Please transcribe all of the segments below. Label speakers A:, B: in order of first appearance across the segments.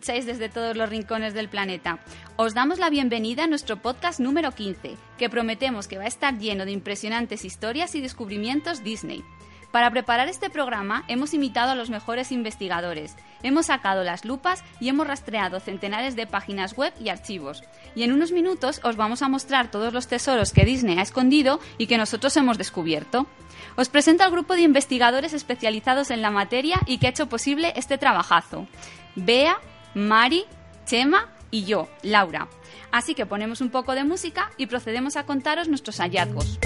A: escucháis desde todos los rincones del planeta. Os damos la bienvenida a nuestro podcast número 15, que prometemos que va a estar lleno de impresionantes historias y descubrimientos Disney. Para preparar este programa hemos invitado a los mejores investigadores, hemos sacado las lupas y hemos rastreado centenares de páginas web y archivos. Y en unos minutos os vamos a mostrar todos los tesoros que Disney ha escondido y que nosotros hemos descubierto. Os presento al grupo de investigadores especializados en la materia y que ha hecho posible este trabajazo. Bea, Mari, Chema y yo, Laura. Así que ponemos un poco de música y procedemos a contaros nuestros hallazgos.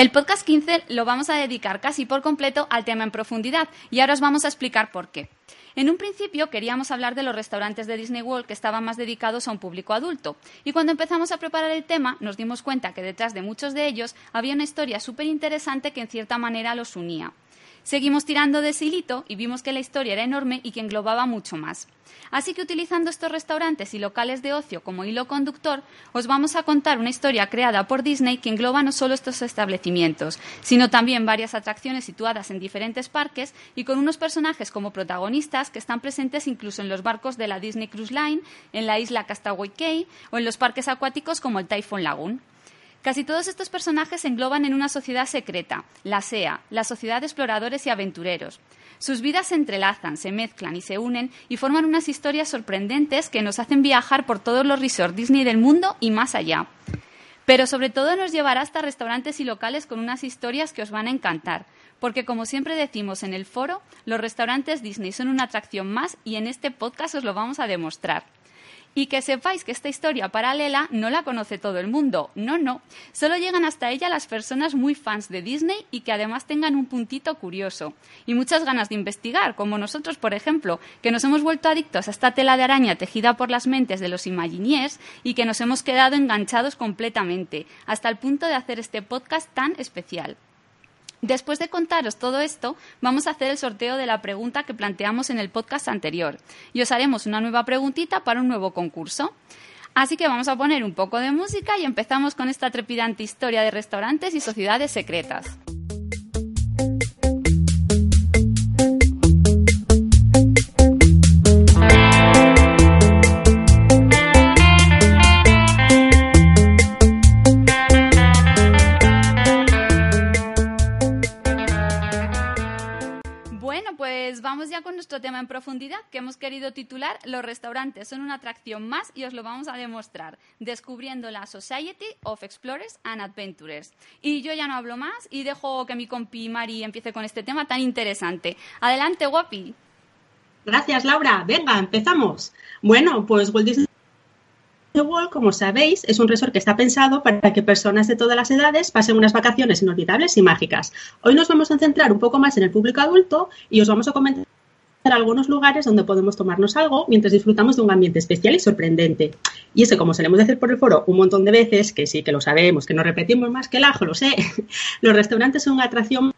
A: El podcast 15 lo vamos a dedicar casi por completo al tema en profundidad y ahora os vamos a explicar por qué. En un principio queríamos hablar de los restaurantes de Disney World que estaban más dedicados a un público adulto y cuando empezamos a preparar el tema nos dimos cuenta que detrás de muchos de ellos había una historia súper interesante que en cierta manera los unía. Seguimos tirando de ese hilito y vimos que la historia era enorme y que englobaba mucho más. Así que utilizando estos restaurantes y locales de ocio como hilo conductor, os vamos a contar una historia creada por Disney que engloba no solo estos establecimientos, sino también varias atracciones situadas en diferentes parques y con unos personajes como protagonistas que están presentes incluso en los barcos de la Disney Cruise Line, en la isla Castaway Cay o en los parques acuáticos como el Typhoon Lagoon. Casi todos estos personajes se engloban en una sociedad secreta, la SEA, la Sociedad de Exploradores y Aventureros. Sus vidas se entrelazan, se mezclan y se unen y forman unas historias sorprendentes que nos hacen viajar por todos los resorts Disney del mundo y más allá. Pero sobre todo nos llevará hasta restaurantes y locales con unas historias que os van a encantar, porque como siempre decimos en el foro, los restaurantes Disney son una atracción más y en este podcast os lo vamos a demostrar. Y que sepáis que esta historia paralela no la conoce todo el mundo. No, no. Solo llegan hasta ella las personas muy fans de Disney y que además tengan un puntito curioso. Y muchas ganas de investigar, como nosotros, por ejemplo, que nos hemos vuelto adictos a esta tela de araña tejida por las mentes de los Imagineers y que nos hemos quedado enganchados completamente, hasta el punto de hacer este podcast tan especial. Después de contaros todo esto, vamos a hacer el sorteo de la pregunta que planteamos en el podcast anterior y os haremos una nueva preguntita para un nuevo concurso. Así que vamos a poner un poco de música y empezamos con esta trepidante historia de restaurantes y sociedades secretas. Con nuestro tema en profundidad que hemos querido titular Los restaurantes son una atracción más y os lo vamos a demostrar descubriendo la Society of Explorers and Adventurers. Y yo ya no hablo más y dejo que mi compi Mari empiece con este tema tan interesante. Adelante, guapi.
B: Gracias, Laura. Venga, empezamos. Bueno, pues Walt Disney World, como sabéis, es un resort que está pensado para que personas de todas las edades pasen unas vacaciones inolvidables y mágicas. Hoy nos vamos a centrar un poco más en el público adulto y os vamos a comentar algunos lugares donde podemos tomarnos algo mientras disfrutamos de un ambiente especial y sorprendente. Y eso, como solemos decir por el foro un montón de veces, que sí que lo sabemos, que nos repetimos más que el ajo, lo sé, los restaurantes son una atracción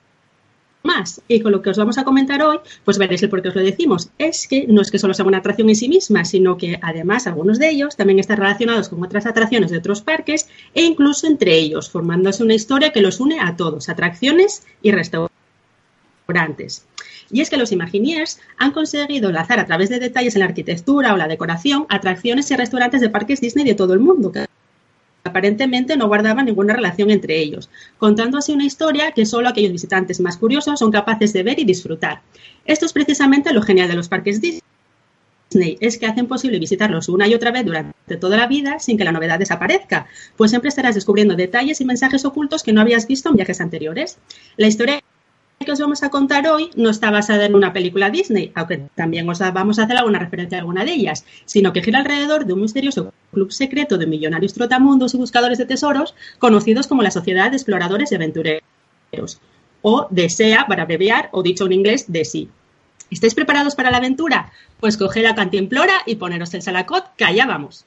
B: más. Y con lo que os vamos a comentar hoy, pues veréis el por qué os lo decimos. Es que no es que solo sea una atracción en sí misma, sino que además algunos de ellos también están relacionados con otras atracciones de otros parques e incluso entre ellos, formándose una historia que los une a todos, atracciones y restaurantes. Y es que los Imagineers han conseguido enlazar a través de detalles en la arquitectura o la decoración atracciones y restaurantes de parques Disney de todo el mundo, que aparentemente no guardaban ninguna relación entre ellos, contando así una historia que solo aquellos visitantes más curiosos son capaces de ver y disfrutar. Esto es precisamente lo genial de los parques Disney es que hacen posible visitarlos una y otra vez durante toda la vida sin que la novedad desaparezca, pues siempre estarás descubriendo detalles y mensajes ocultos que no habías visto en viajes anteriores. La historia que os vamos a contar hoy no está basada en una película Disney, aunque también os vamos a hacer alguna referencia a alguna de ellas, sino que gira alrededor de un misterioso club secreto de millonarios trotamundos y buscadores de tesoros conocidos como la Sociedad de Exploradores y Aventureros, o DESEA para abreviar, o dicho en inglés, DESI. ¿Estáis preparados para la aventura? Pues coged la cantimplora y poneros el salacot, que allá vamos.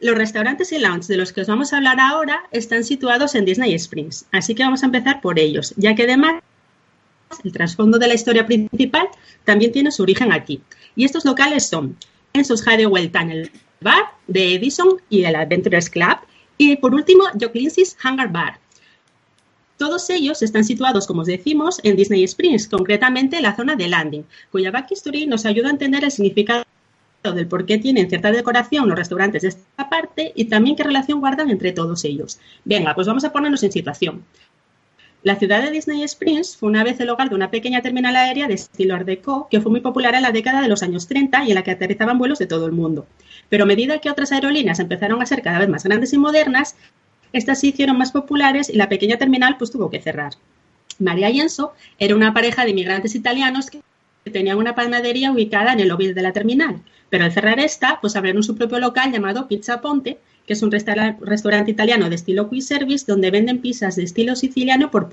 B: Los restaurantes y lounge de los que os vamos a hablar ahora están situados en Disney Springs, así que vamos a empezar por ellos, ya que además el trasfondo de la historia principal también tiene su origen aquí. Y estos locales son Enzo's Hadewell Tunnel Bar de Edison y el Adventurers Club Y por último, Jock Lindsay's Hangar Bar. Todos ellos están situados, como os decimos, en Disney Springs, concretamente en la zona de Landing, cuya backhistory nos ayuda a entender el significado del por qué tienen cierta decoración los restaurantes de esta parte y también qué relación guardan entre todos ellos. Venga, pues vamos a ponernos en situación. La ciudad de Disney Springs fue una vez el hogar de una pequeña terminal aérea de estilo Art Deco que fue muy popular en la década de los años 30 y en la que aterrizaban vuelos de todo el mundo. Pero a medida que otras aerolíneas empezaron a ser cada vez más grandes y modernas, estas se hicieron más populares y la pequeña terminal pues tuvo que cerrar. María y Enzo era una pareja de inmigrantes italianos que tenían una panadería ubicada en el lobby de la terminal, pero al cerrar esta, pues abrieron su propio local llamado Pizza Ponte, que es un restaurante italiano de estilo quick service donde venden pizzas de estilo siciliano por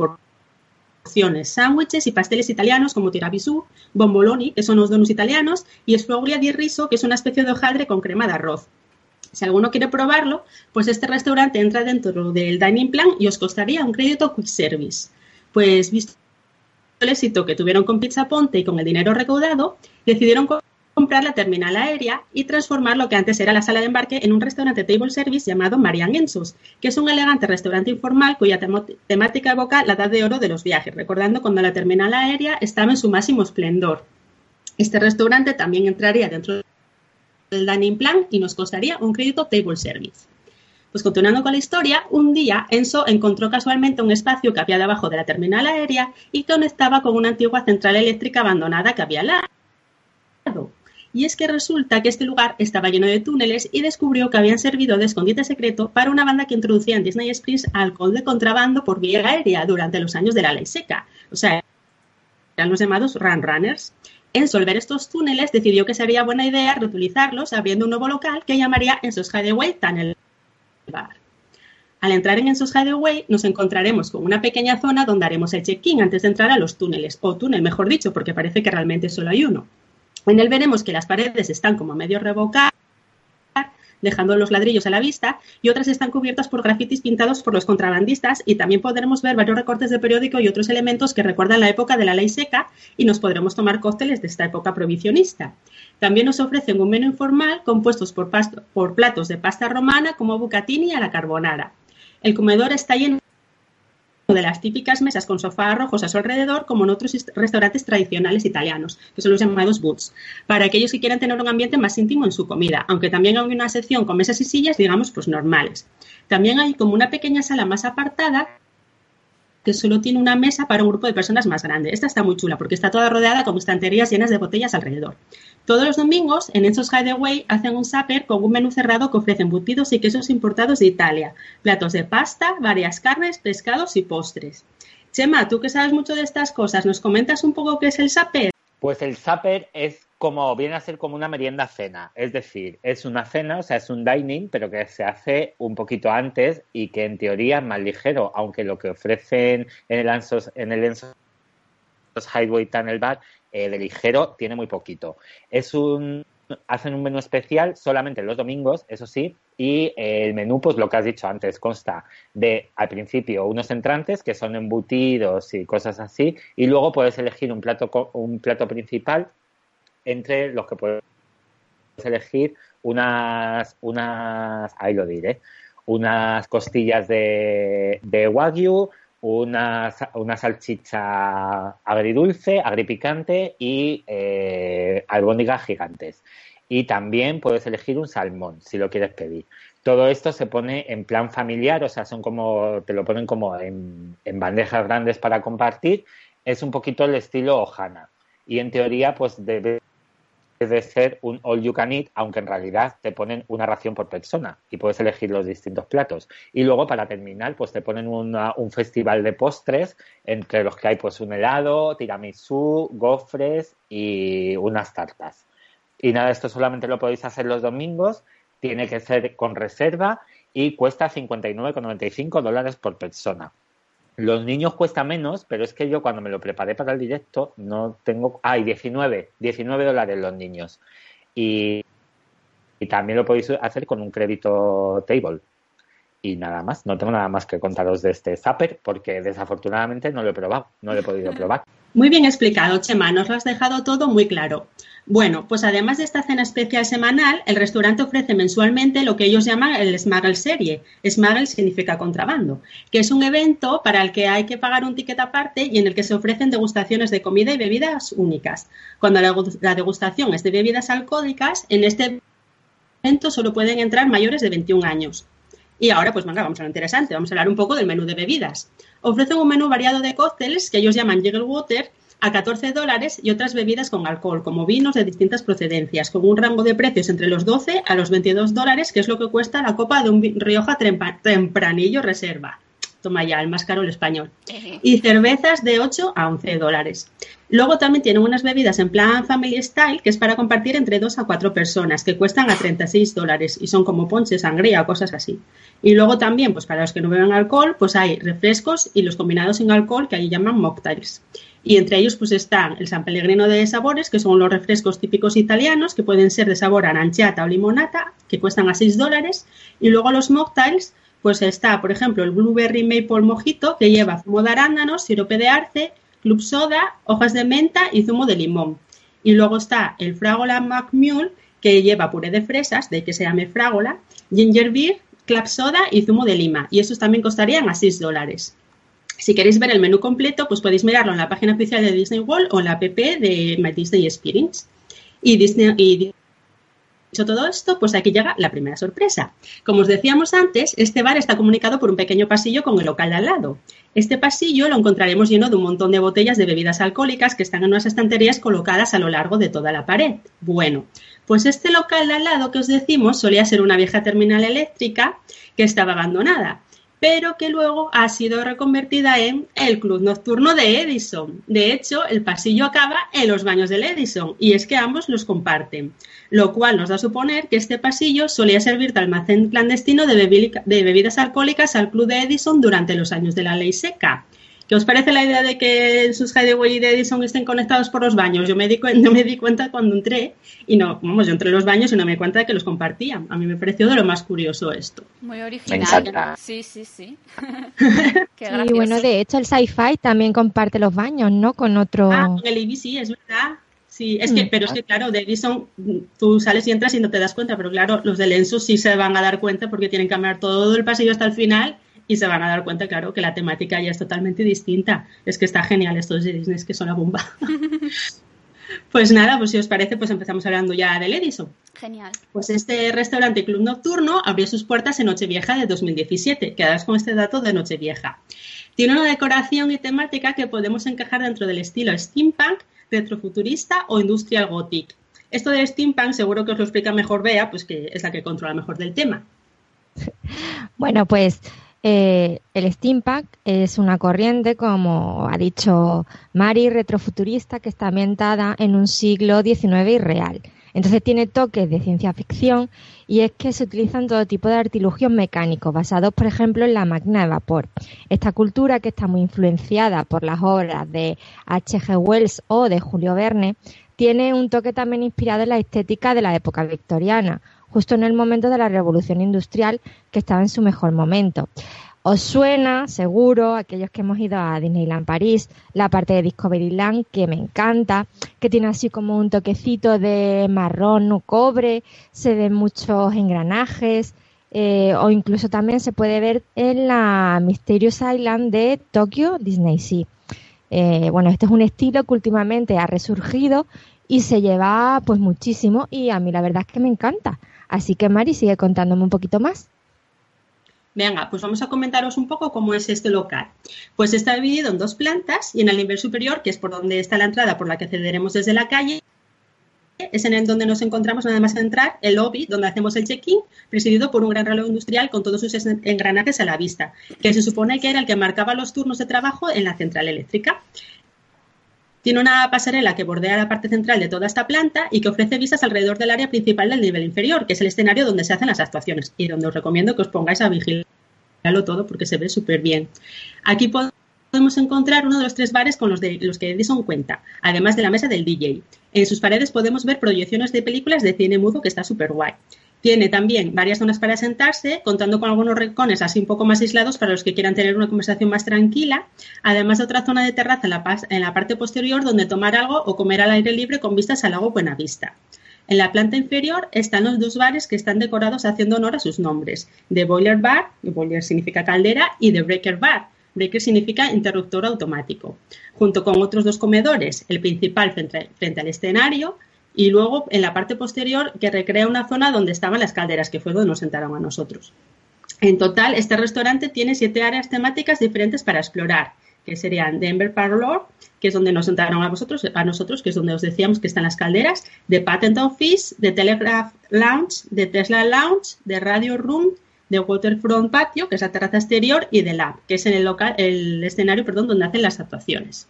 B: porciones, sándwiches y pasteles italianos como tiramisú, bomboloni, que son los donuts italianos, y sfoglia di riso, que es una especie de hojaldre con crema de arroz. Si alguno quiere probarlo, pues este restaurante entra dentro del dining plan y os costaría un crédito quick service. Pues visto el éxito que tuvieron con Pizza Ponte y con el dinero recaudado, decidieron comprar la terminal aérea y transformar lo que antes era la sala de embarque en un restaurante table service llamado Marian Ensos, que es un elegante restaurante informal cuya temática evoca la edad de oro de los viajes, recordando cuando la terminal aérea estaba en su máximo esplendor. Este restaurante también entraría dentro del dining plan y nos costaría un crédito table service. Pues continuando con la historia, un día Enzo encontró casualmente un espacio que había debajo de la terminal aérea y conectaba con una antigua central eléctrica abandonada que había al lado. Y es que resulta que este lugar estaba lleno de túneles y descubrió que habían servido de escondite secreto para una banda que introducía en Disney Springs alcohol de contrabando por vía aérea durante los años de la ley seca. O sea, eran los llamados run runners. En solver estos túneles decidió que sería buena idea reutilizarlos abriendo un nuevo local que llamaría Ensos Hideaway Tunnel Bar. Al entrar en Ensos Hideaway nos encontraremos con una pequeña zona donde haremos el check-in antes de entrar a los túneles, o túnel mejor dicho, porque parece que realmente solo hay uno. En él veremos que las paredes están como medio revocar, dejando los ladrillos a la vista, y otras están cubiertas por grafitis pintados por los contrabandistas, y también podremos ver varios recortes de periódico y otros elementos que recuerdan la época de la ley seca, y nos podremos tomar cócteles de esta época provisionista. También nos ofrecen un menú informal compuestos por, por platos de pasta romana como bucatini a la carbonara. El comedor está lleno de las típicas mesas con sofás rojos a su alrededor, como en otros restaurantes tradicionales italianos, que son los llamados boots, para aquellos que quieran tener un ambiente más íntimo en su comida, aunque también hay una sección con mesas y sillas, digamos, pues normales. También hay como una pequeña sala más apartada que solo tiene una mesa para un grupo de personas más grande. Esta está muy chula porque está toda rodeada con estanterías llenas de botellas alrededor. Todos los domingos en Enzo's Hideaway hacen un supper con un menú cerrado que ofrece embutidos y quesos importados de Italia, platos de pasta, varias carnes, pescados y postres. Chema, tú que sabes mucho de estas cosas, ¿nos comentas un poco qué es el supper?
C: Pues el supper es como, viene a ser como una merienda cena, es decir, es una cena, o sea, es un dining, pero que se hace un poquito antes y que en teoría es más ligero, aunque lo que ofrecen en el Ansos, en el Highway Tunnel Bar eh, de ligero tiene muy poquito. Es un hacen un menú especial solamente los domingos, eso sí, y el menú, pues lo que has dicho antes, consta de al principio unos entrantes que son embutidos y cosas así, y luego puedes elegir un plato, un plato principal entre los que puedes elegir unas, unas, ahí lo diré, unas costillas de, de wagyu, una, una salchicha agridulce, agripicante y eh, albóndigas gigantes. Y también puedes elegir un salmón si lo quieres pedir. Todo esto se pone en plan familiar, o sea, son como, te lo ponen como en, bandejas grandes para compartir. Es un poquito el estilo Ohana. Y en teoría, pues debe de ser un all you can eat, aunque en realidad te ponen una ración por persona y puedes elegir los distintos platos. Y luego para terminar, pues te ponen un festival de postres entre los que hay pues un helado, tiramisú, gofres y unas tartas. Y nada, esto solamente lo podéis hacer los domingos, tiene que ser con reserva y cuesta 59,95 dólares por persona. Los niños cuesta menos, pero es que yo cuando me lo preparé para el directo no tengo... Ah, 19, 19 dólares los niños. Y, también lo podéis hacer con un crédito table. Y nada más, no tengo nada más que contaros de este Zapper porque desafortunadamente no lo he probado, no lo he podido probar.
B: Muy bien explicado, Chema, nos lo has dejado todo muy claro. Bueno, pues además de esta cena especial semanal, el restaurante ofrece mensualmente lo que ellos llaman el Smuggle Serie. Smuggle significa contrabando, que es un evento para el que hay que pagar un ticket aparte y en el que se ofrecen degustaciones de comida y bebidas únicas. Cuando la degustación es de bebidas alcohólicas, en este evento solo pueden entrar mayores de 21 años. Y ahora, pues venga, vamos a lo interesante, vamos a hablar un poco del menú de bebidas. Ofrecen un menú variado de cócteles que ellos llaman Jiggle Water a 14 dólares y otras bebidas con alcohol, como vinos de distintas procedencias, con un rango de precios entre los 12 a los 22 dólares, que es lo que cuesta la copa de un Rioja Tempranillo Reserva. Toma ya, el más caro el español. Y cervezas de 8 a 11 dólares. Luego también tienen unas bebidas en plan Family Style, que es para compartir entre 2 a 4 personas, que cuestan a 36 dólares y son como ponche, sangría o cosas así. Y luego también, pues para los que no beben alcohol, pues hay refrescos y los combinados sin alcohol, que ahí llaman mocktails. Y entre ellos pues están el San Pellegrino de sabores, que son los refrescos típicos italianos, que pueden ser de sabor aranciata o limonata, que cuestan a 6 dólares. Y luego los mocktails, pues está, por ejemplo, el Blueberry Maple Mojito, que lleva zumo de arándanos, sirope de arce, club soda, hojas de menta y zumo de limón. Y luego está el Fragola McMule, que lleva puré de fresas, de que se llame Fragola, ginger beer, club soda y zumo de lima. Y esos también costarían a 6 dólares. Si queréis ver el menú completo, pues podéis mirarlo en la página oficial de Disney World o en la app de My Disney Experience. Y, Disney, y dicho todo esto, pues aquí llega la primera sorpresa. Como os decíamos antes, este bar está comunicado por un pequeño pasillo con el local de al lado. Este pasillo lo encontraremos lleno de un montón de botellas de bebidas alcohólicas que están en unas estanterías colocadas a lo largo de toda la pared. Bueno, pues este local de al lado que os decimos solía ser una vieja terminal eléctrica que estaba abandonada pero que luego ha sido reconvertida en el club nocturno de Edison. De hecho, el pasillo acaba en los baños del Edison y es que ambos los comparten, lo cual nos da a suponer que este pasillo solía servir de almacén clandestino de, bebidas alcohólicas al club de Edison durante los años de la ley seca. ¿Qué os parece la idea de que sus Hideaway y de Edison estén conectados por los baños? Yo me, di, me di cuenta cuando entré y no, vamos, yo entré en los baños y no me di cuenta de que los compartían. A mí me pareció de lo más curioso esto.
A: Muy original. Sí, sí, sí.
D: Qué y bueno, de hecho el Sci-Fi también comparte los baños, ¿no? Con otro.
B: Ah, con el ABC, es verdad. Sí, es que, mm. pero es que claro, de Edison tú sales y entras y no te das cuenta, pero claro, los de Lenso sí se van a dar cuenta porque tienen que cambiar todo el pasillo hasta el final y se van a dar cuenta, claro, que la temática ya es totalmente distinta. Es que está genial estos de Disney, que son la bomba. pues nada, pues si os parece, pues empezamos hablando ya del Edison.
A: Genial.
B: Pues este restaurante Club Nocturno abrió sus puertas en Nochevieja de 2017. Quedaos con este dato de Nochevieja. Tiene una decoración y temática que podemos encajar dentro del estilo steampunk, retrofuturista o industrial gothic. Esto del steampunk seguro que os lo explica mejor Bea, pues que es la que controla mejor del tema.
D: Bueno, pues eh, el steampunk es una corriente, como ha dicho Mari, retrofuturista que está ambientada en un siglo XIX y real. Entonces tiene toques de ciencia ficción y es que se utilizan todo tipo de artilugios mecánicos basados, por ejemplo, en la máquina de vapor. Esta cultura, que está muy influenciada por las obras de H.G. Wells o de Julio Verne, tiene un toque también inspirado en la estética de la época victoriana, justo en el momento de la revolución industrial que estaba en su mejor momento. Os suena, seguro, aquellos que hemos ido a Disneyland París, la parte de Discoveryland que me encanta, que tiene así como un toquecito de marrón o cobre, se ven muchos engranajes, eh, o incluso también se puede ver en la Mysterious Island de Tokyo Disney Sea. Eh, bueno, este es un estilo que últimamente ha resurgido y se lleva pues muchísimo y a mí la verdad es que me encanta. Así que Mari, sigue contándome un poquito más.
B: Venga, pues vamos a comentaros un poco cómo es este local. Pues está dividido en dos plantas y en el nivel superior, que es por donde está la entrada por la que accederemos desde la calle, es en el donde nos encontramos nada más entrar, el lobby, donde hacemos el check-in, presidido por un gran reloj industrial con todos sus engranajes a la vista, que se supone que era el que marcaba los turnos de trabajo en la central eléctrica. Tiene una pasarela que bordea la parte central de toda esta planta y que ofrece vistas alrededor del área principal del nivel inferior, que es el escenario donde se hacen las actuaciones y donde os recomiendo que os pongáis a vigilarlo todo porque se ve súper bien. Aquí podemos encontrar uno de los tres bares con los, de, los que Edison cuenta, además de la mesa del DJ. En sus paredes podemos ver proyecciones de películas de cine mudo que está súper guay. Tiene también varias zonas para sentarse, contando con algunos rincones así un poco más aislados para los que quieran tener una conversación más tranquila, además de otra zona de terraza en la, parte posterior donde tomar algo o comer al aire libre con vistas al lago Buenavista. En la planta inferior están los dos bares que están decorados haciendo honor a sus nombres, The Boiler Bar, Boiler significa caldera, y The Breaker Bar, Breaker significa interruptor automático, junto con otros dos comedores, el principal frente al escenario y luego en la parte posterior que recrea una zona donde estaban las calderas, que fue donde nos sentaron a nosotros. En total, este restaurante tiene siete áreas temáticas diferentes para explorar, que serían Denver Parlor, que es donde nos sentaron a vosotros, a nosotros, que es donde os decíamos que están las calderas, de Patent Office, de Telegraph Lounge, de Tesla Lounge, de Radio Room, de Waterfront Patio, que es la terraza exterior, y de Lab, que es en el, local, el escenario perdón, donde hacen las actuaciones.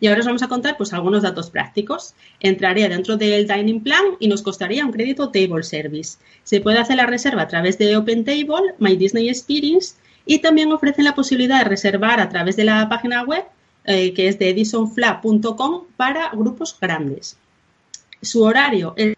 B: Y ahora os vamos a contar pues, algunos datos prácticos. Entraría dentro del Dining Plan y nos costaría un crédito Table Service. Se puede hacer la reserva a través de Open Table, My Disney Experience y también ofrecen la posibilidad de reservar a través de la página web eh, que es de edisonfla.com para grupos grandes. Su horario es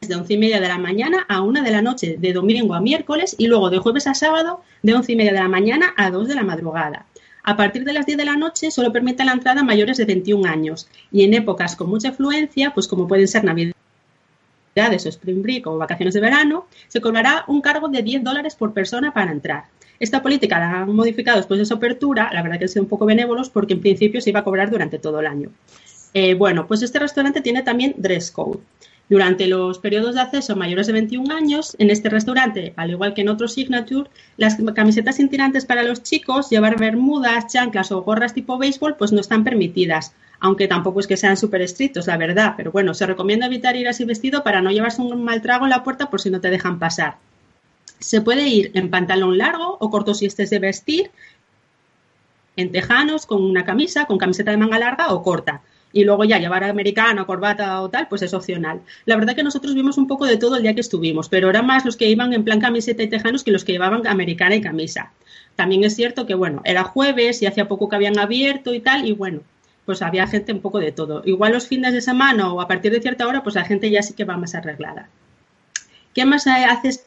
B: de once y media de la mañana a una de la noche, de domingo a miércoles y luego de jueves a sábado de once y media de la mañana a dos de la madrugada. A partir de las 10 de la noche solo permite la entrada a mayores de 21 años y en épocas con mucha afluencia, pues como pueden ser Navidades o Spring Break o vacaciones de verano, se cobrará un cargo de 10 dólares por persona para entrar. Esta política la han modificado después de su apertura, la verdad que han sido un poco benévolos porque en principio se iba a cobrar durante todo el año. Eh, bueno, pues este restaurante tiene también dress code. Durante los periodos de acceso mayores de 21 años, en este restaurante, al igual que en otros Signature, las camisetas sin tirantes para los chicos, llevar bermudas, chanclas o gorras tipo béisbol, pues no están permitidas, aunque tampoco es que sean súper estrictos, la verdad. Pero bueno, se recomienda evitar ir así vestido para no llevarse un mal trago en la puerta por si no te dejan pasar. Se puede ir en pantalón largo o corto si estés de vestir, en tejanos, con una camisa, con camiseta de manga larga o corta y luego ya llevar americano, corbata o tal, pues es opcional. La verdad que nosotros vimos un poco de todo el día que estuvimos, pero eran más los que iban en plan camiseta y tejanos que los que llevaban americana y camisa. También es cierto que, bueno, era jueves y hacía poco que habían abierto y tal, y bueno, pues había gente un poco de todo. Igual los fines de semana o a partir de cierta hora, pues la gente ya sí que va más arreglada. ¿Qué más haces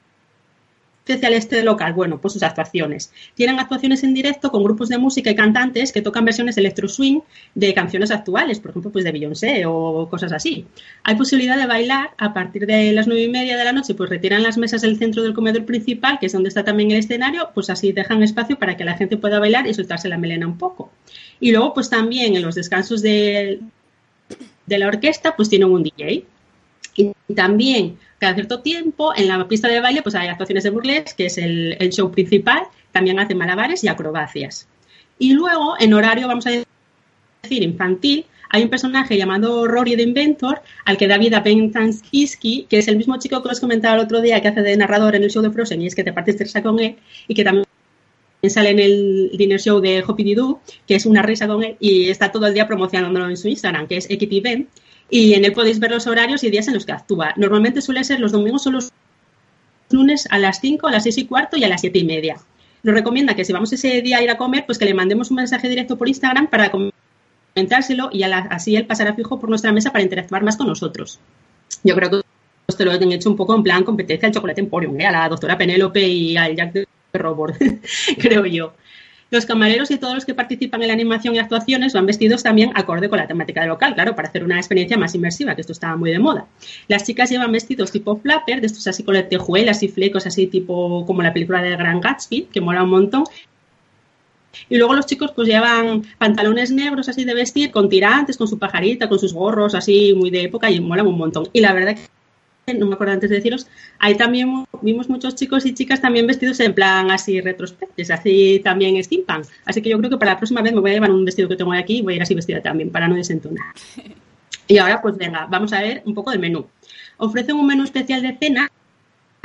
B: especial este local? Bueno, pues sus actuaciones. Tienen actuaciones en directo con grupos de música y cantantes que tocan versiones electro swing de canciones actuales, por ejemplo, pues de Beyoncé o cosas así. Hay posibilidad de bailar a partir de las nueve y media de la noche, pues retiran las mesas del centro del comedor principal, que es donde está también el escenario, pues así dejan espacio para que la gente pueda bailar y soltarse la melena un poco. Y luego, pues también en los descansos de, de la orquesta, pues tienen un DJ. Y también cada cierto tiempo en la pista de baile pues hay actuaciones de burlesque, que es el, show principal, también hace malabares y acrobacias. Y luego, en horario, vamos a decir, infantil, hay un personaje llamado Rory the Inventor, al que da vida Ben Tanskiski, que es el mismo chico que os comentaba el otro día que hace de narrador en el show de Frozen y es que te partes risa con él y que también sale en el dinner show de Hoppy Doo, que es una risa con él y está todo el día promocionándolo en su Instagram, que es Equity Ben y en él podéis ver los horarios y días en los que actúa. Normalmente suele ser los domingos o los lunes a las 5, a las 6 y cuarto y a las 7 y media. Nos recomienda que si vamos ese día a ir a comer, pues que le mandemos un mensaje directo por Instagram para comentárselo y así él pasará fijo por nuestra mesa para interactuar más con nosotros. Yo creo que esto lo han hecho un poco en plan competencia al Chocolate Emporium, ¿eh? a la doctora Penélope y al Jack de Robot, creo yo. Los camareros y todos los que participan en la animación y actuaciones van vestidos también acorde con la temática del local, claro, para hacer una experiencia más inmersiva, que esto estaba muy de moda. Las chicas llevan vestidos tipo flapper, de estos así con tejuelas y flecos, así tipo como la película de Gran Gatsby, que mola un montón. Y luego los chicos pues llevan pantalones negros así de vestir, con tirantes, con su pajarita, con sus gorros así muy de época y molan un montón. Y la verdad que no me acuerdo antes de deciros, ahí también vimos muchos chicos y chicas también vestidos en plan así retrospectos, así también steampunk. Así que yo creo que para la próxima vez me voy a llevar un vestido que tengo aquí y voy a ir así vestida también para no desentonar. Y ahora pues venga, vamos a ver un poco del menú. Ofrecen un menú especial de cena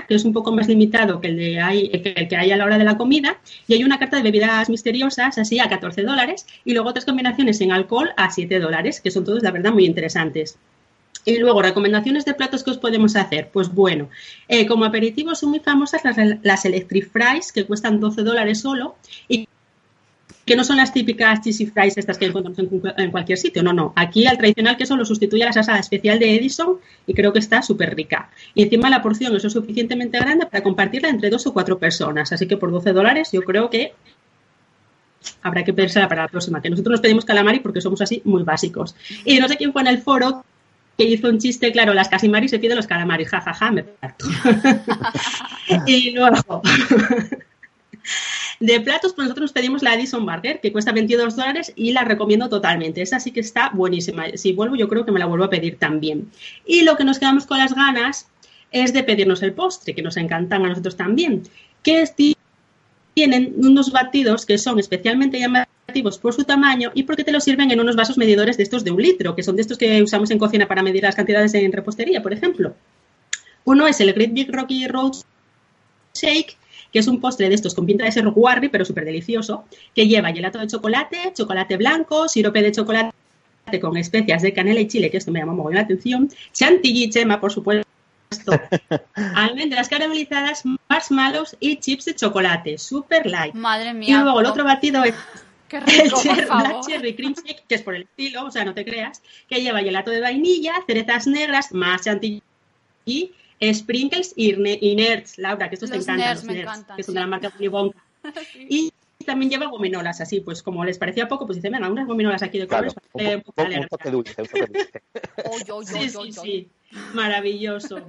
B: que es un poco más limitado que el, de hay, que el que hay a la hora de la comida, y hay una carta de bebidas misteriosas, así a 14 dólares, y luego otras combinaciones en alcohol a 7 dólares, que son todos, la verdad, muy interesantes. Y luego, recomendaciones de platos que os podemos hacer. Pues bueno, eh, como aperitivo son muy famosas las, las Electric Fries, que cuestan 12 dólares solo y que no son las típicas cheesy fries estas que encontramos en, cualquier sitio. No, no. Aquí al tradicional queso lo sustituye a la salsa especial de Edison y creo que está súper rica. Y encima la porción es lo suficientemente grande para compartirla entre dos o cuatro personas. Así que por 12 dólares yo creo que habrá que pensar para la próxima. Que nosotros nos pedimos calamari porque somos así muy básicos. Y no sé quién fue en el foro que hizo un chiste, claro, las casimari se piden los calamaris, jajaja, ja, ja, me parto. y luego, de platos, pues nosotros pedimos la Addison Burger, que cuesta 22 dólares y la recomiendo totalmente. Esa sí que está buenísima. Si vuelvo, yo creo que me la vuelvo a pedir también. Y lo que nos quedamos con las ganas es de pedirnos el postre, que nos encantan a nosotros también, que tienen unos batidos que son especialmente llamativos por su tamaño y porque te los sirven en unos vasos medidores de estos de un litro, que son de estos que usamos en cocina para medir las cantidades en repostería, por ejemplo. Uno es el Great Big Rocky Road Shake, que es un postre de estos con pinta de ser guarri, pero súper delicioso, que lleva gelato de chocolate, chocolate blanco, sirope de chocolate con especias de canela y chile, que esto me llamó muy la atención, chantilly chema, por supuesto, almendras caramelizadas, marshmallows y chips de chocolate, súper light.
A: Madre mía.
B: Y luego el otro batido es
A: Qué rico,
B: el
A: por
B: cherry cream shake, que es por el estilo, o sea, no te creas, que lleva gelato de vainilla, cerezas negras, más chantilly Sprinkles y, Nerds, Laura, que estos te encantan, los nerds, que son de la marca Willy Y también lleva gominolas, así, pues como les parecía poco, pues dicen, venga, unas gominolas aquí de colores.
C: un, toque dulce, un toque dulce.
B: sí, sí, sí, maravilloso.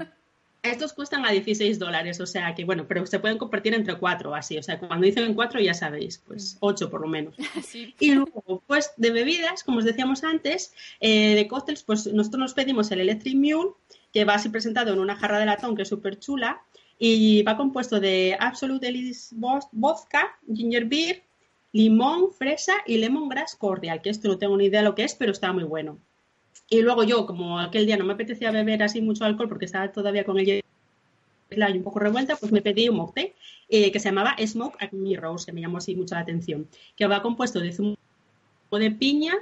B: Estos cuestan a 16 dólares, o sea que, bueno, pero se pueden compartir entre cuatro, así, o sea, cuando dicen cuatro ya sabéis, pues ocho por lo menos. Y luego, pues de bebidas, como os decíamos antes, eh, de cócteles, pues nosotros nos pedimos el Electric Mule, que va así presentado en una jarra de latón que es súper chula y va compuesto de Absolute Elise Vodka, Ginger Beer, limón, fresa y lemongrass cordial, que esto no tengo ni idea lo que es, pero está muy bueno. Y luego yo, como aquel día no me apetecía beber así mucho alcohol porque estaba todavía con el y un poco revuelta, pues me pedí un mocktail eh, que se llamaba Smoke at Rose, que me llamó así mucho la atención, que va compuesto de zumo de piña,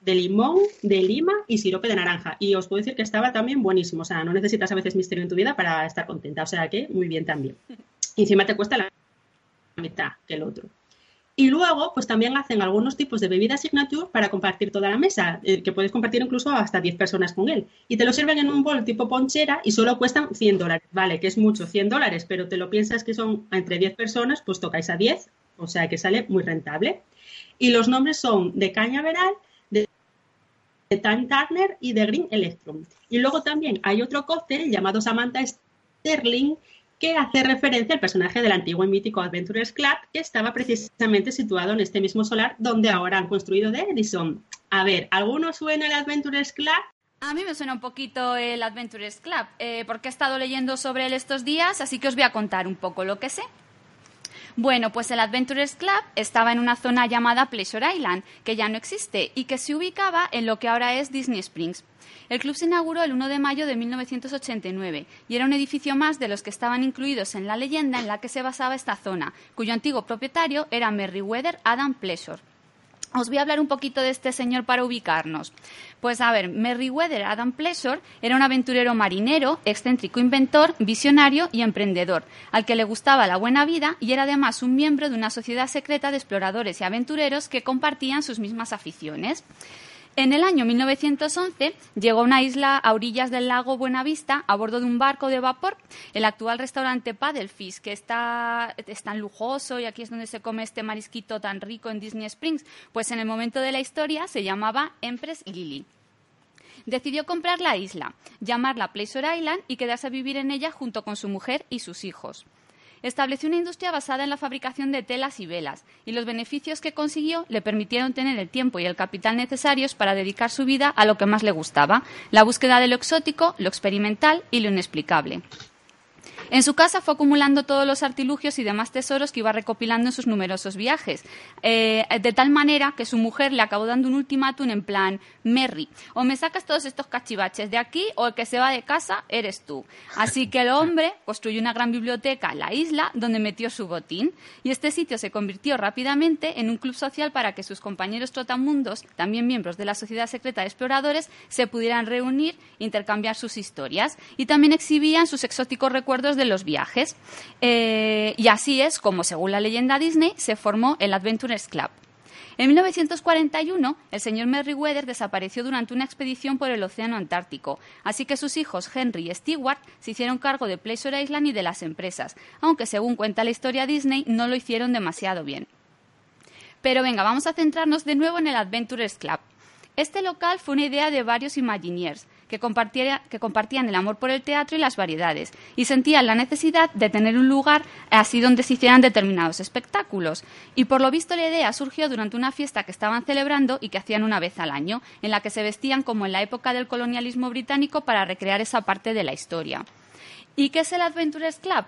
B: de limón, de lima y sirope de naranja. Y os puedo decir que estaba también buenísimo. O sea, no necesitas a veces misterio en tu vida para estar contenta. O sea que muy bien también. Y encima te cuesta la mitad que el otro. Y luego, pues también hacen algunos tipos de bebida signature para compartir toda la mesa, eh, que puedes compartir incluso hasta 10 personas con él. Y te lo sirven en un bol tipo ponchera y solo cuestan 100 dólares. Vale, que es mucho, 100 dólares, pero te lo piensas que son entre 10 personas, pues tocáis a 10, o sea que sale muy rentable. Y los nombres son de cañaveral, de Time Turner y de Green Electron. Y luego también hay otro cóctel llamado Samantha Sterling que hace referencia al personaje del antiguo y mítico Adventurers Club que estaba precisamente situado en este mismo solar donde ahora han construido de Edison. A ver, ¿alguno suena el Adventurers Club?
A: A mí me suena un poquito el Adventurers Club, eh, porque he estado leyendo sobre él estos días, así que os voy a contar un poco lo que sé. Bueno, pues el Adventurers Club estaba en una zona llamada Pleasure Island, que ya no existe y que se ubicaba en lo que ahora es Disney Springs. El club se inauguró el 1 de mayo de 1989 y era un edificio más de los que estaban incluidos en la leyenda en la que se basaba esta zona, cuyo antiguo propietario era Merriweather Adam Pleasure. Os voy a hablar un poquito de este señor para ubicarnos. Pues a ver, Merriweather Adam Pleasure era un aventurero marinero, excéntrico inventor, visionario y emprendedor, al que le gustaba la buena vida y era además un miembro de una sociedad secreta de exploradores y aventureros que compartían sus mismas aficiones. En el año 1911 llegó a una isla a orillas del lago Buenavista a bordo de un barco de vapor, el actual restaurante Paddlefish, que está, es tan lujoso y aquí es donde se come este marisquito tan rico en Disney Springs, pues en el momento de la historia se llamaba Empress Lily. Decidió comprar la isla, llamarla Pleasure Island y quedarse a vivir en ella junto con su mujer y sus hijos estableció una industria basada en la fabricación de telas y velas, y los beneficios que consiguió le permitieron tener el tiempo y el capital necesarios para dedicar su vida a lo que más le gustaba, la búsqueda de lo exótico, lo experimental y lo inexplicable. En su casa fue acumulando todos los artilugios y demás tesoros que iba recopilando en sus numerosos viajes, eh, de tal manera que su mujer le acabó dando un ultimátum en plan, Merry, o me sacas todos estos cachivaches de aquí o el que se va de casa eres tú. Así que el hombre construyó una gran biblioteca en la isla donde metió su botín y este sitio se convirtió rápidamente en un club social para que sus compañeros trotamundos, también miembros de la Sociedad Secreta de Exploradores, se pudieran reunir, intercambiar sus historias y también exhibían sus exóticos recuerdos de los viajes. Eh, y así es como, según la leyenda Disney, se formó el Adventurers Club. En 1941, el señor Merriweather desapareció durante una expedición por el Océano Antártico, así que sus hijos Henry y Stewart se hicieron cargo de Pleasure Island y de las empresas, aunque según cuenta la historia Disney no lo hicieron demasiado bien. Pero venga, vamos a centrarnos de nuevo en el Adventurers Club. Este local fue una idea de varios Imagineers, que, compartían el amor por el teatro y las variedades, y sentían la necesidad de tener un lugar así donde se hicieran determinados espectáculos. Y por lo visto la idea surgió durante una fiesta que estaban celebrando y que hacían una vez al año, en la que se vestían como en la época del colonialismo británico para recrear esa parte de la historia. ¿Y qué es el Adventurers Club?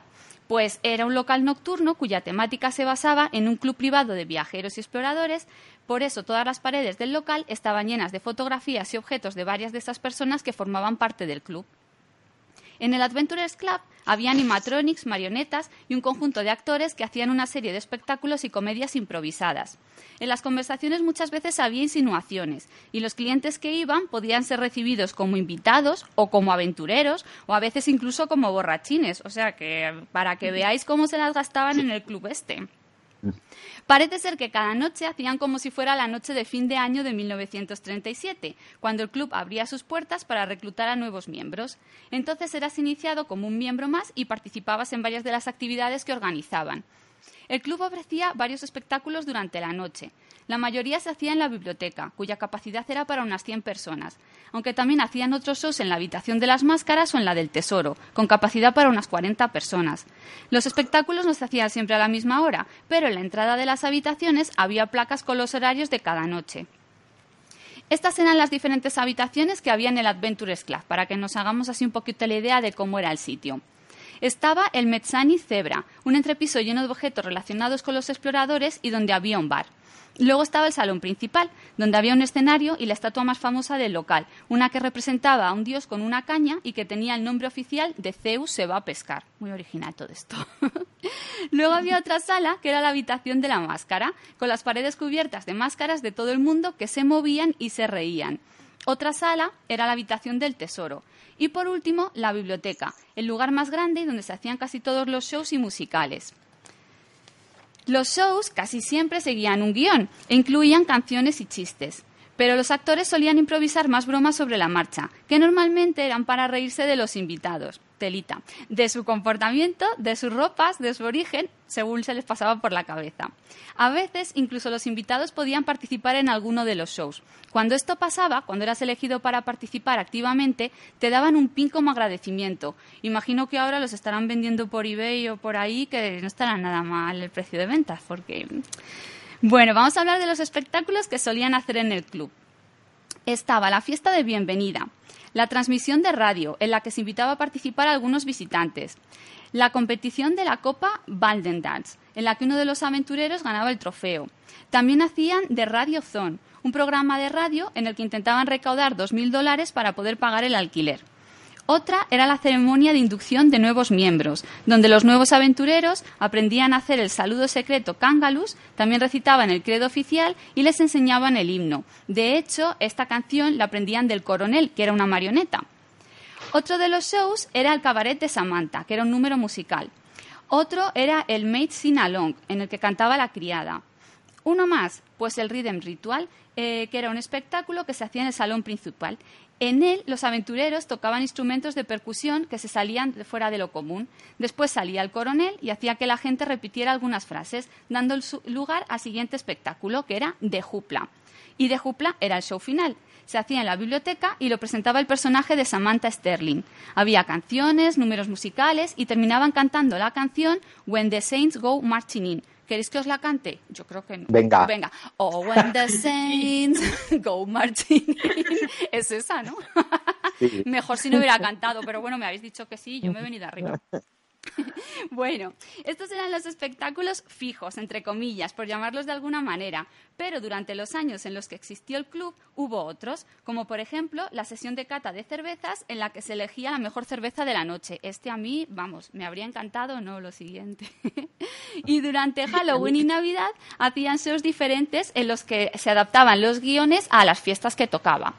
A: Pues era un local nocturno cuya temática se basaba en un club privado de viajeros y exploradores, por eso todas las paredes del local estaban llenas de fotografías y objetos de varias de esas personas que formaban parte del club. En el Adventurers Club había animatronics, marionetas y un conjunto de actores que hacían una serie de espectáculos y comedias improvisadas. En las conversaciones muchas veces había insinuaciones y los clientes que iban podían ser recibidos como invitados o como aventureros o a veces incluso como borrachines. O sea que para que veáis cómo se las gastaban en el club este. Parece ser que cada noche hacían como si fuera la noche de fin de año de 1937, cuando el club abría sus puertas para reclutar a nuevos miembros. Entonces eras iniciado como un miembro más y participabas en varias de las actividades que organizaban. El club ofrecía varios espectáculos durante la noche. La mayoría se hacía en la biblioteca, cuya capacidad era para unas 100 personas, aunque también hacían otros shows en la habitación de las máscaras o en la del tesoro, con capacidad para unas 40 personas. Los espectáculos no se hacían siempre a la misma hora, pero en la entrada de las habitaciones había placas con los horarios de cada noche. Estas eran las diferentes habitaciones que había en el Adventures Club, para que nos hagamos así un poquito la idea de cómo era el sitio estaba el Mezzani Zebra, un entrepiso lleno de objetos relacionados con los exploradores y donde había un bar. Luego estaba el salón principal, donde había un escenario y la estatua más famosa del local, una que representaba a un dios con una caña y que tenía el nombre oficial de Zeus se va a pescar. Muy original todo esto. Luego había otra sala, que era la habitación de la máscara, con las paredes cubiertas de máscaras de todo el mundo que se movían y se reían. Otra sala era la habitación del tesoro. Y por último, la biblioteca, el lugar más grande y donde se hacían casi todos los shows y musicales. Los shows casi siempre seguían un guion e incluían canciones y chistes, pero los actores solían improvisar más bromas sobre la marcha, que normalmente eran para reírse de los invitados telita, de su comportamiento, de sus ropas, de su origen, según se les pasaba por la cabeza. A veces, incluso los invitados podían participar en alguno de los shows. Cuando esto pasaba, cuando eras elegido para participar activamente, te daban un pin como agradecimiento. Imagino que ahora los estarán vendiendo por eBay o por ahí, que no estará nada mal el precio de ventas, porque... Bueno, vamos a hablar de los espectáculos que solían hacer en el club. Estaba la fiesta de bienvenida, la transmisión de radio, en la que se invitaba a participar a algunos visitantes, la competición de la Copa Dance, en la que uno de los aventureros ganaba el trofeo. También hacían de Radio Zone, un programa de radio en el que intentaban recaudar 2.000 dólares para poder pagar el alquiler. Otra era la ceremonia de inducción de nuevos miembros, donde los nuevos aventureros aprendían a hacer el saludo secreto Kangalus, también recitaban el credo oficial y les enseñaban el himno. De hecho, esta canción la aprendían del coronel, que era una marioneta. Otro de los shows era el cabaret de Samantha, que era un número musical. Otro era el Maid Sing Along, en el que cantaba la criada. Uno más, pues el Rhythm Ritual, eh, que era un espectáculo que se hacía en el salón principal en él, los aventureros tocaban instrumentos de percusión que se salían fuera de lo común. Después salía el coronel y hacía que la gente repitiera algunas frases, dando lugar al siguiente espectáculo, que era de jupla. Y de jupla era el show final. Se hacía en la biblioteca y lo presentaba el personaje de Samantha Sterling. Había canciones, números musicales y terminaban cantando la canción When the Saints Go Marching In, ¿Queréis que os la cante? Yo creo que no.
C: Venga.
A: Venga. Oh, when the saints go marching Es esa, ¿no? Mejor si no hubiera cantado, pero bueno, me habéis dicho que sí, yo me he venido arriba. bueno, estos eran los espectáculos fijos, entre comillas, por llamarlos de alguna manera, pero durante los años en los que existió el club hubo otros, como por ejemplo la sesión de cata de cervezas en la que se elegía la mejor cerveza de la noche. Este a mí, vamos, me habría encantado, no lo siguiente. y durante Halloween y Navidad hacían shows diferentes en los que se adaptaban los guiones a las fiestas que tocaba.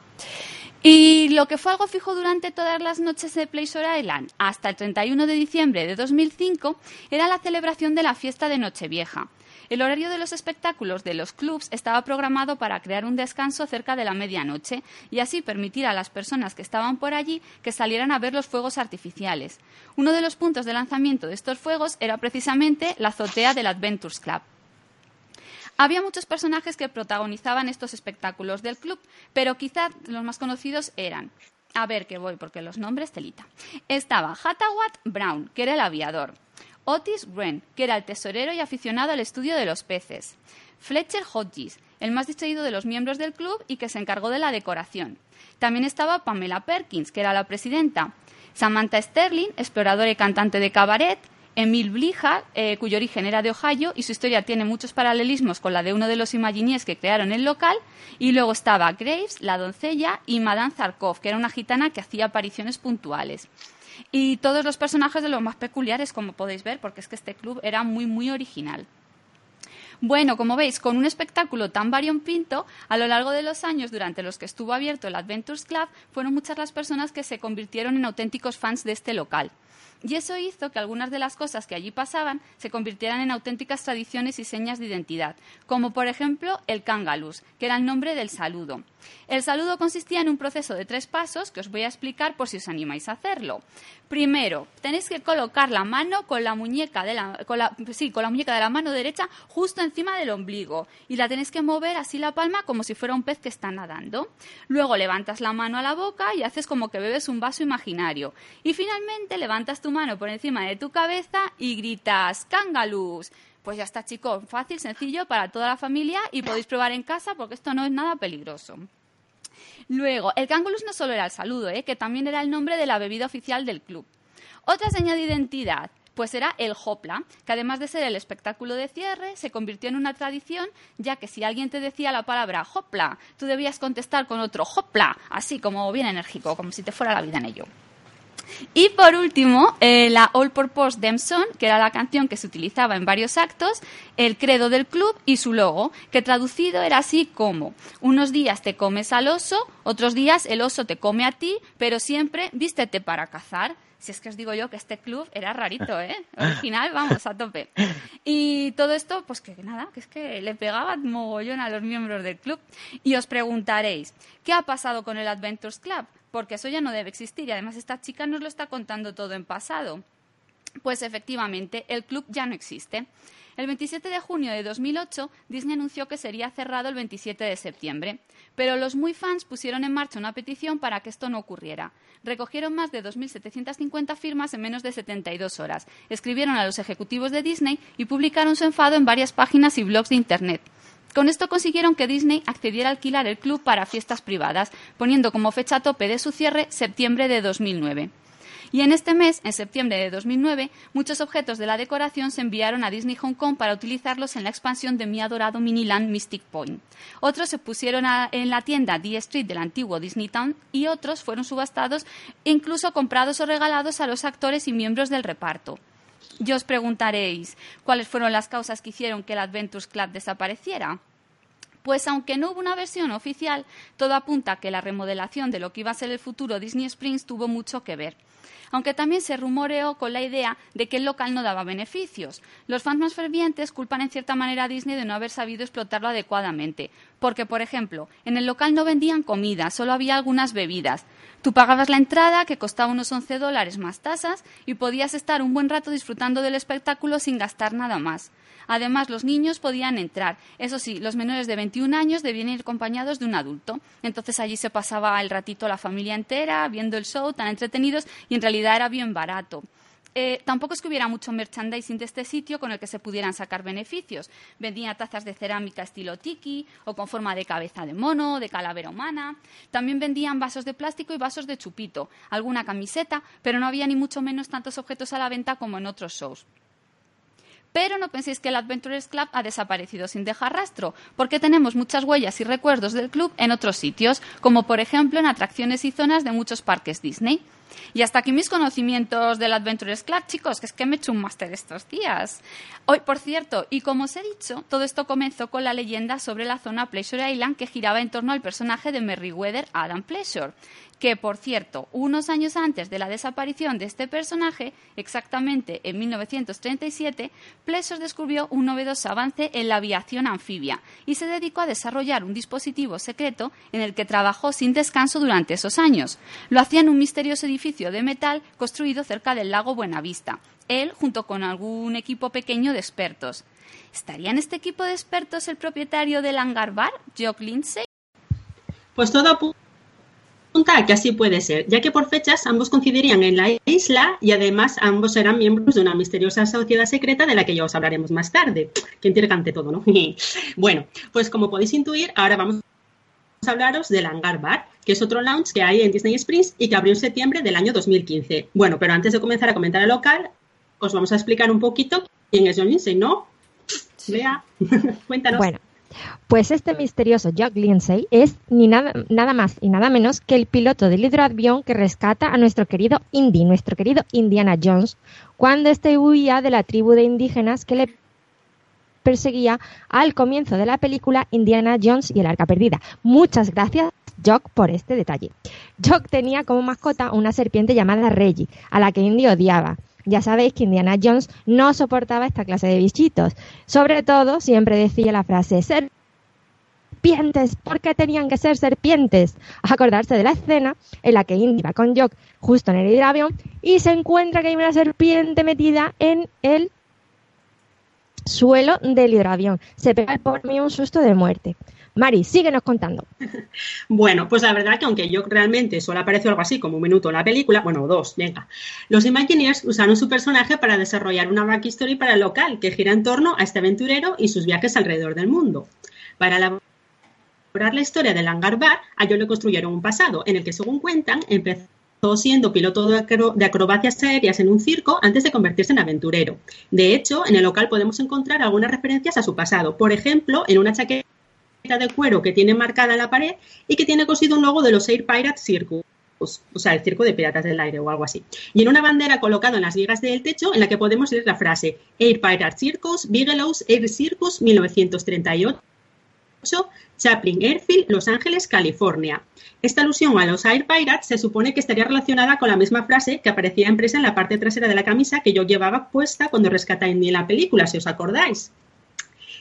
A: Y lo que fue algo fijo durante todas las noches de Pleasure Island hasta el 31 de diciembre de 2005 era la celebración de la fiesta de Nochevieja. El horario de los espectáculos de los clubs estaba programado para crear un descanso cerca de la medianoche y así permitir a las personas que estaban por allí que salieran a ver los fuegos artificiales. Uno de los puntos de lanzamiento de estos fuegos era precisamente la azotea del Adventures Club. Había muchos personajes que protagonizaban estos espectáculos del club, pero quizá los más conocidos eran a ver que voy porque los nombres telita. Estaba Hattawat Brown, que era el aviador. Otis Wren, que era el tesorero y aficionado al estudio de los peces. Fletcher Hodges, el más distraído de los miembros del club y que se encargó de la decoración. También estaba Pamela Perkins, que era la presidenta. Samantha Sterling, exploradora y cantante de cabaret. Emil Blija, eh, cuyo origen era de Ohio y su historia tiene muchos paralelismos con la de uno de los Imagineers que crearon el local. Y luego estaba Graves, la doncella, y Madame Zarkov, que era una gitana que hacía apariciones puntuales y todos los personajes de los más peculiares, como podéis ver, porque es que este club era muy, muy original. Bueno, como veis, con un espectáculo tan variopinto, a lo largo de los años durante los que estuvo abierto el Adventures Club, fueron muchas las personas que se convirtieron en auténticos fans de este local. Y eso hizo que algunas de las cosas que allí pasaban se convirtieran en auténticas tradiciones y señas de identidad, como por ejemplo el Kangalus, que era el nombre del saludo. El saludo consistía en un proceso de tres pasos que os voy a explicar por si os animáis a hacerlo. Primero, tenéis que colocar la mano con la muñeca de la, con la, sí, con la muñeca de la mano derecha justo encima del ombligo y la tenéis que mover así la palma como si fuera un pez que está nadando. Luego levantas la mano a la boca y haces como que bebes un vaso imaginario. Y finalmente levantas tu mano por encima de tu cabeza y gritas ¡Cángalus! Pues ya está, chicos, fácil, sencillo para toda la familia y podéis probar en casa porque esto no es nada peligroso. Luego, el cángulus no solo era el saludo, ¿eh? que también era el nombre de la bebida oficial del club. Otra señal de identidad, pues era el hopla, que además de ser el espectáculo de cierre, se convirtió en una tradición, ya que si alguien te decía la palabra hopla, tú debías contestar con otro hopla, así como bien enérgico, como si te fuera la vida en ello. Y por último, eh, la All Purpose Dem Song, que era la canción que se utilizaba en varios actos, el credo del club y su logo, que traducido era así como unos días te comes al oso, otros días el oso te come a ti, pero siempre vístete para cazar. Si es que os digo yo que este club era rarito, ¿eh? Original, vamos, a tope. Y todo esto, pues que nada, que es que le pegaba mogollón a los miembros del club. Y os preguntaréis, ¿qué ha pasado con el Adventures Club? porque eso ya no debe existir y además esta chica nos lo está contando todo en pasado. Pues efectivamente, el club ya no existe. El 27 de junio de 2008, Disney anunció que sería cerrado el 27 de septiembre, pero los muy fans pusieron en marcha una petición para que esto no ocurriera. Recogieron más de 2.750 firmas en menos de 72 horas, escribieron a los ejecutivos de Disney y publicaron su enfado en varias páginas y blogs de Internet. Con esto consiguieron que Disney accediera a alquilar el club para fiestas privadas, poniendo como fecha tope de su cierre septiembre de 2009. Y en este mes, en septiembre de 2009, muchos objetos de la decoración se enviaron a Disney Hong Kong para utilizarlos en la expansión de mi adorado Miniland Mystic Point. Otros se pusieron en la tienda D Street del antiguo Disney Town y otros fueron subastados e incluso comprados o regalados a los actores y miembros del reparto. Y os preguntaréis, ¿cuáles fueron las causas que hicieron que el Adventures Club desapareciera? Pues aunque no hubo una versión oficial, todo apunta a que la remodelación de lo que iba a ser el futuro Disney Springs tuvo mucho que ver aunque también se rumoreó con la idea de que el local no daba beneficios. Los fans más fervientes culpan en cierta manera a Disney de no haber sabido explotarlo adecuadamente, porque, por ejemplo, en el local no vendían comida, solo había algunas bebidas. Tú pagabas la entrada, que costaba unos 11 dólares más tasas, y podías estar un buen rato disfrutando del espectáculo sin gastar nada más. Además, los niños podían entrar. Eso sí, los menores de 21 años debían ir acompañados de un adulto. Entonces allí se pasaba el ratito la familia entera viendo el show, tan entretenidos, y en realidad era bien barato. Eh, tampoco es que hubiera mucho merchandising de este sitio con el que se pudieran sacar beneficios. Vendían tazas de cerámica estilo tiki o con forma de cabeza de mono, de calavera humana. También vendían vasos de plástico y vasos de chupito, alguna camiseta, pero no había ni mucho menos tantos objetos a la venta como en otros shows. Pero no penséis que el Adventurers Club ha desaparecido sin dejar rastro, porque tenemos muchas huellas y recuerdos del club en otros sitios, como por ejemplo en atracciones y zonas de muchos parques Disney. Y hasta aquí mis conocimientos del Adventures Club, chicos, que es que me he hecho un máster estos días. Hoy, por cierto, y como os he dicho, todo esto comenzó con la leyenda sobre la zona Pleasure Island que giraba en torno al personaje de Merriweather Adam Pleasure, que por cierto, unos años antes de la desaparición de este personaje, exactamente en 1937, Pleasure descubrió un novedoso avance en la aviación anfibia y se dedicó a desarrollar un dispositivo secreto en el que trabajó sin descanso durante esos años. Lo hacía en un misterioso edificio de metal construido cerca del lago Buenavista, él junto con algún equipo pequeño de expertos. ¿Estaría en este equipo de expertos el propietario del hangar bar, Jock Lindsay?
B: Pues todo que así puede ser, ya que por fechas ambos coincidirían en la isla y además ambos eran miembros de una misteriosa sociedad secreta de la que ya os hablaremos más tarde. Que intercante todo, ¿no? bueno, pues como podéis intuir, ahora vamos a hablaros del Hangar Bar, que es otro lounge que hay en Disney Springs y que abrió en septiembre del año 2015. Bueno, pero antes de comenzar a comentar el local, os vamos a explicar un poquito quién es John Lindsay, ¿no? Lea, cuéntanos.
D: Bueno, pues este misterioso Jack Lindsay es ni nada, nada, más y nada menos que el piloto del hidroavión que rescata a nuestro querido Indy, nuestro querido Indiana Jones, cuando este huía de la tribu de indígenas que le perseguía al comienzo de la película Indiana Jones y el Arca Perdida. Muchas gracias, Jock, por este detalle. Jock tenía como mascota una serpiente llamada Reggie, a la que Indy odiaba. Ya sabéis que Indiana Jones no soportaba esta clase de bichitos. Sobre todo, siempre decía la frase, serpientes, ¿por qué tenían que ser serpientes? Acordarse de la escena en la que Indy va con Jock justo en el hidroavión y se encuentra que hay una serpiente metida en el suelo del hidroavión. Se pega por mí un susto de muerte. Mari, síguenos contando.
B: Bueno, pues la verdad que aunque yo realmente solo apareció algo así como un minuto en la película, bueno, dos, venga, los Imagineers usaron su personaje para desarrollar una backstory para el local que gira en torno a este aventurero y sus viajes alrededor del mundo. Para elaborar la historia del hangar bar, a ellos le construyeron un pasado en el que, según cuentan, empezó siendo piloto de acrobacias aéreas en un circo antes de convertirse en aventurero. De hecho, en el local podemos encontrar algunas referencias a su pasado. Por ejemplo, en una chaqueta de cuero que tiene marcada la pared y que tiene cosido un logo de los Air Pirates Circus o sea, el circo de piratas del aire o algo así. Y en una bandera colocada en las vigas del techo en la que podemos leer la frase Air Pirates Circus, Bigelow's Air Circus 1938, Chaplin Airfield, Los Ángeles, California. Esta alusión a los Air Pirates se supone que estaría relacionada con la misma frase que aparecía impresa en la parte trasera de la camisa que yo llevaba puesta cuando rescaté en la película, si os acordáis.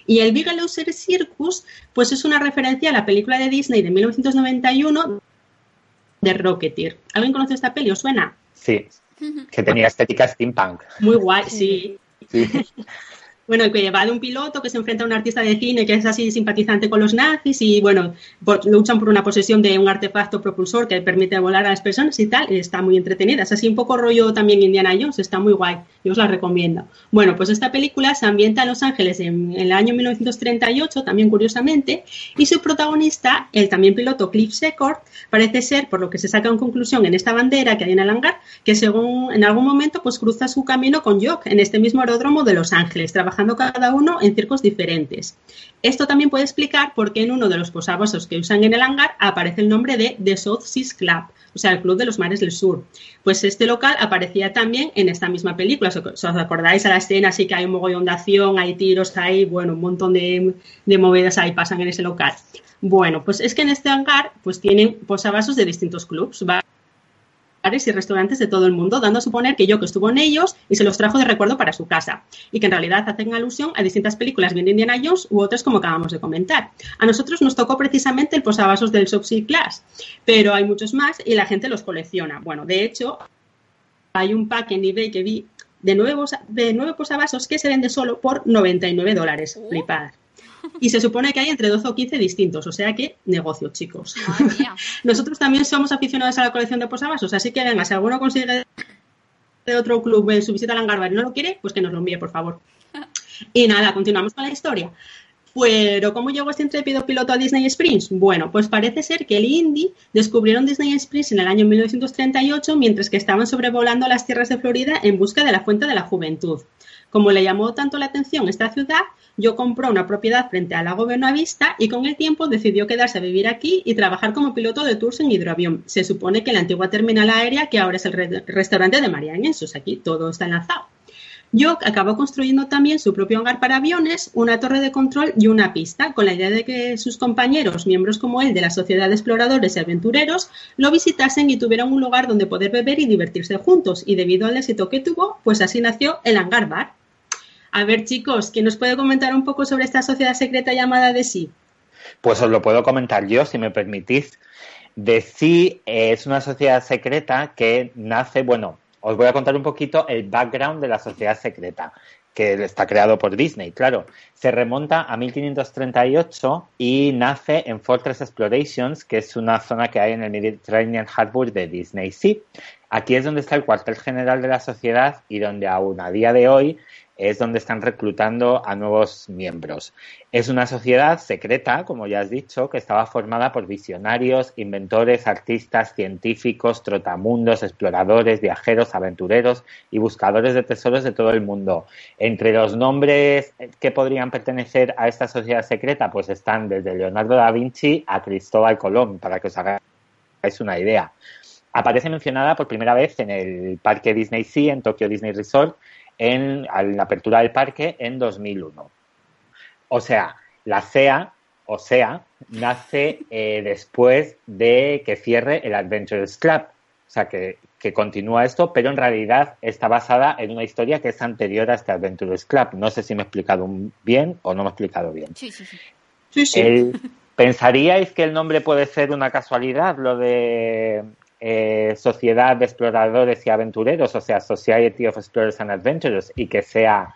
B: Y el Bigelow's Circus, pues es una referencia a la película de Disney de 1991 de Rocketeer. ¿Alguien conoce esta peli? ¿Os suena?
C: Sí, que tenía estética steampunk.
B: Muy guay, sí. sí. bueno, que va de un piloto que se enfrenta a un artista de cine que es así simpatizante con los nazis y, bueno, luchan por una posesión de un artefacto propulsor que permite volar a las personas y tal, y está muy entretenida. Es así un poco rollo también Indiana Jones, está muy guay, yo os la recomiendo. Bueno, pues esta película se ambienta en Los Ángeles en, en el año 1938, también curiosamente, y su protagonista, el también piloto Cliff Secord, parece ser, por lo que se saca en conclusión en esta bandera que hay en el hangar, que según en algún momento pues cruza su camino con Jock en este mismo aeródromo de Los Ángeles, trabajando cada uno en circos diferentes. Esto también puede explicar por qué en uno de los posavasos que usan en el hangar aparece el nombre de The South Seas Club, o sea, el Club de los Mares del Sur. Pues este local aparecía también en esta misma película. Os acordáis a la escena, sí que hay un mogollón hay tiros, hay, bueno, un montón de, de movidas ahí pasan en ese local. Bueno, pues es que en este hangar pues tienen posavasos de distintos clubs, y restaurantes de todo el mundo, dando a suponer que yo que estuvo en ellos y se los trajo de recuerdo para su casa, y que en realidad hacen alusión a distintas películas bien de Indiana Jones u otras como acabamos de comentar. A nosotros nos tocó precisamente el posavasos del Subsea Class, pero hay muchos más y la gente los colecciona. Bueno, de hecho, hay un pack en eBay que vi de nueve, de nueve posavasos que se vende solo por 99 dólares. Uh. Flipad. Y se supone que hay entre 12 o 15 distintos, o sea que negocio, chicos. Nosotros también somos aficionados a la colección de posavasos, así que venga, si alguno consigue de otro club en su visita a Langarbar y no lo quiere, pues que nos lo envíe, por favor. Y nada, continuamos con la historia. Pero, ¿cómo llegó este intrépido piloto a Disney Springs? Bueno, pues parece ser que el Indy descubrieron Disney Springs en el año 1938 mientras que estaban sobrevolando las tierras de Florida en busca de la fuente de la juventud. Como le llamó tanto la atención esta ciudad, yo compró una propiedad frente al lago Buenavista y con el tiempo decidió quedarse a vivir aquí y trabajar como piloto de tours en hidroavión. Se supone que la antigua terminal aérea, que ahora es el restaurante de María Jesús, aquí todo está enlazado. York acabó construyendo también su propio hangar para aviones, una torre de control y una pista, con la idea de que sus compañeros, miembros como él de la Sociedad de Exploradores y Aventureros, lo visitasen y tuvieran un lugar donde poder beber y divertirse juntos. Y debido al éxito que tuvo, pues así nació el Hangar Bar. A ver, chicos, ¿quién nos puede comentar un poco sobre esta sociedad secreta llamada de?
C: Pues os lo puedo comentar yo, si me permitís. De es una sociedad secreta que nace, bueno, os voy a contar un poquito el background de la sociedad secreta, que está creado por Disney, claro. Se remonta a 1538 y nace en Fortress Explorations, que es una zona que hay en el Mediterranean Harbor de Disney Sea. Aquí es donde está el cuartel general de la sociedad y donde aún a día de hoy es donde están reclutando a nuevos miembros. Es una sociedad secreta, como ya has dicho, que estaba formada por visionarios, inventores, artistas, científicos, trotamundos, exploradores, viajeros, aventureros y buscadores de tesoros de todo el mundo. Entre los nombres que podrían pertenecer a esta sociedad secreta, pues están desde Leonardo da Vinci a Cristóbal Colón, para que os hagáis una idea. Aparece mencionada por primera vez en el Parque Disney Sea, en Tokyo Disney Resort, en, la apertura del parque en 2001. O sea, la CEA, o sea, nace eh, después de que cierre el Adventures Club. O sea, que, continúa esto, pero en realidad está basada en una historia que es anterior a este Adventures Club. No sé si me he explicado bien o no me he explicado bien.
A: Sí, sí, sí.
C: ¿Pensaríais que el nombre puede ser una casualidad, lo de eh, sociedad de exploradores y aventureros, o sea, Society of Explorers and Adventurers, y que sea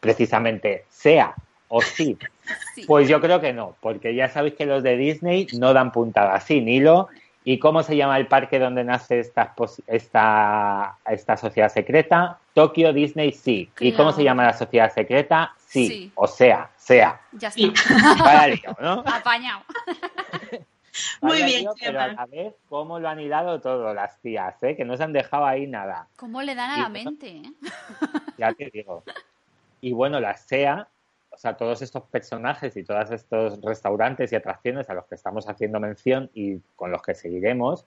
C: precisamente sea o sí. Pues yo creo que no, porque ya sabéis que los de Disney no dan puntada sin hilo. ¿Y cómo se llama el parque donde nace esta, esta, esta sociedad secreta? Tokyo Disney Sea. ¿Y cómo se llama la sociedad secreta? Sí. O sea, sea.
A: Ya está.
C: ¿no?
A: Apañado.
B: Muy bien,
C: pero a ver cómo lo han hilado todo las tías, ¿eh? que no se han dejado ahí nada.
A: ¿Cómo le dan a la mente? Eh?
C: Ya te digo. Y bueno, la SEA, o sea, todos estos personajes y todos estos restaurantes y atracciones a los que estamos haciendo mención y con los que seguiremos,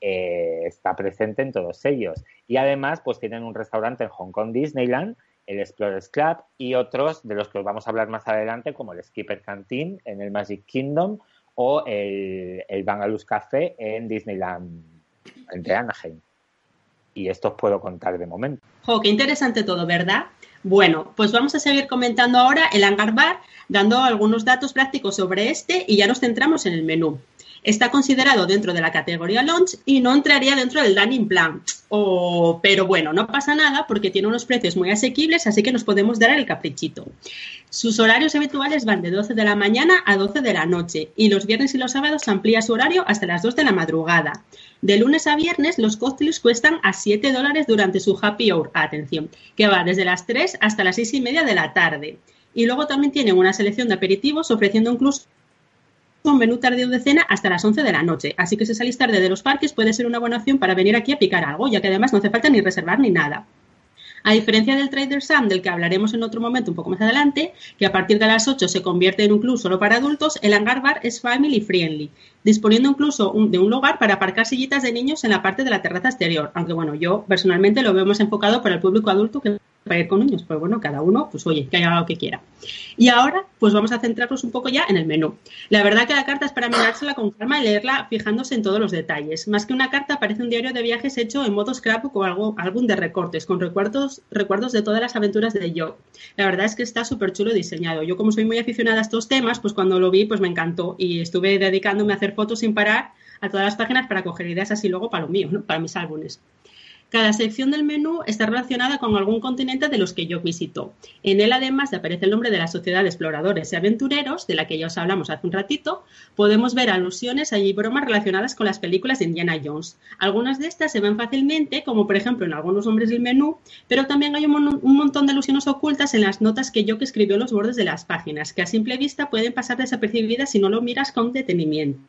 C: eh, está presente en todos ellos. Y además, pues tienen un restaurante en Hong Kong Disneyland, el Explorers Club y otros de los que os vamos a hablar más adelante, como el Skipper Canteen en el Magic Kingdom o el, el Bangalus Café en Disneyland, en Anaheim. Y esto os puedo contar de momento.
B: ¡Jo, qué interesante todo, ¿verdad? Bueno, pues vamos a seguir comentando ahora el Hangar Bar, dando algunos datos prácticos sobre este y ya nos centramos en el menú. Está considerado dentro de la categoría launch y no entraría dentro del dining plan. pero bueno, no pasa nada porque tiene unos precios muy asequibles, así que nos podemos dar el caprichito. Sus horarios habituales van de 12 de la mañana a 12 de la noche y los viernes y los sábados amplía su horario hasta las 2 de la madrugada. De lunes a viernes los cócteles cuestan a 7 dólares durante su happy hour, atención, que va desde las 3 hasta las 6 y media de la tarde. Y luego también tienen una selección de aperitivos ofreciendo incluso un menú tardío de cena hasta las 11 de la noche. Así que si salís tarde de los parques puede ser una buena opción para venir aquí a picar algo, ya que además no hace falta ni reservar ni nada. A diferencia del Trader Sam, del que hablaremos en otro momento un poco más adelante, que a partir de las 8 se convierte en un club solo para adultos, el Hangar Bar es family friendly, disponiendo incluso de un lugar para aparcar sillitas de niños en la parte de la terraza exterior. Aunque bueno, yo personalmente lo veo más enfocado para el público adulto que para con niños, pero bueno, cada uno, pues oye, que haga lo que quiera. Y ahora, pues vamos a centrarnos un poco ya en el menú. La verdad que la carta es para mirársela con calma y leerla fijándose en todos los detalles. Más que una carta, parece un diario de viajes hecho en modo scrapbook o algo, álbum de recortes, con recuerdos, recuerdos de todas las aventuras de Joe. La verdad es que está súper chulo diseñado. Yo como soy muy aficionada a estos temas, pues cuando lo vi, pues me encantó y estuve dedicándome a hacer fotos sin parar a todas las páginas para coger ideas así luego para lo mío, para mis álbumes. Cada sección del menú está relacionada con algún continente de los que yo visito. En él, además de aparecer el nombre de la Sociedad de Exploradores y Aventureros, de la que ya os hablamos hace un ratito, podemos ver alusiones y bromas relacionadas con las películas de Indiana Jones. Algunas de estas se ven fácilmente, como por ejemplo en algunos nombres del menú, pero también hay un, montón de alusiones ocultas en las notas que que escribió en los bordes de las páginas, que a simple vista pueden pasar desapercibidas si no lo miras con detenimiento.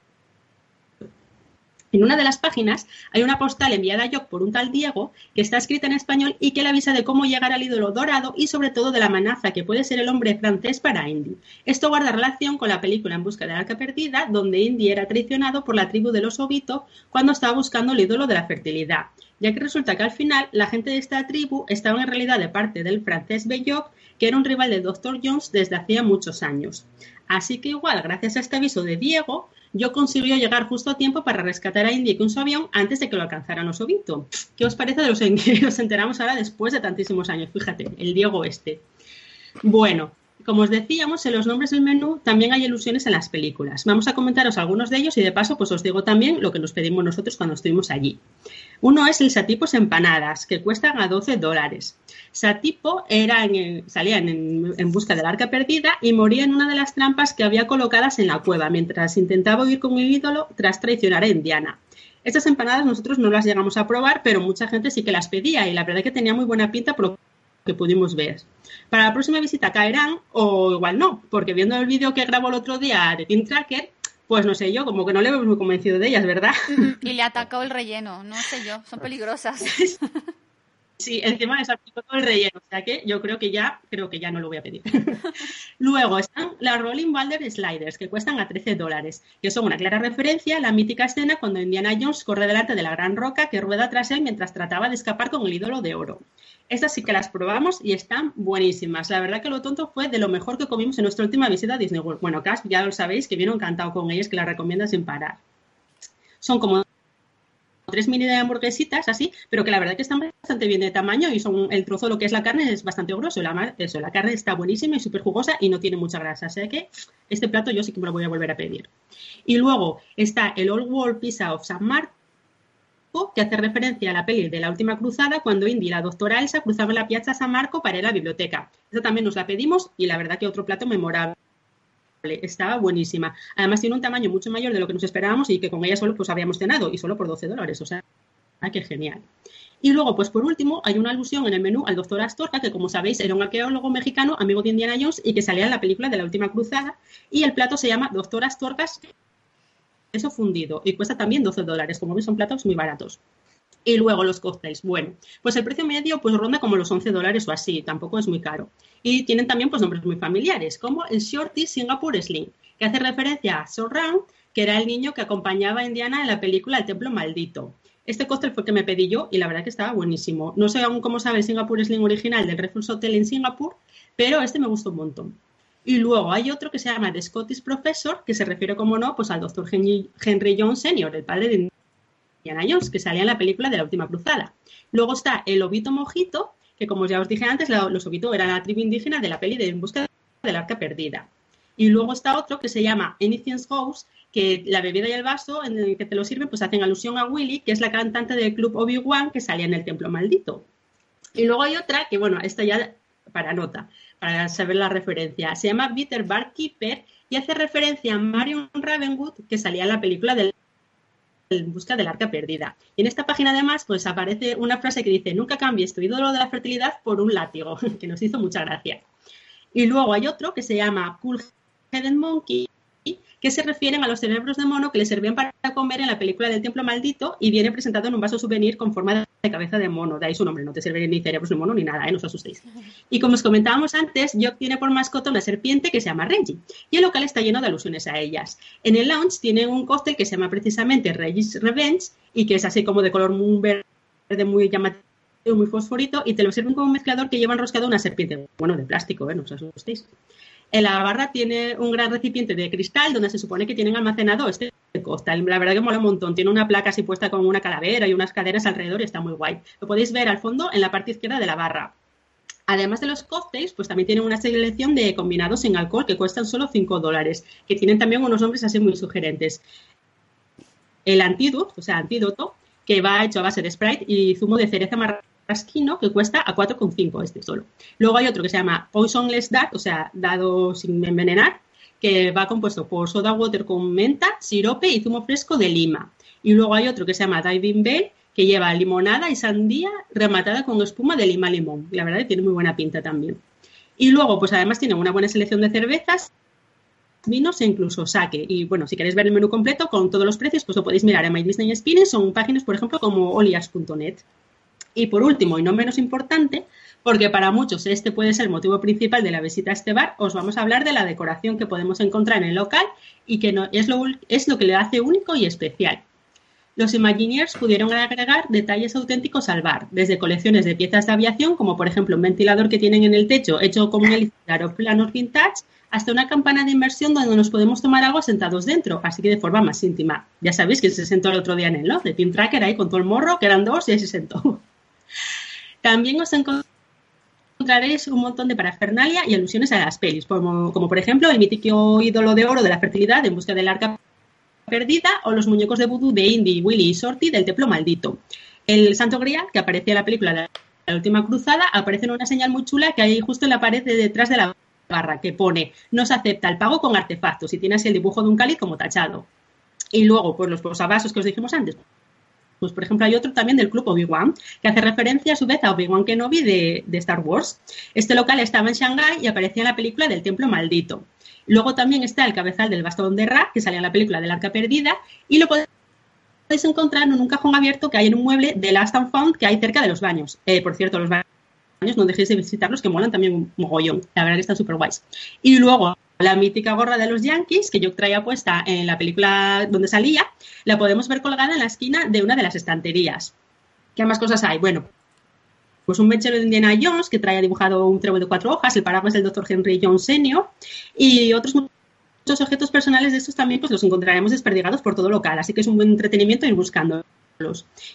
B: En una de las páginas hay una postal enviada a Jock por un tal Diego que está escrita en español y que le avisa de cómo llegar al ídolo dorado y sobre todo de la amenaza que puede ser el hombre francés para Indy. Esto guarda relación con la película En busca de la arca perdida, donde Indy era traicionado por la tribu de los Obito cuando estaba buscando el ídolo de la fertilidad, ya que resulta que al final la gente de esta tribu estaba en realidad de parte del francés Belloc, que era un rival de Dr. Jones desde hacía muchos años. Así que igual, gracias a este aviso de Diego, yo consiguió llegar justo a tiempo para rescatar a Indy con su avión antes de que lo alcanzaran los Obito. ¿Qué os parece de los que nos enteramos ahora después de tantísimos años? Fíjate, el Diego este. Bueno, como os decíamos, en los nombres del menú también hay ilusiones en las películas. Vamos a comentaros algunos de ellos y de paso pues os digo también lo que nos pedimos nosotros cuando estuvimos allí. Uno es el Satipos empanadas, que cuestan a 12 dólares. Satipo era salía en, en, busca del arca perdida y moría en una de las trampas que había colocadas en la cueva mientras intentaba huir con el ídolo tras traicionar a Indiana. Estas empanadas nosotros no las llegamos a probar, pero mucha gente sí que las pedía y la verdad es que tenía muy buena pinta por lo que pudimos ver. Para la próxima visita caerán o igual no, porque viendo el vídeo que grabó el otro día de Team Tracker, pues no sé yo, como que no le vemos muy convencido de ellas, ¿verdad?
A: Y le atacó el relleno, no sé yo, son peligrosas.
B: Sí, encima les aplicó todo el relleno, o sea que yo creo que ya, creo que ya no lo voy a pedir. Luego están las Rolling Boulder Sliders, que cuestan a 13 dólares, que son una clara referencia a la mítica escena cuando Indiana Jones corre delante de la gran roca que rueda tras él mientras trataba de escapar con el ídolo de oro. Estas sí que las probamos y están buenísimas. La verdad que lo tonto fue de lo mejor que comimos en nuestra última visita a Disney World. Bueno, Cash, ya lo sabéis, que vino encantado con ellas, que las recomienda sin parar. Son como tres mini de hamburguesitas así, pero que la verdad que están bastante bien de tamaño y son el trozo, lo que es la carne, es bastante grueso. La, eso, la carne está buenísima y súper jugosa y no tiene mucha grasa. O sea que este plato yo sí que me lo voy a volver a pedir. Y luego está el Old World Pizza of San Marco que hace referencia a la peli de la última cruzada cuando Indy y la doctora Elsa cruzaban la Piazza San Marco para ir a la biblioteca. Esta también nos la pedimos y la verdad que otro plato memorable. Estaba buenísima. Además tiene un tamaño mucho mayor de lo que nos esperábamos y que con ella solo pues habíamos cenado y solo por 12 dólares. O sea, ah, qué genial. Y luego, pues por último, hay una alusión en el menú al doctor Astorga, que como sabéis era un arqueólogo mexicano, amigo de Indiana Jones y que salía en la película de la última cruzada. Y el plato se llama Doctor Astorgas eso fundido y cuesta también 12 dólares. Como veis, son platos muy baratos. Y luego los cócteles. Bueno, pues el precio medio pues ronda como los 11 dólares o así, tampoco es muy caro. Y tienen también pues nombres muy familiares, como el Shorty Singapore Slim, que hace referencia a Round, que era el niño que acompañaba a Indiana en la película El Templo Maldito. Este cóctel fue el que me pedí yo y la verdad que estaba buenísimo. No sé aún cómo sabe el Singapore Slim original del Refuse Hotel en Singapur, pero este me gustó un montón. Y luego hay otro que se llama The Scottish Professor, que se refiere, como no, pues al doctor Henry, Jones Sr., el padre de Indiana Jones, que salía en la película de la última cruzada. Luego está el Obito Mojito, que como ya os dije antes, los Obito eran la tribu indígena de la peli de En busca del arca perdida. Y luego está otro que se llama Anything's House, que la bebida y el vaso en el que te lo sirven, pues hacen alusión a Willy, que es la cantante del club Obi-Wan que salía en el Templo Maldito. Y luego hay otra que, bueno, esta ya para nota, para saber la referencia. Se llama Bitter Barkeeper y hace referencia a Marion Ravenwood, que salía en la película del en busca del arca perdida. Y en esta página además pues aparece una frase que dice nunca cambies tu ídolo de la fertilidad por un látigo, que nos hizo mucha gracia. Y luego hay otro que se llama Cool Headed Monkey, que se refieren a los cerebros de mono que le servían para comer en la película del Templo Maldito y viene presentado en un vaso souvenir con forma de cabeza de mono. De ahí su nombre, no te sirven ni cerebros de mono ni nada, ¿eh? no os asustéis. Y como os comentábamos antes, Jock tiene por mascota una serpiente que se llama Reggie y el local está lleno de alusiones a ellas. En el lounge tiene un cóctel que se llama precisamente Reggie's Revenge y que es así como de color muy verde, muy llamativo muy fosforito y te lo sirven como un mezclador que lleva enroscado una serpiente, bueno, de plástico, ¿eh? no os asustéis. En la barra tiene un gran recipiente de cristal donde se supone que tienen almacenado este costal. La verdad que mola un montón. Tiene una placa así puesta con una calavera y unas caderas alrededor y está muy guay. Lo podéis ver al fondo en la parte izquierda de la barra. Además de los cócteles, pues también tienen una selección de combinados sin alcohol que cuestan solo 5 dólares, que tienen también unos nombres así muy sugerentes. El antídoto, o sea, antídoto, que va hecho a base de Sprite y zumo de cereza marrón rasquino que cuesta a 4,5 este solo. Luego hay otro que se llama Poisonless Dad, o sea, dado sin envenenar, que va compuesto por soda water con menta, sirope y zumo fresco de lima. Y luego hay otro que se llama Diving Bell, que lleva limonada y sandía rematada con espuma de lima limón. La verdad que tiene muy buena pinta también. Y luego, pues además tiene una buena selección de cervezas vinos e incluso saque. Y bueno, si queréis ver el menú completo con todos los precios, pues lo podéis mirar en My Disney Experience o en páginas, por ejemplo, como olias.net. Y por último, y no menos importante, porque para muchos este puede ser el motivo principal de la visita a este bar, os vamos a hablar de la decoración que podemos encontrar en el local y que es, lo, es lo que le hace único y especial. Los Imagineers pudieron agregar detalles auténticos al bar, desde colecciones de piezas de aviación, como por ejemplo un ventilador que tienen en el techo hecho con un aeroplanos vintage, hasta una campana de inmersión donde nos podemos tomar algo sentados dentro, así que de forma más íntima. Ya sabéis que se sentó el otro día en el Love de Team Tracker ahí con todo el morro, que eran dos y ahí se sentó. También os encontraréis un montón de parafernalia y alusiones a las pelis, como, por ejemplo el mítico ídolo de oro de la fertilidad en busca del arca perdida o los muñecos de vudú de Indy, Willy y Sorty del templo maldito. El Santo Grial, que aparecía en la película de la última cruzada, aparece en una señal muy chula que hay justo en la pared de detrás de la barra que pone no se acepta el pago con artefactos y tiene así el dibujo de un cáliz como tachado. Y luego, pues los posavasos que os dijimos antes. Pues, por ejemplo, hay otro también del Club Obi-Wan, que hace referencia a su vez a Obi-Wan Kenobi de, de Star Wars. Este local estaba en Shanghái y aparecía en la película del Templo Maldito. Luego también está el cabezal del bastón de Ra, que sale en la película del Arca Perdida, y lo podéis encontrar en un cajón abierto que hay en un mueble de Last and Found que hay cerca de los baños. Eh, por cierto, los baños no dejéis de visitarlos, que molan también un mogollón. La verdad que están súper guays. Y luego, la mítica gorra de los Yankees, que yo traía puesta en la película donde salía, la podemos ver colgada en la esquina de una de las estanterías. ¿Qué más cosas hay? Bueno, pues un mechero de Indiana Jones que traía dibujado un trébol de cuatro hojas, el paraguas del Dr. Henry Jones Senior y otros muchos objetos personales de estos también pues los encontraremos desperdigados por todo local, así que es un buen entretenimiento ir buscando.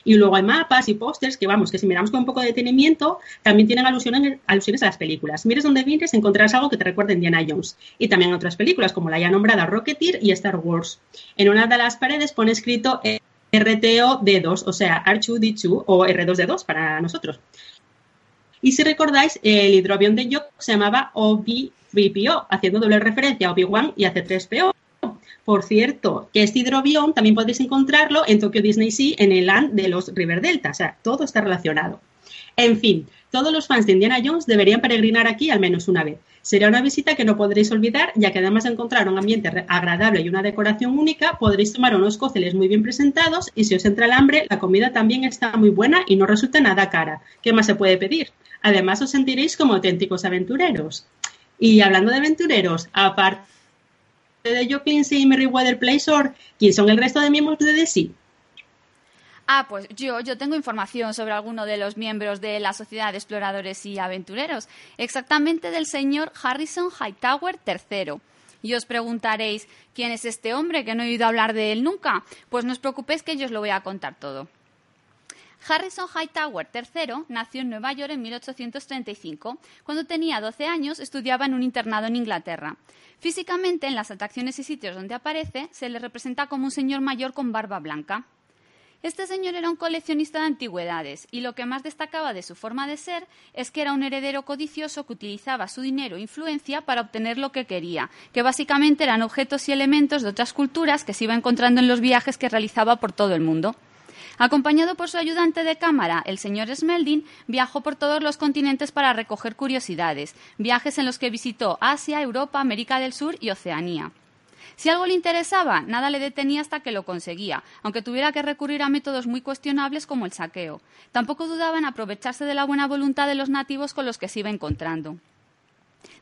B: Y luego hay mapas y pósters que, vamos, que si miramos con un poco de detenimiento, también tienen alusiones, alusiones a las películas. Mires donde mires, encontrarás algo que te recuerde a Indiana Jones. Y también otras películas, como la ya nombrada Rocketeer y Star Wars. En una de las paredes pone escrito RTO-D2, o sea, R2D2 o R2D2 para nosotros. Y si recordáis, el hidroavión de Yoke se llamaba OB-3PO, haciendo doble referencia a Obi-Wan y a C3PO. Por cierto, que este hidroavión también podéis encontrarlo en Tokyo Disney Sea en el land de los River Delta, o sea, todo está relacionado. En fin, todos los fans de Indiana Jones deberían peregrinar aquí al menos una vez. Será una visita que no podréis olvidar, ya que además de encontrar un ambiente agradable y una decoración única, podréis tomar unos cóceles muy bien presentados y si os entra el hambre, la comida también está muy buena y no resulta nada cara. ¿Qué más se puede pedir? Además, os sentiréis como auténticos aventureros. Y hablando de aventureros, aparte de Joe y Meriwether Placer, ¿quién son el resto de miembros de DC?
A: Ah, pues yo, yo tengo información sobre alguno de los miembros de la Sociedad de Exploradores y Aventureros, exactamente del señor Harrison Hightower III. Y os preguntaréis, ¿quién es este hombre que no he oído hablar de él nunca? Pues no os preocupéis que yo os lo voy a contar todo. Harrison Hightower III nació en Nueva York en 1835. Cuando tenía 12 años estudiaba en un internado en Inglaterra. Físicamente, en las atracciones y sitios donde aparece, se le representa como un señor mayor con barba blanca. Este señor era un coleccionista de antigüedades y lo que más destacaba de su forma de ser es que era un heredero codicioso que utilizaba su dinero e influencia para obtener lo que quería, que básicamente eran objetos y elementos de otras culturas que se iba encontrando en los viajes que realizaba por todo el mundo. Acompañado por su ayudante de cámara, el señor Smeldin, viajó por todos los continentes para recoger curiosidades, viajes en los que visitó Asia, Europa, América del Sur y Oceanía. Si algo le interesaba, nada le detenía hasta que lo conseguía, aunque tuviera que recurrir a métodos muy cuestionables como el saqueo. Tampoco dudaba en aprovecharse de la buena voluntad de los nativos con los que se iba encontrando.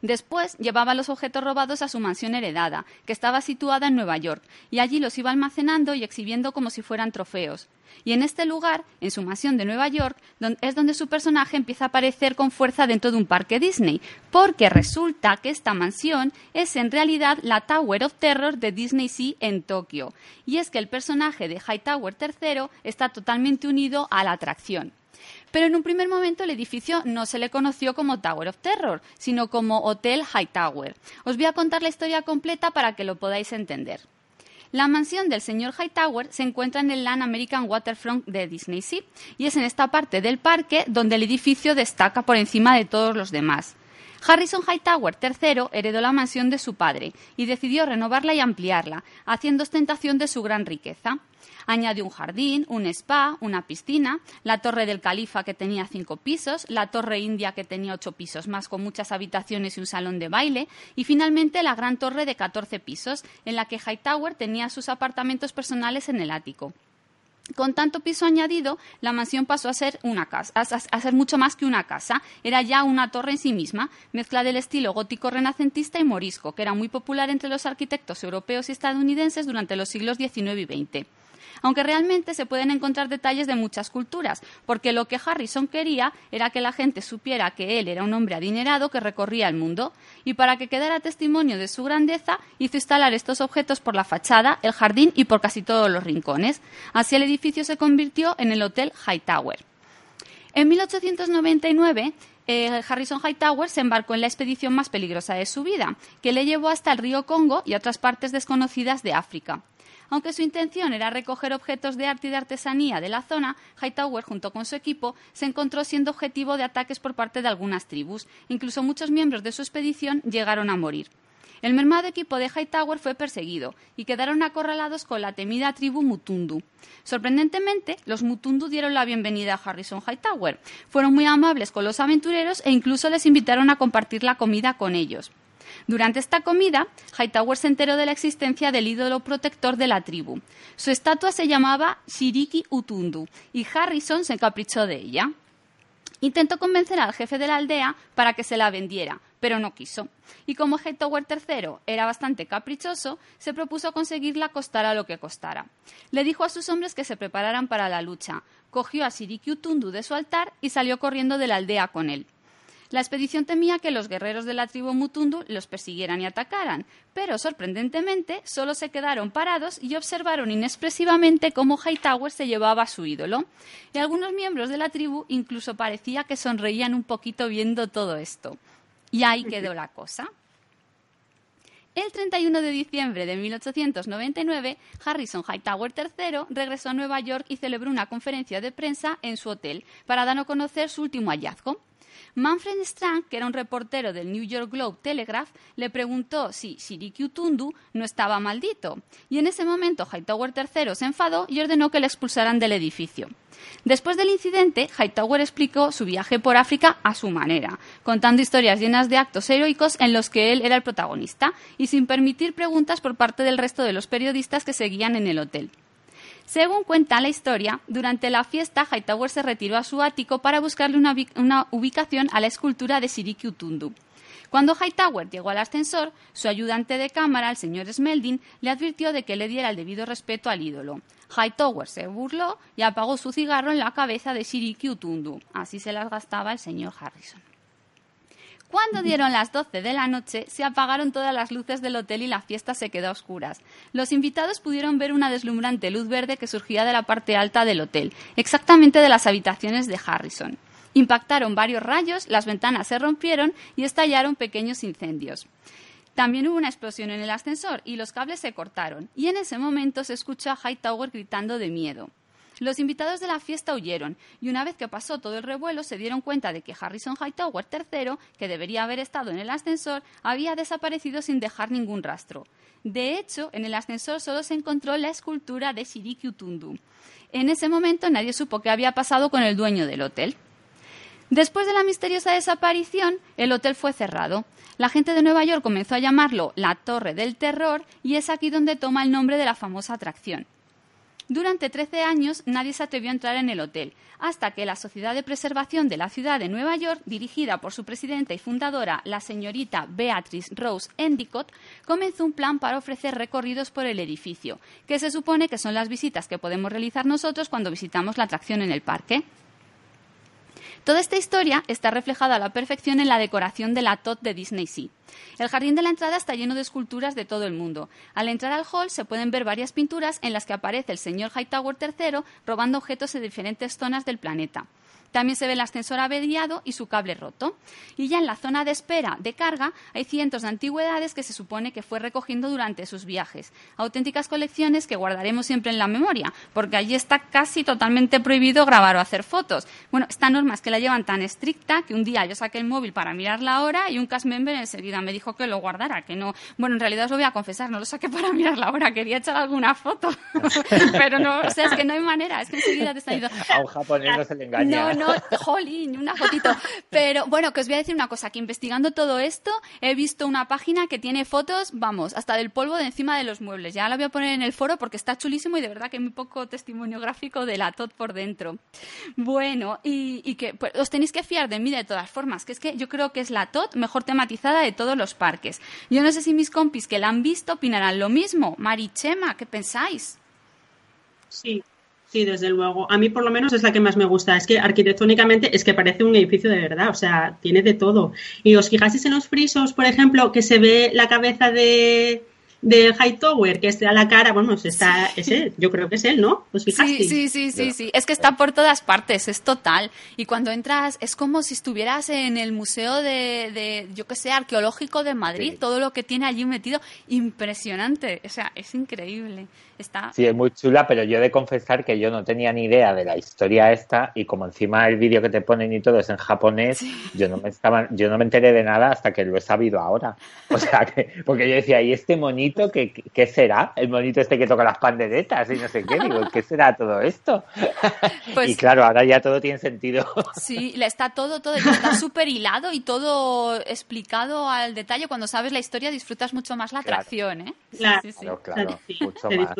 A: Después llevaba los objetos robados a su mansión heredada, que estaba situada en Nueva York, y allí los iba almacenando y exhibiendo como si fueran trofeos. Y en este lugar, en su mansión de Nueva York, es donde su personaje empieza a aparecer con fuerza dentro de un parque Disney, porque resulta que esta mansión es en realidad la Tower of Terror de Disney Sea en Tokio. Y es que el personaje de Hightower III está totalmente unido a la atracción. Pero en un primer momento el edificio no se le conoció como Tower of Terror, sino como Hotel Hightower. Os voy a contar la historia completa para que lo podáis entender. La mansión del señor Hightower se encuentra en el Land American Waterfront de Disney Sea y es en esta parte del parque donde el edificio destaca por encima de todos los demás. Harrison Hightower III heredó la mansión de su padre y decidió renovarla y ampliarla, haciendo ostentación de su gran riqueza. Añadió un jardín, un spa, una piscina, la torre del califa que tenía cinco pisos, la torre india que tenía ocho pisos más con muchas habitaciones y un salón de baile, y finalmente la gran torre de catorce pisos, en la que Hightower tenía sus apartamentos personales en el ático. Con tanto piso añadido, la mansión pasó a ser una casa, a, ser mucho más que una casa. Era ya una torre en sí misma, mezcla del estilo gótico renacentista y morisco, que era muy popular entre los arquitectos europeos y estadounidenses durante los siglos XIX y XX aunque realmente se pueden encontrar detalles de muchas culturas, porque lo que Harrison quería era que la gente supiera que él era un hombre adinerado que recorría el mundo, y para que quedara testimonio de su grandeza, hizo instalar estos objetos por la fachada, el jardín y por casi todos los rincones. Así el edificio se convirtió en el Hotel Hightower. En 1899, eh, Harrison Hightower se embarcó en la expedición más peligrosa de su vida, que le llevó hasta el río Congo y otras partes desconocidas de África. Aunque su intención era recoger objetos de arte y de artesanía de la zona, Hightower, junto con su equipo, se encontró siendo objetivo de ataques por parte de algunas tribus. Incluso muchos miembros de su expedición llegaron a morir. El mermado equipo de Hightower fue perseguido y quedaron acorralados con la temida tribu Mutundu. Sorprendentemente, los Mutundu dieron la bienvenida a Harrison Hightower. Fueron muy amables con los aventureros e incluso les invitaron a compartir la comida con ellos. Durante esta comida, Hightower se enteró de la existencia del ídolo protector de la tribu. Su estatua se llamaba Shiriki Utundu y Harrison se encaprichó de ella. Intentó convencer al jefe de la aldea para que se la vendiera, pero no quiso. Y como Hightower III era bastante caprichoso, se propuso conseguirla costara lo que costara. Le dijo a sus hombres que se prepararan para la lucha, cogió a Shiriki Utundu de su altar y salió corriendo de la aldea con él. La expedición temía que los guerreros de la tribu Mutundu los persiguieran y atacaran, pero sorprendentemente solo se quedaron parados y observaron inexpresivamente cómo Hightower se llevaba a su ídolo. Y algunos miembros de la tribu incluso parecía que sonreían un poquito viendo todo esto. Y ahí quedó la cosa. El 31 de diciembre de 1899, Harrison Hightower III regresó a Nueva York y celebró una conferencia de prensa en su hotel para dar a conocer su último hallazgo. Manfred Strang, que era un reportero del New York Globe Telegraph, le preguntó si Shiriki Utundu no estaba maldito, y en ese momento Hightower III se enfadó y ordenó que le expulsaran del edificio. Después del incidente, Hightower explicó su viaje por África a su manera, contando historias llenas de actos heroicos en los que él era el protagonista y sin permitir preguntas por parte del resto de los periodistas que seguían en el hotel. Según cuenta la historia, durante la fiesta Hightower se retiró a su ático para buscarle una, ubicación a la escultura de Siriki Utundu. Cuando Hightower llegó al ascensor, su ayudante de cámara, el señor Smelding, le advirtió de que le diera el debido respeto al ídolo. Hightower se burló y apagó su cigarro en la cabeza de Siriki Utundu. Así se las gastaba el señor Harrison. Cuando dieron las 12 de la noche, se apagaron todas las luces del hotel y la fiesta se quedó a oscuras. Los invitados pudieron ver una deslumbrante luz verde que surgía de la parte alta del hotel, exactamente de las habitaciones de Harrison. Impactaron varios rayos, las ventanas se rompieron y estallaron pequeños incendios. También hubo una explosión en el ascensor y los cables se cortaron, y en ese momento se escuchó a Hightower gritando de miedo. Los invitados de la fiesta huyeron y una vez que pasó todo el revuelo se dieron cuenta de que Harrison Hightower III, que debería haber estado en el ascensor, había desaparecido sin dejar ningún rastro. De hecho, en el ascensor solo se encontró la escultura de Shiriki Utundu. En ese momento nadie supo qué había pasado con el dueño del hotel. Después de la misteriosa desaparición, el hotel fue cerrado. La gente de Nueva York comenzó a llamarlo la Torre del Terror y es aquí donde toma el nombre de la famosa atracción. Durante 13 años nadie se atrevió a entrar en el hotel, hasta que la Sociedad de Preservación de la Ciudad de Nueva York, dirigida por su presidenta y fundadora, la señorita Beatrice Rose Endicott, comenzó un plan para ofrecer recorridos por el edificio, que se supone que son las visitas que podemos realizar nosotros cuando visitamos la atracción en el parque. Toda esta historia está reflejada a la perfección en la decoración de la TOT de Disney Sea. El jardín de la entrada está lleno de esculturas de todo el mundo. Al entrar al hall se pueden ver varias pinturas en las que aparece el señor Hightower III robando objetos de diferentes zonas del planeta. También se ve el ascensor averiado y su cable roto. Y ya en la zona de espera de carga hay cientos de antigüedades que se supone que fue recogiendo durante sus viajes. Auténticas colecciones que guardaremos siempre en la memoria, porque allí está casi totalmente prohibido grabar o hacer fotos. Bueno, esta norma es que la llevan tan estricta que un día yo saqué el móvil para mirar la hora y un cast member enseguida me dijo que lo guardara, que no. Bueno, en realidad os lo voy a confesar, no lo saqué para mirar la hora, quería echar alguna foto, pero no, o sea, es que no hay manera, es que enseguida te está ido.
C: A un japonés no se le engaña.
A: No, no, jolín, una fotito. Pero bueno, que os voy a decir una cosa, que investigando todo esto he visto una página que tiene fotos, vamos, hasta del polvo de encima de los muebles. Ya la voy a poner en el foro porque está chulísimo y de verdad que hay muy poco testimonio gráfico de la TOT por dentro. Bueno, y, que pues, os tenéis que fiar de mí de todas formas, que es que yo creo que es la TOT mejor tematizada de todos los parques. Yo no sé si mis compis que la han visto opinarán lo mismo. Marichema, ¿qué pensáis?
B: Sí, Sí, desde luego. A mí por lo menos es la que más me gusta. Es que arquitectónicamente es que parece un edificio de verdad, o sea, tiene de todo. Y os fijáis en los frisos, por ejemplo, que se ve la cabeza de, de Hightower, que está a la cara, bueno, está, es él, yo creo que es él, ¿no?
A: Sí, sí, sí, sí, sí, es que está por todas partes, es total. Y cuando entras, es como si estuvieras en el Museo de, de yo qué sé, Arqueológico de Madrid, todo lo que tiene allí metido, impresionante, o sea, es increíble. Está...
C: Sí, es muy chula, pero yo he de confesar que yo no tenía ni idea de la historia esta y como encima el vídeo que te ponen y todo es en japonés, yo no me estaba, yo no me enteré de nada hasta que lo he sabido ahora. O sea, que, porque yo decía, ¿y este monito qué, qué será? El monito este que toca las panderetas y no sé qué, digo, ¿qué será todo esto? Pues, y claro, ahora ya todo tiene sentido.
A: Sí, está todo, todo, está súper hilado y todo explicado al detalle. Cuando sabes la historia disfrutas mucho más la atracción, ¿eh?
B: Claro, sí, sí, claro, mucho más.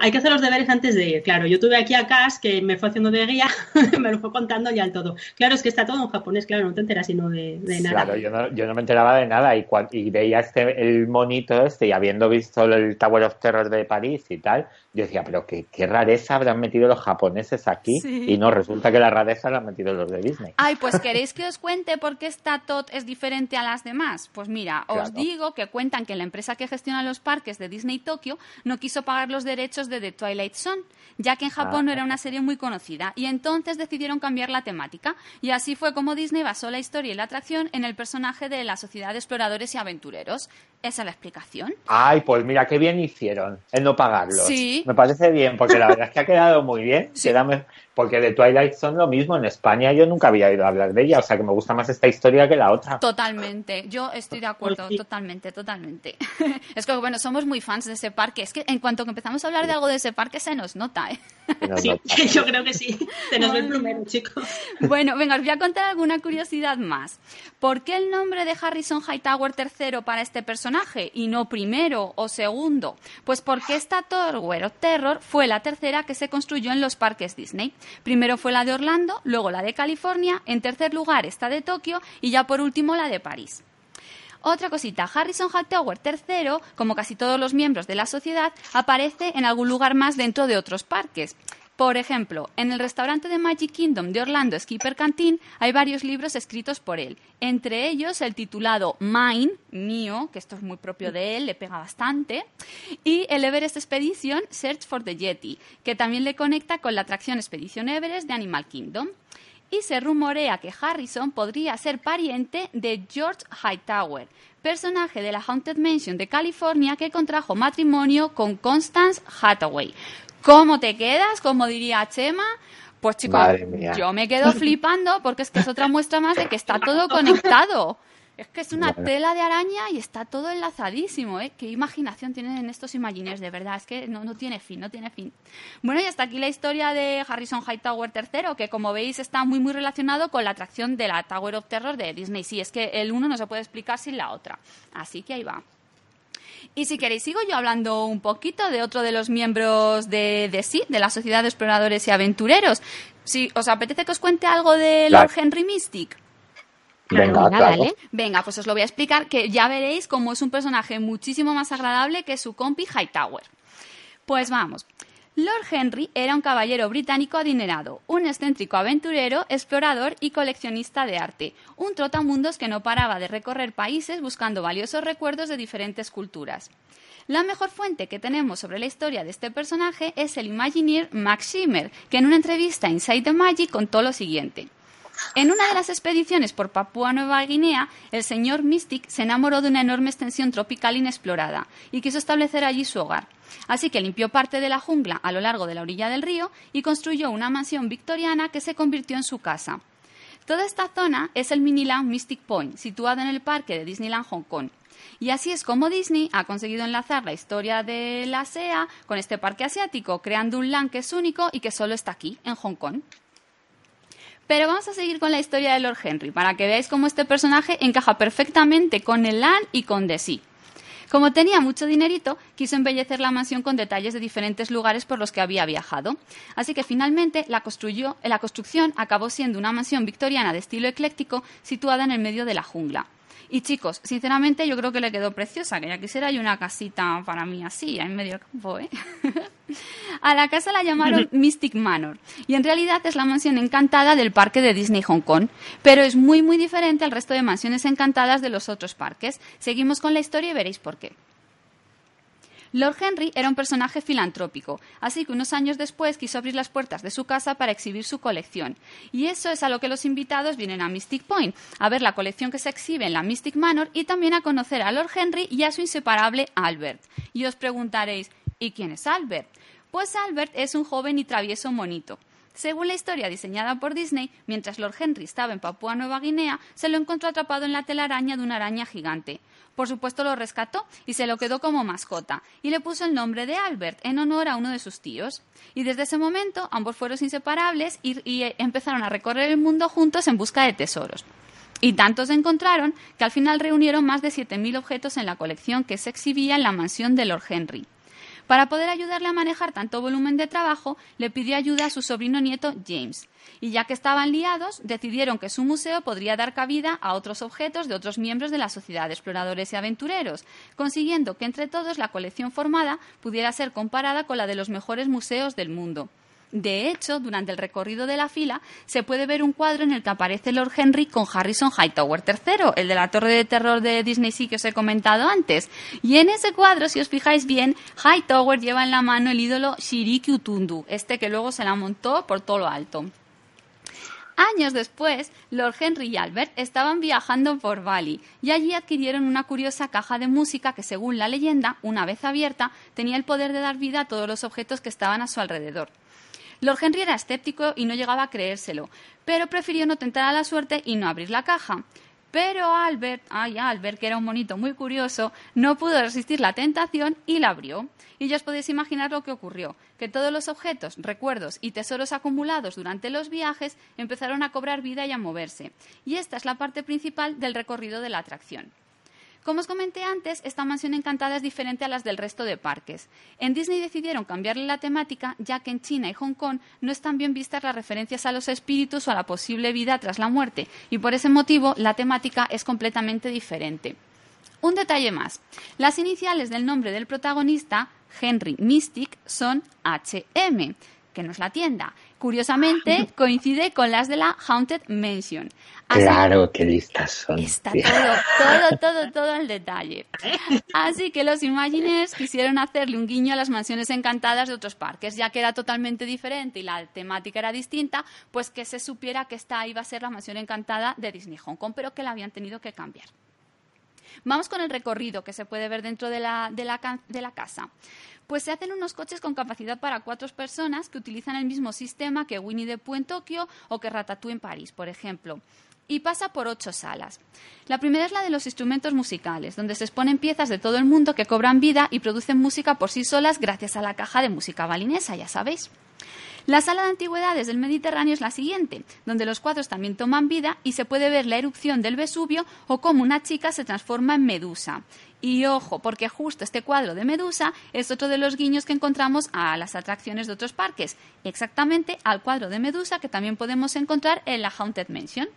B: Hay que hacer los deberes antes de ir, claro. Yo tuve aquí a Cas que me fue haciendo de guía, me lo fue contando ya el todo. Claro, es que está todo en japonés, claro, no te enteras sino de, nada.
C: Claro, yo no, yo no, me enteraba de nada y, y veía este, el monito este y habiendo visto el Tower of Terror de París y tal, yo decía, pero qué, qué rareza habrán metido los japoneses aquí y no, resulta que la rareza la han metido los de Disney.
A: Ay, pues ¿queréis que os cuente por qué esta TOT es diferente a las demás? Pues mira, os digo que cuentan que la empresa que gestiona los parques de Disney Tokio no quiso pagar los derechos de The Twilight Zone, ya que en Japón no era una serie muy conocida, y entonces decidieron cambiar la temática. Y así fue como Disney basó la historia y la atracción en el personaje de la Sociedad de Exploradores y Aventureros. ¿Esa es la explicación?
C: Ay, pues mira, qué bien hicieron el no pagarlos.
A: Sí.
C: Me parece bien, porque la verdad es que ha quedado muy bien. Sí porque de Twilight son lo mismo. En España yo nunca había oído hablar de ella, o sea que me gusta más esta historia que la otra.
A: Totalmente, yo estoy de acuerdo, totalmente, totalmente. es que, bueno, somos muy fans de ese parque. Es que en cuanto que empezamos a hablar de algo de ese parque se nos nota, ¿eh?
B: sí, yo creo que sí. Se nos ve el plumero, chicos.
A: Bueno, venga, os voy a contar alguna curiosidad más. ¿Por qué el nombre de Harrison Hightower III para este personaje y no primero o segundo? Pues porque esta Tower of Terror fue la tercera que se construyó en los parques Disney. Primero fue la de Orlando, luego la de California, en tercer lugar esta de Tokio y ya por último la de París. Otra cosita, Harrison Hightower III, como casi todos los miembros de la sociedad, aparece en algún lugar más dentro de otros parques. Por ejemplo, en el restaurante de Magic Kingdom de Orlando Skipper Canteen hay varios libros escritos por él, entre ellos el titulado Mine, mío, que esto es muy propio de él, le pega bastante, y el Everest Expedition Search for the Yeti, que también le conecta con la atracción Expedición Everest de Animal Kingdom. Y se rumorea que Harrison podría ser pariente de George Hightower, personaje de la Haunted Mansion de California que contrajo matrimonio con Constance Hathaway, ¿Cómo te quedas? Como diría Chema. Pues chicos, yo me quedo flipando porque es que es otra muestra más de que está todo conectado. Es que es una tela de araña y está todo enlazadísimo, ¿eh? Qué imaginación tienen estos Imagineers, de verdad. Es que no, no tiene fin, no tiene fin. Bueno, y hasta aquí la historia de Harrison Hightower III, que como veis está muy, muy relacionado con la atracción de la Tower of Terror de Disney. Sí, es que el uno no se puede explicar sin la otra. Así que ahí va. Y si queréis, sigo yo hablando un poquito de otro de los miembros de, de sí, de la Sociedad de Exploradores y Aventureros. Si os apetece que os cuente algo de Lord Henry Mystic.
C: Venga,
A: Venga, pues os lo voy a explicar, que ya veréis cómo es un personaje muchísimo más agradable que su compi Hightower. Pues vamos. Lord Henry era un caballero británico adinerado, un excéntrico aventurero, explorador y coleccionista de arte, un trotamundos que no paraba de recorrer países buscando valiosos recuerdos de diferentes culturas. La mejor fuente que tenemos sobre la historia de este personaje es el Imagineer Max Schimmer, que en una entrevista a Inside the Magic contó lo siguiente. En una de las expediciones por Papúa Nueva Guinea, el señor Mystic se enamoró de una enorme extensión tropical inexplorada y quiso establecer allí su hogar. Así que limpió parte de la jungla a lo largo de la orilla del río y construyó una mansión victoriana que se convirtió en su casa. Toda esta zona es el Miniland Mystic Point, situado en el parque de Disneyland Hong Kong. Y así es como Disney ha conseguido enlazar la historia de la SEA con este parque asiático, creando un land que es único y que solo está aquí, en Hong Kong. Pero vamos a seguir con la historia de Lord Henry, para que veáis cómo este personaje encaja perfectamente con el land y con Sea. Como tenía mucho dinerito, quiso embellecer la mansión con detalles de diferentes lugares por los que había viajado. Así que finalmente la, construyó, la construcción acabó siendo una mansión victoriana de estilo ecléctico situada en el medio de la jungla. Y chicos, sinceramente yo creo que le quedó preciosa, que ya quisiera hay una casita para mí así, en medio campo, ¿eh? A la casa la llamaron Mystic Manor y en realidad es la mansión encantada del parque de Disney Hong Kong, pero es muy muy diferente al resto de mansiones encantadas de los otros parques. Seguimos con la historia y veréis por qué. Lord Henry era un personaje filantrópico, así que unos años después quiso abrir las puertas de su casa para exhibir su colección. Y eso es a lo que los invitados vienen a Mystic Point, a ver la colección que se exhibe en la Mystic Manor y también a conocer a Lord Henry y a su inseparable Albert. Y os preguntaréis, ¿y quién es Albert? Pues Albert es un joven y travieso monito. Según la historia diseñada por Disney, mientras Lord Henry estaba en Papúa Nueva Guinea, se lo encontró atrapado en la telaraña de una araña gigante. Por supuesto lo rescató y se lo quedó como mascota y le puso el nombre de Albert en honor a uno de sus tíos. Y desde ese momento ambos fueron inseparables y, y empezaron a recorrer el mundo juntos en busca de tesoros. Y tantos encontraron que al final reunieron más de 7.000 objetos en la colección que se exhibía en la mansión de Lord Henry. Para poder ayudarle a manejar tanto volumen de trabajo, le pidió ayuda a su sobrino nieto James. Y ya que estaban liados, decidieron que su museo podría dar cabida a otros objetos de otros miembros de la sociedad de exploradores y aventureros, consiguiendo que entre todos la colección formada pudiera ser comparada con la de los mejores museos del mundo. De hecho, durante el recorrido de la fila se puede ver un cuadro en el que aparece Lord Henry con Harrison Hightower III, el de la torre de terror de Disney Sea que os he comentado antes. Y en ese cuadro, si os fijáis bien, Hightower lleva en la mano el ídolo Shiriki Utundu, este que luego se la montó por todo lo alto. Años después, Lord Henry y Albert estaban viajando por Bali y allí adquirieron una curiosa caja de música que, según la leyenda, una vez abierta, tenía el poder de dar vida a todos los objetos que estaban a su alrededor. Lord Henry era escéptico y no llegaba a creérselo, pero prefirió no tentar a la suerte y no abrir la caja. Pero Albert, ay Albert, que era un monito muy curioso, no pudo resistir la tentación y la abrió. Y ya os podéis imaginar lo que ocurrió, que todos los objetos, recuerdos y tesoros acumulados durante los viajes empezaron a cobrar vida y a moverse. Y esta es la parte principal del recorrido de la atracción. Como os comenté antes, esta mansión encantada es diferente a las del resto de parques. En Disney decidieron cambiarle la temática, ya que en China y Hong Kong no están bien vistas las referencias a los espíritus o a la posible vida tras la muerte, y por ese motivo la temática es completamente diferente. Un detalle más. Las iniciales del nombre del protagonista, Henry Mystic, son HM, que no es la tienda. Curiosamente, coincide con las de la Haunted Mansion.
C: claro, qué listas son.
A: Está todo, todo, todo, todo el detalle. Así que los Imagineers quisieron hacerle un guiño a las mansiones encantadas de otros parques, ya que era totalmente diferente y la temática era distinta, pues que se supiera que esta iba a ser la mansión encantada de Disney Hong Kong, pero que la habían tenido que cambiar. Vamos con el recorrido que se puede ver dentro de la, casa. Pues se hacen unos coches con capacidad para cuatro personas que utilizan el mismo sistema que Winnie the Pooh en Tokio o que Ratatouille en París, por ejemplo y pasa por ocho salas. La primera es la de los instrumentos musicales, donde se exponen piezas de todo el mundo que cobran vida y producen música por sí solas gracias a la caja de música balinesa, ya sabéis. La sala de antigüedades del Mediterráneo es la siguiente, donde los cuadros también toman vida y se puede ver la erupción del Vesubio o cómo una chica se transforma en Medusa. Y ojo, porque justo este cuadro de Medusa es otro de los guiños que encontramos a las atracciones de otros parques, exactamente al cuadro de Medusa que también podemos encontrar en la Haunted Mansion.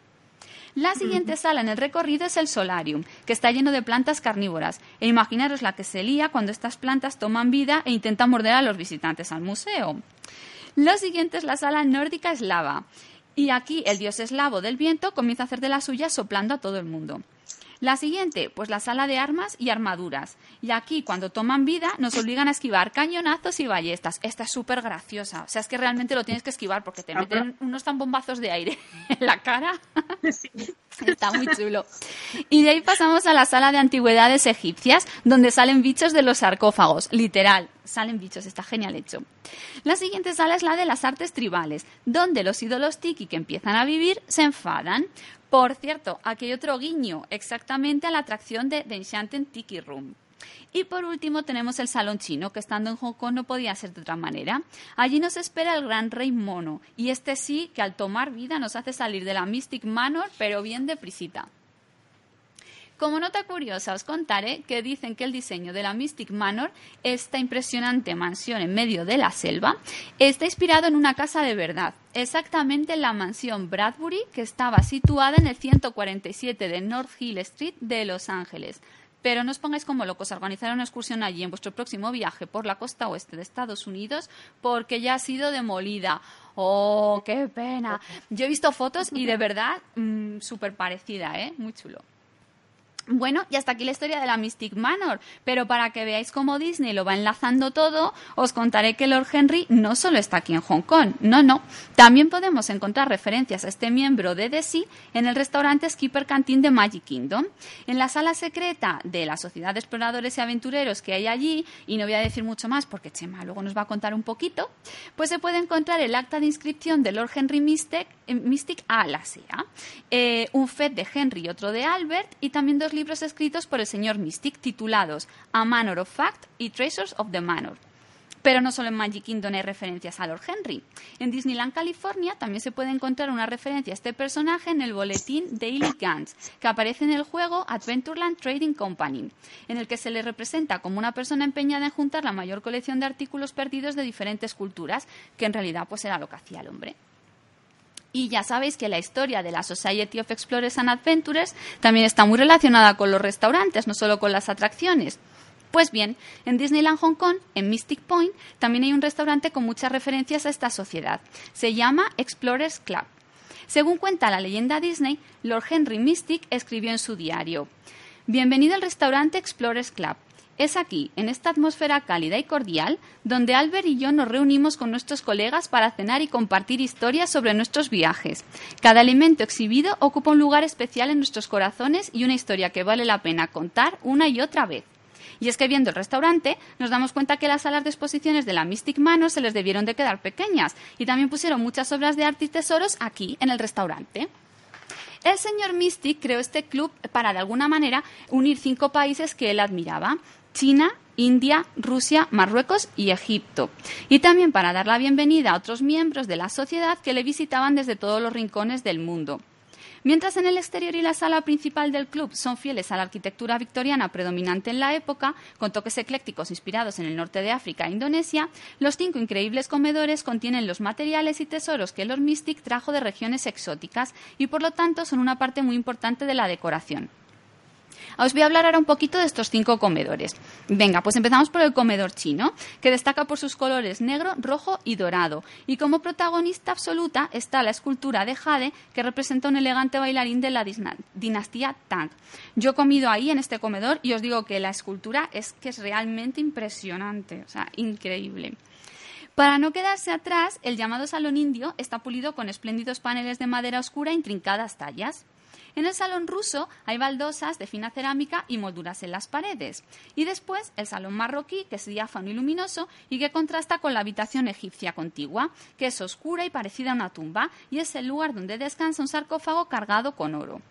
A: La siguiente sala en el recorrido es el solarium, que está lleno de plantas carnívoras. E imaginaros la que se lía cuando estas plantas toman vida e intentan morder a los visitantes al museo. Lo siguiente es la sala nórdica eslava. Y aquí el dios eslavo del viento comienza a hacer de la suya soplando a todo el mundo. La siguiente, pues la sala de armas y armaduras. Y aquí, cuando toman vida, nos obligan a esquivar cañonazos y ballestas. Esta es súper graciosa. O sea, es que realmente lo tienes que esquivar porque te meten unos tan bombazos de aire en la cara. Está muy chulo. Y de ahí pasamos a la sala de antigüedades egipcias, donde salen bichos de los sarcófagos. Literal, salen bichos, está genial hecho. La siguiente sala es la de las artes tribales, donde los ídolos tiki que empiezan a vivir se enfadan. Por cierto, aquí hay otro guiño, exactamente a la atracción de The Enchanted Tiki Room. Y por último tenemos el salón chino, que estando en Hong Kong no podía ser de otra manera. Allí nos espera el gran rey mono, y este sí que al tomar vida nos hace salir de la Mystic Manor, pero bien deprisita. Como nota curiosa os contaré que dicen que el diseño de la Mystic Manor, esta impresionante mansión en medio de la selva, está inspirado en una casa de verdad, exactamente en la mansión Bradbury que estaba situada en el 147 de North Hill Street de Los Ángeles. Pero no os pongáis como locos a organizar una excursión allí en vuestro próximo viaje por la costa oeste de Estados Unidos porque ya ha sido demolida. ¡Oh, qué pena! Yo he visto fotos y de verdad mm, súper parecida, ¿eh? Muy chulo. Bueno, y hasta aquí la historia de la Mystic Manor, pero para que veáis cómo Disney lo va enlazando todo, os contaré que Lord Henry no solo está aquí en Hong Kong, no, no, también podemos encontrar referencias a este miembro de Sea en el restaurante Skipper Canteen de Magic Kingdom, en la sala secreta de la Sociedad de Exploradores y Aventureros que hay allí, y no voy a decir mucho más porque Chema luego nos va a contar un poquito, pues se puede encontrar el acta de inscripción de Lord Henry Mystic, eh, Mystic a la SEA, eh, un FED de Henry y otro de Albert, y también libros escritos por el señor Mystic titulados A Manor of Fact y Treasures of the Manor. Pero no solo en Magic Kingdom hay referencias a Lord Henry. En Disneyland, California, también se puede encontrar una referencia a este personaje en el boletín Daily Guns, que aparece en el juego Adventureland Trading Company, en el que se le representa como una persona empeñada en juntar la mayor colección de artículos perdidos de diferentes culturas, que en realidad pues era lo que hacía el hombre. Y ya sabéis que la historia de la Society of Explorers and Adventurers también está muy relacionada con los restaurantes, no solo con las atracciones. Pues bien, en Disneyland Hong Kong, en Mystic Point, también hay un restaurante con muchas referencias a esta sociedad. Se llama Explorers Club. Según cuenta la leyenda Disney, Lord Henry Mystic escribió en su diario: Bienvenido al restaurante Explorers Club. Es aquí, en esta atmósfera cálida y cordial, donde Albert y yo nos reunimos con nuestros colegas para cenar y compartir historias sobre nuestros viajes. Cada elemento exhibido ocupa un lugar especial en nuestros corazones y una historia que vale la pena contar una y otra vez. Y es que viendo el restaurante nos damos cuenta que las salas de exposiciones de la Mystic Manor se les debieron de quedar pequeñas y también pusieron muchas obras de arte y tesoros aquí en el restaurante. El señor Mystic creó este club para de alguna manera unir cinco países que él admiraba. China, India, Rusia, Marruecos y Egipto. Y también para dar la bienvenida a otros miembros de la sociedad que le visitaban desde todos los rincones del mundo. Mientras en el exterior y la sala principal del club son fieles a la arquitectura victoriana predominante en la época, con toques eclécticos inspirados en el norte de África e Indonesia, los cinco increíbles comedores contienen los materiales y tesoros que Lord Mystic trajo de regiones exóticas y por lo tanto son una parte muy importante de la decoración. Os voy a hablar ahora un poquito de estos cinco comedores. Venga, pues empezamos por el comedor chino, que destaca por sus colores negro, rojo y dorado. Y como protagonista absoluta está la escultura de Jade, que representa un elegante bailarín de la dinastía Tang. Yo he comido ahí en este comedor y os digo que la escultura es que es realmente impresionante, o sea, increíble. Para no quedarse atrás, el llamado salón indio está pulido con espléndidos paneles de madera oscura e intrincadas tallas. En el salón ruso hay baldosas de fina cerámica y molduras en las paredes. Y después el salón marroquí, que es diáfano y luminoso y que contrasta con la habitación egipcia contigua, que es oscura y parecida a una tumba, y es el lugar donde descansa un sarcófago cargado con oro.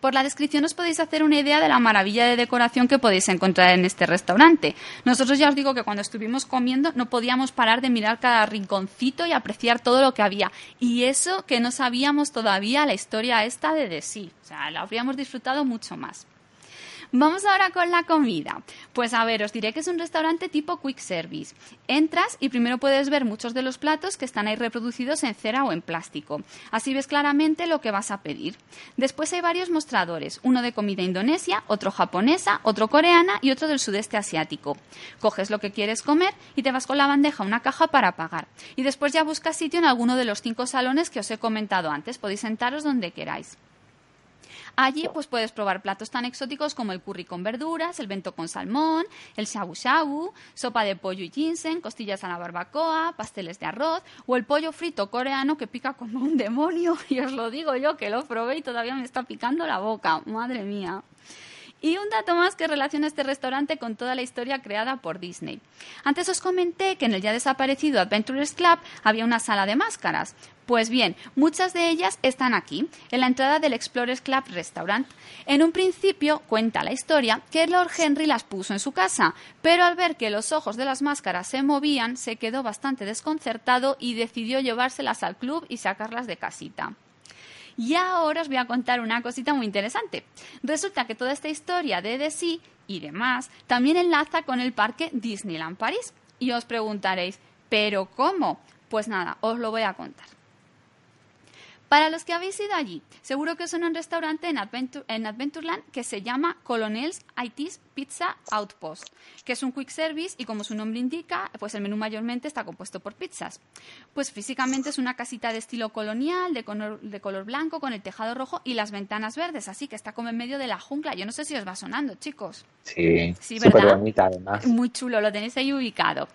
A: Por la descripción os podéis hacer una idea de la maravilla de decoración que podéis encontrar en este restaurante. Nosotros ya os digo que cuando estuvimos comiendo no podíamos parar de mirar cada rinconcito y apreciar todo lo que había. Y eso que no sabíamos todavía la historia esta de The Sea. O sea, la habríamos disfrutado mucho más. Vamos ahora con la comida. Pues a ver, os diré que es un restaurante tipo quick service. Entras y primero puedes ver muchos de los platos que están ahí reproducidos en cera o en plástico. Así ves claramente lo que vas a pedir. Después hay varios mostradores, uno de comida indonesia, otro japonesa, otro coreana y otro del sudeste asiático. Coges lo que quieres comer y te vas con la bandeja a una caja para pagar. Y después ya buscas sitio en alguno de los cinco salones que os he comentado antes. Podéis sentaros donde queráis. Allí pues puedes probar platos tan exóticos como el curry con verduras, el bento con salmón, el shabu shabu, sopa de pollo y ginseng, costillas a la barbacoa, pasteles de arroz o el pollo frito coreano que pica como un demonio. Y os lo digo yo que lo probé y todavía me está picando la boca. Madre mía. Y un dato más que relaciona este restaurante con toda la historia creada por Disney. Antes os comenté que en el ya desaparecido Adventurers Club había una sala de máscaras. Pues bien, muchas de ellas están aquí, en la entrada del Explorers Club Restaurant. En un principio, cuenta la historia, que Lord Henry las puso en su casa, pero al ver que los ojos de las máscaras se movían, se quedó bastante desconcertado y decidió llevárselas al club y sacarlas de casita. Y ahora os voy a contar una cosita muy interesante. Resulta que toda esta historia de Sea y demás también enlaza con el parque Disneyland París. Y os preguntaréis, ¿pero cómo? Pues nada, os lo voy a contar. Para los que habéis ido allí, seguro que son un restaurante en, Adventureland que se llama Colonel's IT's Pizza Outpost, que es un quick service y como su nombre indica, pues el menú mayormente está compuesto por pizzas. Pues físicamente es una casita de estilo colonial, de color, blanco, con el tejado rojo y las ventanas verdes, así que está como en medio de la jungla. Yo no sé si os va sonando, chicos.
C: Sí, sí ¿verdad? bonita además.
A: Muy chulo, lo tenéis ahí ubicado.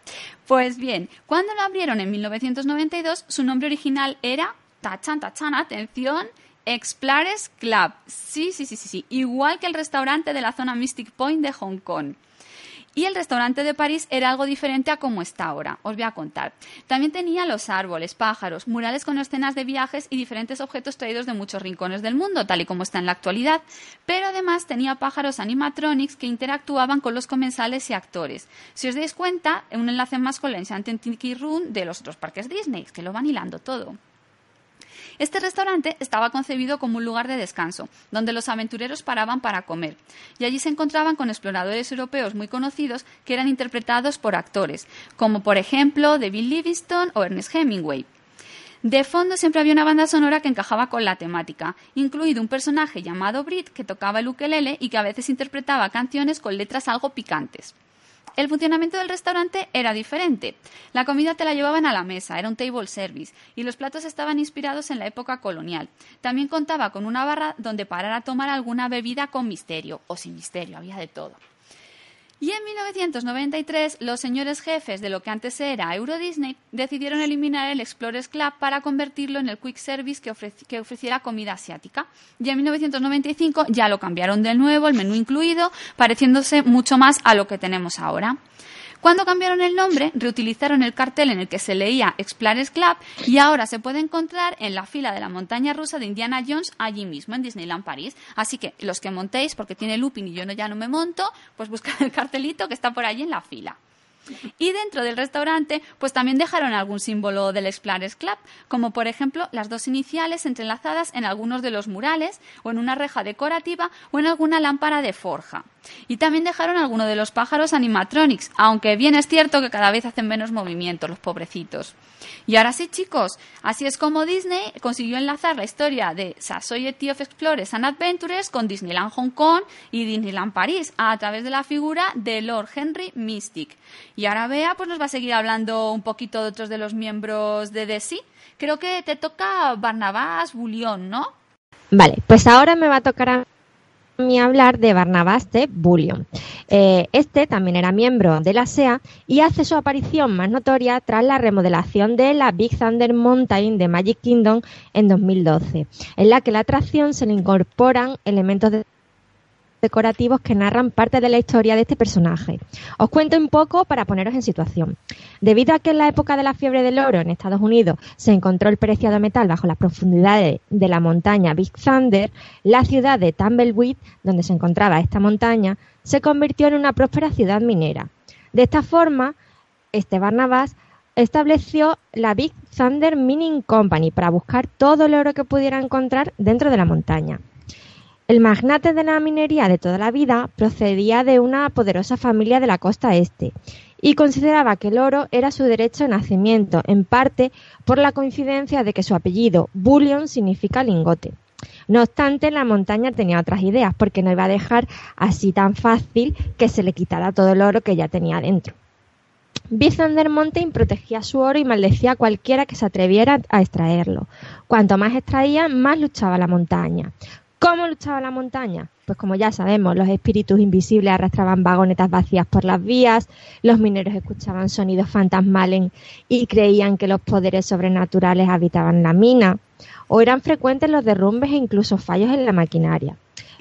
A: Pues bien, cuando lo abrieron en 1992, su nombre original era tachan, tachan, atención, Explores Club. Sí, sí, sí, sí, sí. Igual que el restaurante de la zona Mystic Point de Hong Kong. Y el restaurante de París era algo diferente a como está ahora. Os voy a contar. También tenía los árboles, pájaros, murales con escenas de viajes y diferentes objetos traídos de muchos rincones del mundo, tal y como está en la actualidad. Pero además tenía pájaros animatronics que interactuaban con los comensales y actores. Si os dais cuenta, un enlace más con la Enchanted Tiki Room de los otros parques Disney, que lo van hilando todo. Este restaurante estaba concebido como un lugar de descanso, donde los aventureros paraban para comer, y allí se encontraban con exploradores europeos muy conocidos que eran interpretados por actores, como por ejemplo David Livingstone o Ernest Hemingway. De fondo siempre había una banda sonora que encajaba con la temática, incluido un personaje llamado Brit que tocaba el ukelele y que a veces interpretaba canciones con letras algo picantes. El funcionamiento del restaurante era diferente. La comida te la llevaban a la mesa, era un table service, y los platos estaban inspirados en la época colonial. También contaba con una barra donde parar a tomar alguna bebida con misterio, o sin misterio, había de todo. Y en 1993, los señores jefes de lo que antes era Euro Disney decidieron eliminar el Explorers Club para convertirlo en el Quick Service que, que, ofreciera comida asiática. Y en 1995 ya lo cambiaron de nuevo, el menú incluido, pareciéndose mucho más a lo que tenemos ahora. Cuando cambiaron el nombre, reutilizaron el cartel en el que se leía Explorers Club y ahora se puede encontrar en la fila de la montaña rusa de Indiana Jones allí mismo, en Disneyland París. Así que los que montéis, porque tiene looping y yo no, ya no me monto, pues buscad el cartelito que está por allí en la fila. Y dentro del restaurante, pues también dejaron algún símbolo del Explorers Club, como por ejemplo las dos iniciales entrelazadas en algunos de los murales, o en una reja decorativa, o en alguna lámpara de forja. Y también dejaron alguno de los pájaros animatronics, aunque bien es cierto que cada vez hacen menos movimiento los pobrecitos. Y ahora sí, chicos, así es como Disney consiguió enlazar la historia de Society of Explorers and Adventures con Disneyland Hong Kong y Disneyland París a través de la figura de Lord Henry Mystic. Y ahora Bea pues nos va a seguir hablando un poquito de otros de los miembros de DESI. Creo que te toca Barnabás Bullion, ¿no?
D: Vale, pues ahora me va a tocar a mí hablar de Barnabás de Bullion. Eh, este también era miembro de la SEA y hace su aparición más notoria tras la remodelación de la Big Thunder Mountain de Magic Kingdom en 2012, en la que la atracción se le incorporan elementos de decorativos que narran parte de la historia de este personaje. Os cuento un poco para poneros en situación. Debido a que en la época de la fiebre del oro en Estados Unidos se encontró el preciado metal bajo las profundidades de la montaña Big Thunder, la ciudad de Tumbleweed, donde se encontraba esta montaña, se convirtió en una próspera ciudad minera. De esta forma, este Barnabas estableció la Big Thunder Mining Company para buscar todo el oro que pudiera encontrar dentro de la montaña. El magnate de la minería de toda la vida procedía de una poderosa familia de la costa este y consideraba que el oro era su derecho de nacimiento, en parte por la coincidencia de que su apellido, Bullion, significa lingote. No obstante, la montaña tenía otras ideas, porque no iba a dejar así tan fácil que se le quitara todo el oro que ya tenía dentro. Thunder Mountain protegía su oro y maldecía a cualquiera que se atreviera a extraerlo. Cuanto más extraía, más luchaba la montaña. ¿Cómo luchaba la montaña? Pues como ya sabemos, los espíritus invisibles arrastraban vagonetas vacías por las vías, los mineros escuchaban sonidos fantasmales y creían que los poderes sobrenaturales habitaban la mina, o eran frecuentes los derrumbes e incluso fallos en la maquinaria.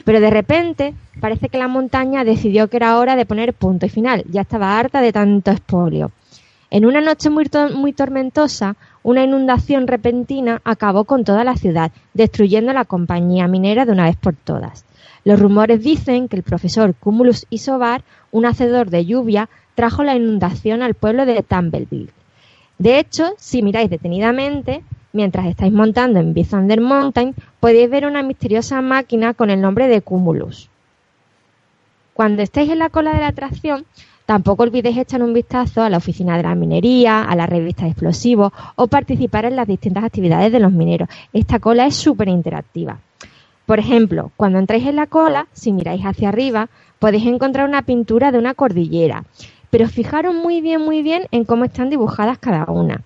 D: Pero de repente parece que la montaña decidió que era hora de poner punto y final, ya estaba harta de tanto espolio. En una noche muy, muy tormentosa, una inundación repentina acabó con toda la ciudad, destruyendo la compañía minera de una vez por todas. Los rumores dicen que el profesor Cumulus Isobar, un hacedor de lluvia, trajo la inundación al pueblo de Tumbleville. De hecho, si miráis detenidamente, mientras estáis montando en Thunder Mountain, podéis ver una misteriosa máquina con el nombre de Cumulus. Cuando estéis en la cola de la atracción, Tampoco olvidéis echar un vistazo a la oficina de la minería, a la revista de explosivos o participar en las distintas actividades de los mineros. Esta cola es súper interactiva. Por ejemplo, cuando entráis en la cola, si miráis hacia arriba, podéis encontrar una pintura de una cordillera. Pero fijaros muy bien, muy bien en cómo están dibujadas cada una.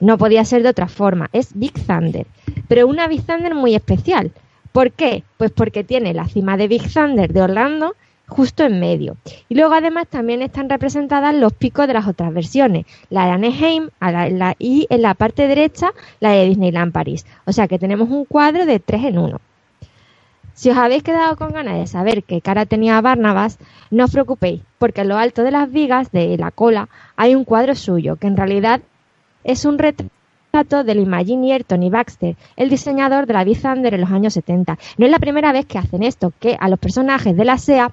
D: No podía ser de otra forma, es Big Thunder, pero una Big Thunder muy especial. ¿Por qué? Pues porque tiene la cima de Big Thunder de Orlando justo en medio. Y luego además también están representadas los picos de las otras versiones, la de Anaheim y en la parte derecha la de Disneyland París. O sea que tenemos un cuadro de tres en uno. Si os habéis quedado con ganas de saber qué cara tenía Barnabas, no os preocupéis, porque en lo alto de las vigas de la cola hay un cuadro suyo, que en realidad es un retrato del Imagineer Tony Baxter, el diseñador de la Big Thunder en los años 70. No es la primera vez que hacen esto, que a los personajes de la SEA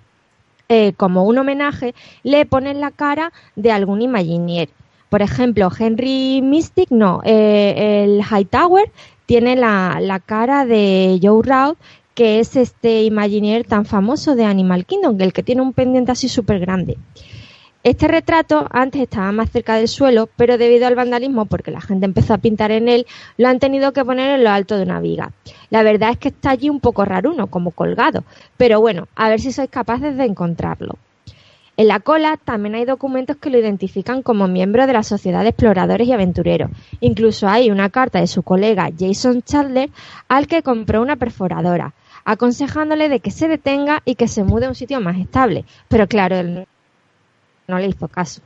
D: eh, como un homenaje, le ponen la cara de algún Imagineer. Por ejemplo, Henry Mystic, no, eh, el Hightower tiene la, la, cara de Joe Rout, que es este Imagineer tan famoso de Animal Kingdom, el que tiene un pendiente así súper grande. Este retrato antes estaba más cerca del suelo, pero debido al vandalismo, porque la gente empezó a pintar en él, lo han tenido que poner en lo alto de una viga. La verdad es que está allí un poco raruno, como colgado, pero bueno, a ver si sois capaces de encontrarlo. En la cola también hay documentos que lo identifican como miembro de la Sociedad de Exploradores y Aventureros. Incluso hay una carta de su colega Jason Chandler al que compró una perforadora, aconsejándole de que se detenga y que se mude a un sitio más estable. Pero claro, él no le hizo caso.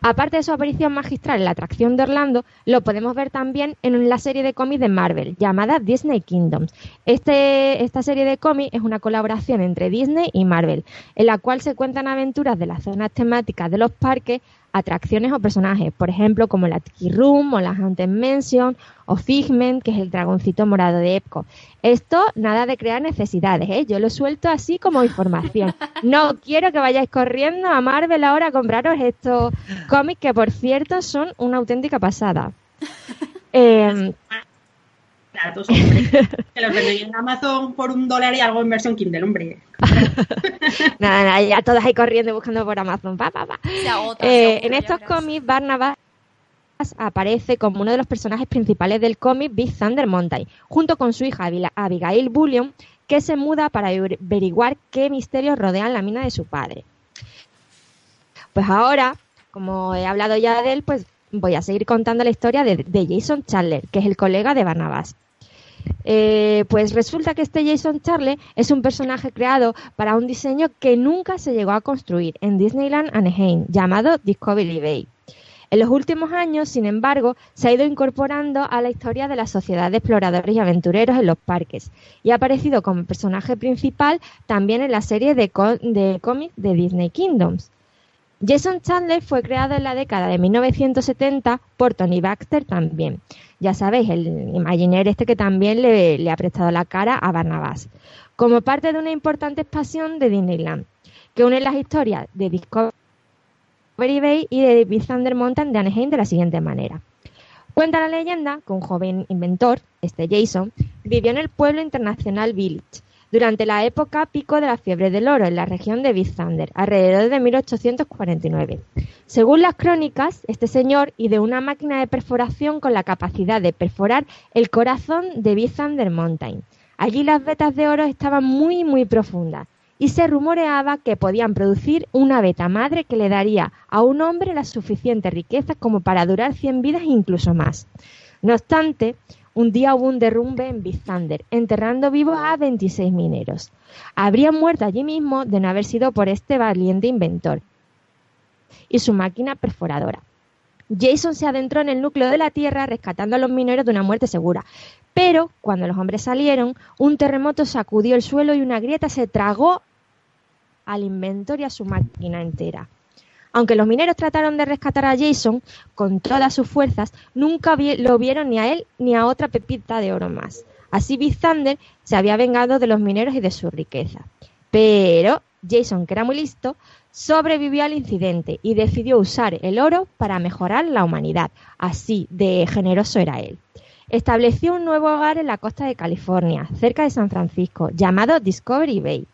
D: Aparte de su aparición magistral en la atracción de Orlando, lo podemos ver también en la serie de cómics de Marvel llamada Disney Kingdoms. Este, esta serie de cómics es una colaboración entre Disney y Marvel, en la cual se cuentan aventuras de las zonas temáticas de los parques atracciones o personajes, por ejemplo, como la Tiki Room o la Haunted Mansion o Figment, que es el dragoncito morado de Epcot. Esto nada de crear necesidades, ¿eh? yo lo suelto así como información. No quiero que vayáis corriendo a Marvel ahora a compraros estos cómics que, por cierto, son una auténtica pasada.
B: Eh, que los en Amazon por un dólar y algo en versión Kindle, hombre.
D: nada, nada, ya todas ahí corriendo buscando por Amazon. Pa, pa, pa. Eh, en estos cómics, Barnabas aparece como uno de los personajes principales del cómic Big Thunder Mountain, junto con su hija Abigail Bullion, que se muda para averiguar qué misterios rodean la mina de su padre. Pues ahora, como he hablado ya de él, pues voy a seguir contando la historia de, de Jason Chandler, que es el colega de Barnabas. Eh, pues resulta que este Jason Charlie es un personaje creado para un diseño que nunca se llegó a construir en Disneyland Anaheim, llamado Discovery Bay. En los últimos años, sin embargo, se ha ido incorporando a la historia de la sociedad de exploradores y aventureros en los parques y ha aparecido como personaje principal también en la serie de, de cómics de Disney Kingdoms. Jason Chandler fue creado en la década de 1970 por Tony Baxter también. Ya sabéis, el Imagineer este que también le, ha prestado la cara a Barnabas. Como parte de una importante expansión de Disneyland, que une las historias de Discovery Bay y de Big Thunder Mountain de Anaheim de la siguiente manera. Cuenta la leyenda que un joven inventor, este Jason, vivió en el pueblo internacional Village, durante la época pico de la fiebre del oro en la región de Big Thunder, alrededor de 1849. Según las crónicas, este señor ideó una máquina de perforación con la capacidad de perforar el corazón de Big Thunder Mountain. Allí las vetas de oro estaban muy, muy profundas y se rumoreaba que podían producir una beta madre que le daría a un hombre la suficiente riqueza como para durar 100 vidas e incluso más. No obstante, un día hubo un derrumbe en Big enterrando vivos a 26 mineros. Habrían muerto allí mismo de no haber sido por este valiente inventor y su máquina perforadora. Jason se adentró en el núcleo de la Tierra rescatando a los mineros de una muerte segura. Pero cuando los hombres salieron, un terremoto sacudió el suelo y una grieta se tragó al inventor y a su máquina entera. Aunque los mineros trataron de rescatar a Jason con todas sus fuerzas, nunca lo vieron ni a él ni a otra pepita de oro más. Así Big Thunder se había vengado de los mineros y de su riqueza. Pero Jason, que era muy listo, sobrevivió al incidente y decidió usar el oro para mejorar la humanidad. Así de generoso era él. Estableció un nuevo hogar en la costa de California, cerca de San Francisco, llamado Discovery Bay,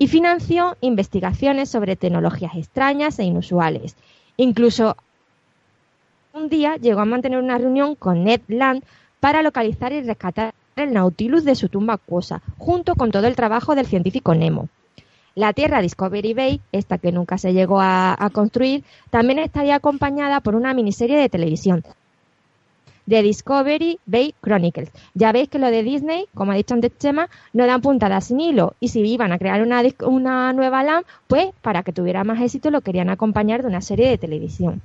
D: y financió investigaciones sobre tecnologías extrañas e inusuales. Incluso un día llegó a mantener una reunión con Ned Land para localizar y rescatar el Nautilus de su tumba acuosa, junto con todo el trabajo del científico Nemo. La Tierra Discovery Bay, esta que nunca se llegó a, construir, también estaría acompañada por una miniserie de televisión de Discovery Bay Chronicles. Ya veis que lo de Disney, como ha dicho antes Chema, no dan puntadas sin hilo. Y si iban a crear una, una nueva LAM, pues para que tuviera más éxito lo querían acompañar de una serie de televisión.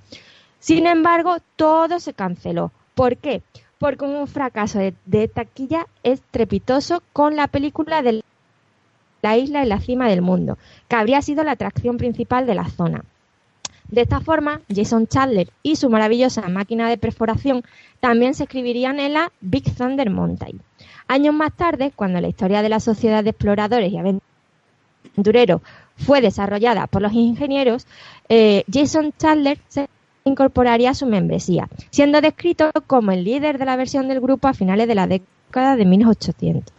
D: Sin embargo, todo se canceló. ¿Por qué? Porque un fracaso de, de taquilla estrepitoso con la película de la isla en la cima del mundo, que habría sido la atracción principal de la zona. De esta forma, Jason Chandler y su maravillosa máquina de perforación también se escribirían en la Big Thunder Mountain. Años más tarde, cuando la historia de la sociedad de exploradores y aventureros fue desarrollada por los ingenieros, eh, Jason Chandler se incorporaría a su membresía, siendo descrito como el líder de la versión del grupo a finales de la década de 1800.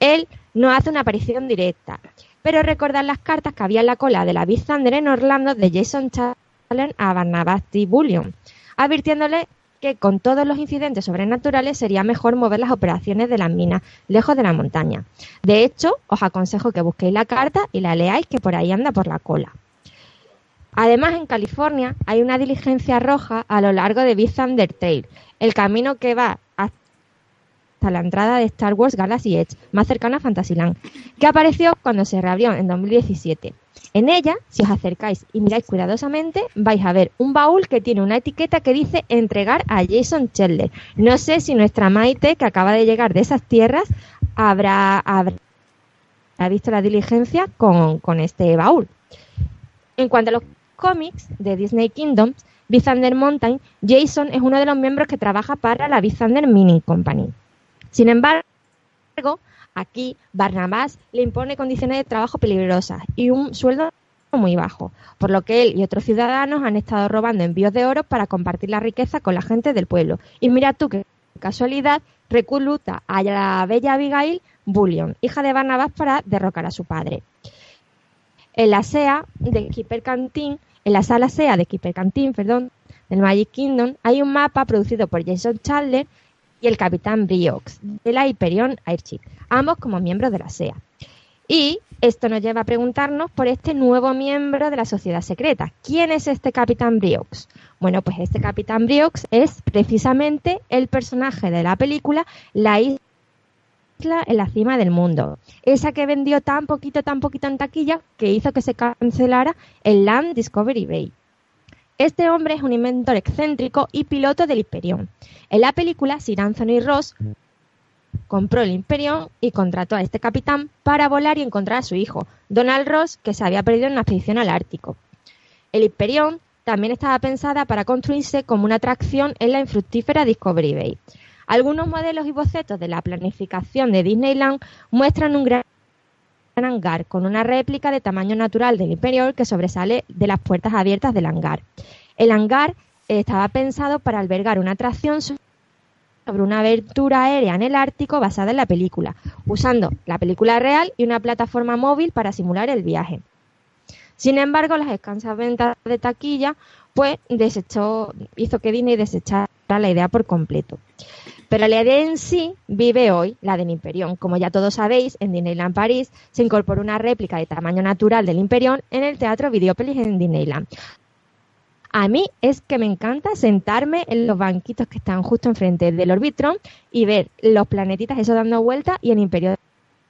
D: Él no hace una aparición directa, pero recordar las cartas que había en la cola de la Big en Orlando de Jason Chandler a Barnabas T. Bullion, advirtiéndole que con todos los incidentes sobrenaturales sería mejor mover las operaciones de las minas lejos de la montaña. De hecho, os aconsejo que busquéis la carta y la leáis que por ahí anda por la cola. Además, en California hay una diligencia roja a lo largo de Big Thunder Trail, el camino que va la entrada de Star Wars Galaxy Edge, más cercana a Fantasyland, que apareció cuando se reabrió en 2017. En ella, si os acercáis y miráis cuidadosamente, vais a ver un baúl que tiene una etiqueta que dice entregar a Jason Chandler. No sé si nuestra Maite, que acaba de llegar de esas tierras, habrá, visto la diligencia con, este baúl. En cuanto a los cómics de Disney Kingdoms, Big Thunder Mountain, Jason es uno de los miembros que trabaja para la Big Thunder Mining Company. Sin embargo, aquí Barnabás le impone condiciones de trabajo peligrosas y un sueldo muy bajo, por lo que él y otros ciudadanos han estado robando envíos de oro para compartir la riqueza con la gente del pueblo. Y mira tú qué casualidad, recluta a la bella Abigail Bullion, hija de Barnabás, para derrocar a su padre. En la SEA de Keeper en la sala SEA de Keeper Canteen, perdón, del Magic Kingdom, hay un mapa producido por Jason Chandler y el capitán Briox de la Hyperion Airship, ambos como miembros de la SEA. Y esto nos lleva a preguntarnos por este nuevo miembro de la sociedad secreta. ¿Quién es este capitán Briox? Bueno, pues este capitán Briox es precisamente el personaje de la película La isla en la cima del mundo. Esa que vendió tan poquito, tan poquito en taquilla que hizo que se cancelara el Land Discovery Bay. Este hombre es un inventor excéntrico y piloto del Hyperion. En la película, Sir Anthony Ross compró el Hyperion y contrató a este capitán para volar y encontrar a su hijo, Donald Ross, que se había perdido en una expedición al Ártico. El Hyperion también estaba pensada para construirse como una atracción en la infructífera Discovery Bay. Algunos modelos y bocetos de la planificación de Disneyland muestran un gran hangar con una réplica de tamaño natural del interior que sobresale de las puertas abiertas del hangar. El hangar estaba pensado para albergar una atracción sobre una aventura aérea en el Ártico basada en la película, usando la película real y una plataforma móvil para simular el viaje. Sin embargo, las escasas ventas de taquilla pues desechó, hizo que Disney desechara la idea por completo. Pero la idea en sí vive hoy, la del Imperión. Como ya todos sabéis, en Disneyland París se incorporó una réplica de tamaño natural del Imperión en el Teatro Videopolis en Disneyland. A mí es que me encanta sentarme en los banquitos que están justo enfrente del Orbitron y ver los planetitas eso dando vueltas y el Imperio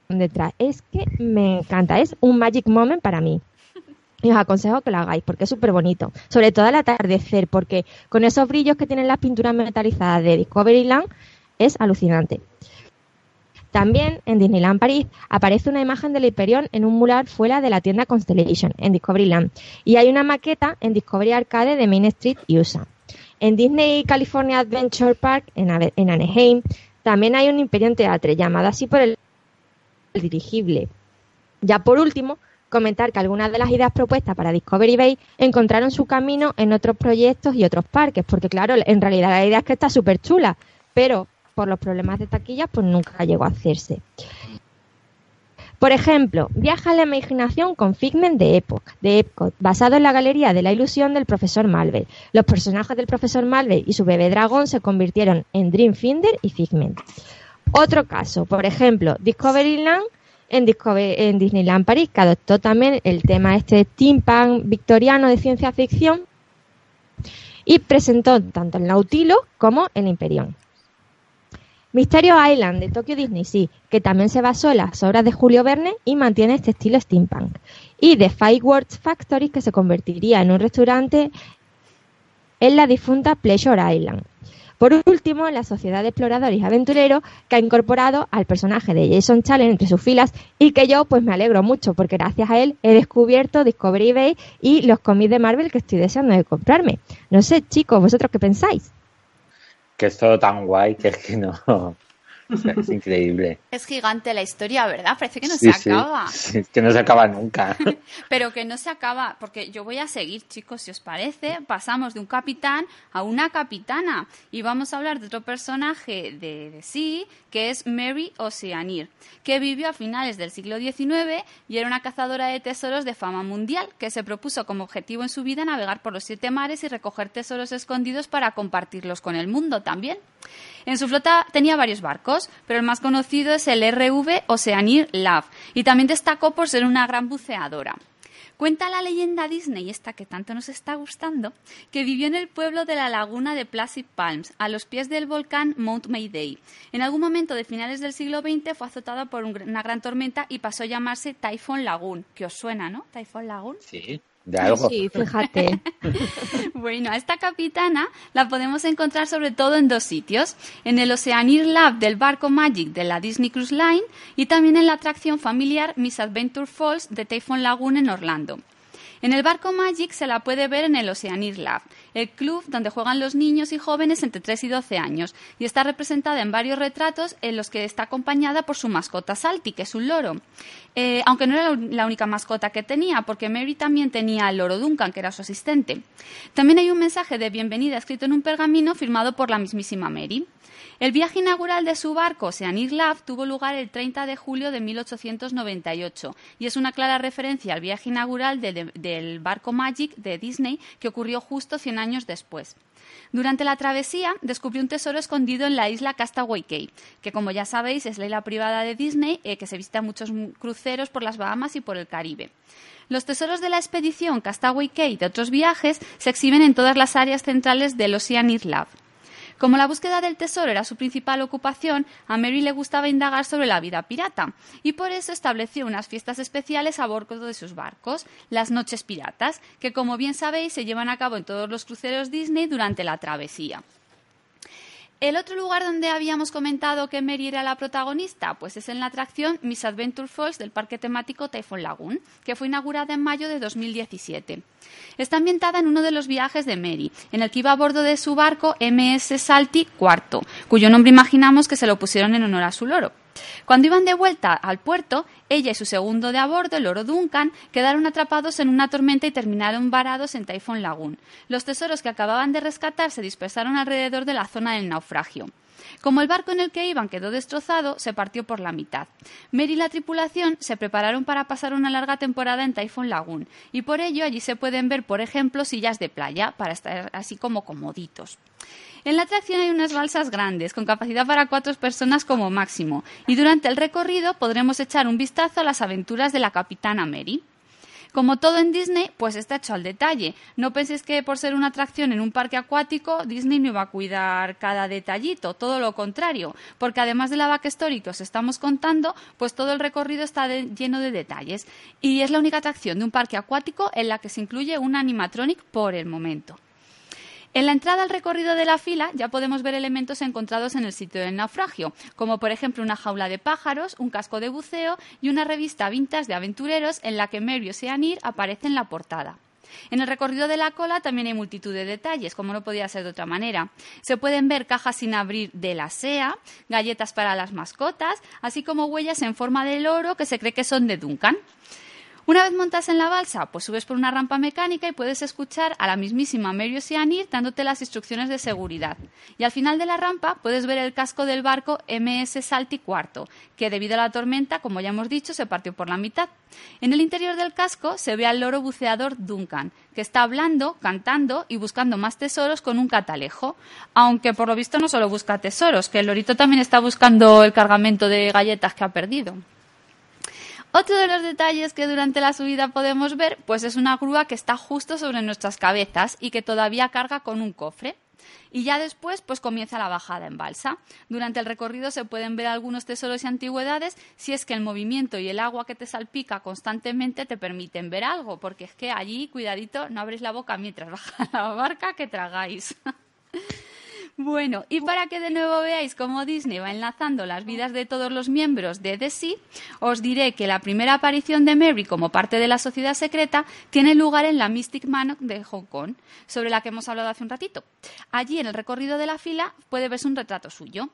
D: detrás. Es que me encanta, es un magic moment para mí. Y os aconsejo que lo hagáis porque es súper bonito. Sobre todo al atardecer, porque con esos brillos que tienen las pinturas metalizadas de Discoveryland es alucinante. También en Disneyland París aparece una imagen del Hyperion en un mural fuera de la tienda Constellation en Discoveryland y hay una maqueta en Discovery Arcade de Main Street, USA. En Disney California Adventure Park en, Anaheim también hay un Hyperion Theatre llamado así por el dirigible. Ya por último, comentar que algunas de las ideas propuestas para Discovery Bay encontraron su camino en otros proyectos y otros parques, porque claro, en realidad la idea es que está súper chula, pero por los problemas de taquillas pues nunca llegó a hacerse. Por ejemplo, viaja a la imaginación con Figment de Epoch, de Epcot, basado en la galería de la ilusión del profesor Malvel. Los personajes del profesor Malvel y su bebé dragón se convirtieron en Dreamfinder y Figment. Otro caso, por ejemplo, Discoveryland en, en Disneyland París, que adoptó también el tema este steampunk victoriano de ciencia ficción y presentó tanto el Nautilo como el Imperión. Mysterio Island de Tokyo Disney Sea, que también se basó en las obras de Julio Verne y mantiene este estilo steampunk. Y The Fireworks Factory, que se convertiría en un restaurante en la difunta Pleasure Island. Por último, la Sociedad de Exploradores y Aventureros, que ha incorporado al personaje de Jason Challen entre sus filas y que yo pues me alegro mucho porque gracias a él he descubierto Discovery Bay y los cómics de Marvel que estoy deseando de comprarme. No sé, chicos, ¿vosotros qué pensáis?
C: Que es todo tan guay que es que no, es increíble.
A: Es gigante la historia, ¿verdad? Parece que no se acaba.
C: Sí, que no se acaba nunca.
A: Pero que no se acaba, porque yo voy a seguir, chicos, si os parece. Pasamos de un capitán a una capitana y vamos a hablar de otro personaje de, de sí, que es Mary Oceanir, que vivió a finales del siglo XIX y era una cazadora de tesoros de fama mundial, que se propuso como objetivo en su vida navegar por los siete mares y recoger tesoros escondidos para compartirlos con el mundo también. En su flota tenía varios barcos, pero el más conocido es el RV Oceanir Love y también destacó por ser una gran buceadora. Cuenta la leyenda Disney, esta que tanto nos está gustando, que vivió en el pueblo de la laguna de Placid Palms, a los pies del volcán Mount Mayday. En algún momento de finales del siglo XX fue azotada por una gran tormenta y pasó a llamarse Typhoon Lagoon, que os suena, ¿no? Typhoon Lagoon.
C: Sí. Sí,
D: fíjate.
A: bueno, a esta capitana la podemos encontrar sobre todo en dos sitios, en el Oceanir Lab del barco Magic de la Disney Cruise Line y también en la atracción familiar Miss Adventure Falls de Typhoon Lagoon en Orlando. En el barco Magic se la puede ver en el Oceanir Lab, el club donde juegan los niños y jóvenes entre 3 y 12 años, y está representada en varios retratos en los que está acompañada por su mascota Salty, que es un loro. Eh, aunque no era la única mascota que tenía, porque Mary también tenía al loro Duncan, que era su asistente. También hay un mensaje de bienvenida escrito en un pergamino firmado por la mismísima Mary. El viaje inaugural de su barco, Oceanic Love, tuvo lugar el 30 de julio de 1898 y es una clara referencia al viaje inaugural del barco Magic de Disney que ocurrió justo 100 años después. Durante la travesía descubrió un tesoro escondido en la isla Castaway Cay, que como ya sabéis es la isla privada de Disney eh, que se visita muchos cruceros por las Bahamas y por el Caribe. Los tesoros de la expedición Castaway Cay y de otros viajes se exhiben en todas las áreas centrales del Oceanic Lab. Como la búsqueda del tesoro era su principal ocupación, a Mary le gustaba indagar sobre la vida pirata y por eso estableció unas fiestas especiales a bordo de sus barcos, las Noches Piratas, que como bien sabéis se llevan a cabo en todos los cruceros Disney durante la travesía. El otro lugar donde habíamos comentado que Mary era la protagonista, pues es en la atracción Miss Adventure Falls del parque temático Typhoon Lagoon, que fue inaugurada en mayo de 2017. Está ambientada en uno de los viajes de Mary, en el que iba a bordo de su barco MS Salty IV, cuyo nombre imaginamos que se lo pusieron en honor a su loro. Cuando iban de vuelta al puerto, ella y su segundo de a bordo, el oro Duncan, quedaron atrapados en una tormenta y terminaron varados en Typhoon Lagoon. Los tesoros que acababan de rescatar se dispersaron alrededor de la zona del naufragio. Como el barco en el que iban quedó destrozado, se partió por la mitad. Mary y la tripulación se prepararon para pasar una larga temporada en Typhoon Lagoon, y por ello allí se pueden ver, por ejemplo, sillas de playa, para estar así como comoditos. En la atracción hay unas balsas grandes, con capacidad para cuatro personas como máximo, y durante el recorrido podremos echar un vistazo a las aventuras de la capitana Mary. Como todo en Disney, pues está hecho al detalle. No penséis que por ser una atracción en un parque acuático, Disney no va a cuidar cada detallito, todo lo contrario, porque además de la backstory que os estamos contando, pues todo el recorrido está lleno de detalles. Y es la única atracción de un parque acuático en la que se incluye un animatronic por el momento. En la entrada al recorrido de la fila ya podemos ver elementos encontrados en el sitio del naufragio, como por ejemplo una jaula de pájaros, un casco de buceo y una revista vintage de aventureros en la que Mary Oceanir aparece en la portada. En el recorrido de la cola también hay multitud de detalles, como no podía ser de otra manera. Se pueden ver cajas sin abrir de la SEA, galletas para las mascotas, así como huellas en forma de loro que se cree que son de Duncan. Una vez montas en la balsa, pues subes por una rampa mecánica y puedes escuchar a la mismísima Mary Oceanir dándote las instrucciones de seguridad. Y al final de la rampa puedes ver el casco del barco MS Salty IV, que debido a la tormenta, como ya hemos dicho, se partió por la mitad. En el interior del casco se ve al loro buceador Duncan, que está hablando, cantando y buscando más tesoros con un catalejo. Aunque por lo visto no solo busca tesoros, que el lorito también está buscando el cargamento de galletas que ha perdido. Otro de los detalles que durante la subida podemos ver, pues es una grúa que está justo sobre nuestras cabezas y que todavía carga con un cofre. Y ya después, pues comienza la bajada en balsa. Durante el recorrido se pueden ver algunos tesoros y antigüedades si es que el movimiento y el agua que te salpica constantemente te permiten ver algo, porque es que allí, cuidadito, no abréis la boca mientras baja la barca que tragáis. Bueno, y para que de nuevo veáis cómo Disney va enlazando las vidas de todos los miembros de The Sea, os diré que la primera aparición de Mary como parte de la sociedad secreta tiene lugar en la Mystic Man de Hong Kong, sobre la que hemos hablado hace un ratito. Allí, en el recorrido de la fila, puede verse un retrato suyo.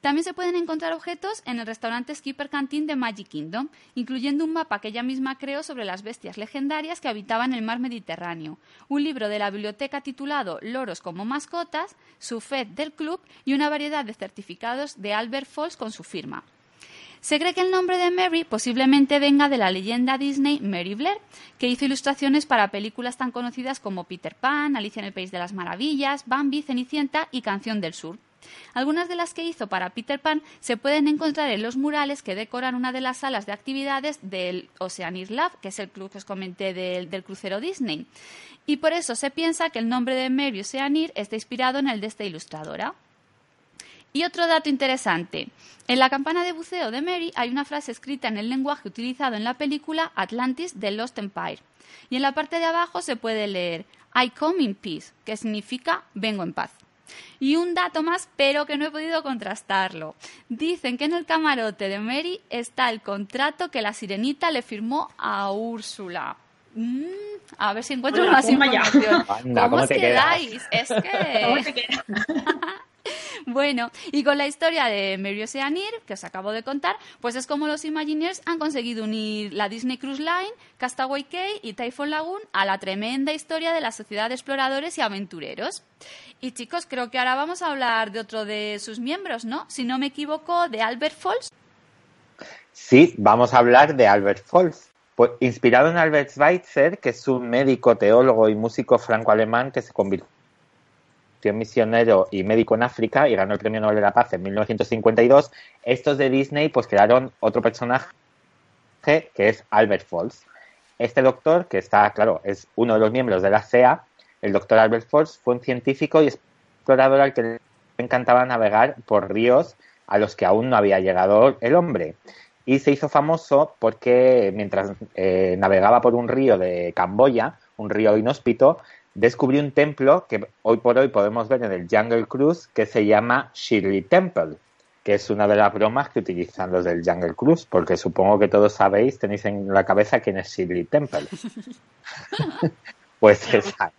A: También se pueden encontrar objetos en el restaurante Skipper Canteen de Magic Kingdom, incluyendo un mapa que ella misma creó sobre las bestias legendarias que habitaban el mar Mediterráneo, un libro de la biblioteca titulado Loros como mascotas, su FED del club y una variedad de certificados de Albert Falls con su firma. Se cree que el nombre de Mary posiblemente venga de la leyenda Disney Mary Blair, que hizo ilustraciones para películas tan conocidas como Peter Pan, Alicia en el País de las Maravillas, Bambi, Cenicienta y Canción del Sur. Algunas de las que hizo para Peter Pan se pueden encontrar en los murales que decoran una de las salas de actividades del Oceanir Lab, que es el club que os comenté del, crucero Disney. Y por eso se piensa que el nombre de Mary Oceanir está inspirado en el de esta ilustradora. Y otro dato interesante. En la campana de buceo de Mary hay una frase escrita en el lenguaje utilizado en la película Atlantis de Lost Empire. Y en la parte de abajo se puede leer I come in peace, que significa vengo en paz. Y un dato más, pero que no he podido contrastarlo. Dicen que en el camarote de Mary está el contrato que la sirenita le firmó a Úrsula. Mm, a ver si encuentro más información. ¿Cómo, os quedáis? Es que... Bueno, y con la historia de Mary Oceanir, que os acabo de contar, pues es como los Imagineers han conseguido unir la Disney Cruise Line, Castaway Cay y Typhoon Lagoon a la tremenda historia de la sociedad de exploradores y aventureros. Y chicos, creo que ahora vamos a hablar de otro de sus miembros, ¿no? Si no me equivoco, de Albert Falls.
C: Sí, vamos a hablar de Albert Falls. Pues, inspirado en Albert Schweitzer, que es un médico, teólogo y músico franco-alemán que se convirtió misionero y médico en África y ganó el Premio Nobel de la Paz en 1952, estos de Disney pues crearon otro personaje que es Albert Falls. Este doctor, que está, claro, es uno de los miembros de la CEA, el doctor Albert Falls, fue un científico y explorador al que le encantaba navegar por ríos a los que aún no había llegado el hombre. Y se hizo famoso porque mientras eh, navegaba por un río de Camboya, un río inhóspito, descubrí un templo que hoy por hoy podemos ver en el Jungle Cruise que se llama Shirley Temple, que es una de las bromas que utilizan los del Jungle Cruise, porque supongo que todos sabéis, tenéis en la cabeza quién es Shirley Temple. pues esa.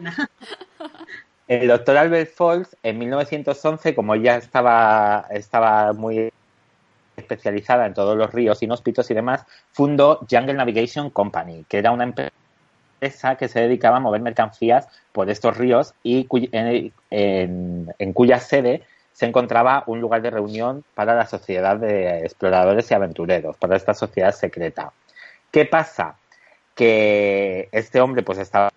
C: El doctor Albert Falls, en 1911, como ya estaba, estaba muy especializada en todos los ríos inhóspitos y demás, fundó Jungle Navigation Company, que era una empresa que se dedicaba a mover mercancías por estos ríos y en, cuya sede se encontraba un lugar de reunión para la sociedad de exploradores y aventureros, para esta sociedad secreta. ¿Qué pasa? Que este hombre pues estaba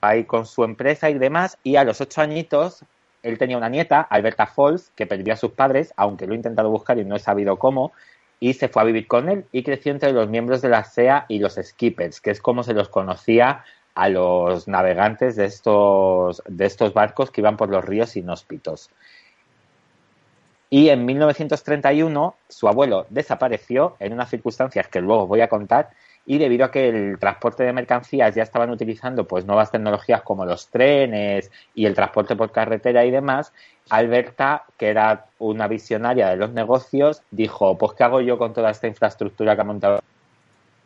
C: ahí con su empresa y demás y a los ocho añitos él tenía una nieta, Alberta Falls, que perdió a sus padres, aunque lo he intentado buscar y no he sabido cómo, y se fue a vivir con él y creció entre los miembros de la SEA y los skippers, que es como se los conocía a los navegantes de estos, de estos barcos que iban por los ríos inhóspitos. Y en 1931 su abuelo desapareció en unas circunstancias que luego voy a contar y debido a que el transporte de mercancías ya estaban utilizando pues nuevas tecnologías como los trenes y el transporte por carretera y demás, Alberta, que era una visionaria de los negocios, dijo, pues ¿qué hago yo con toda esta infraestructura que ha montado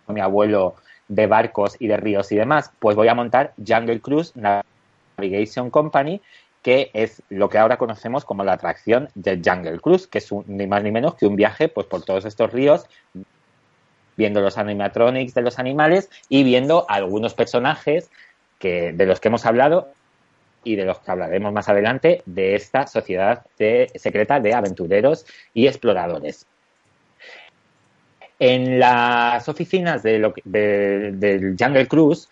C: mi abuelo de barcos y de ríos y demás? Pues voy a montar Jungle Cruise Navigation Company, que es lo que ahora conocemos como la atracción del Jungle Cruise, que es ni más ni menos que un viaje pues por todos estos ríos viendo los animatronics de los animales y viendo algunos personajes que, de los que hemos hablado y de los que hablaremos más adelante de esta sociedad secreta de aventureros y exploradores. En las oficinas de del Jungle Cruise,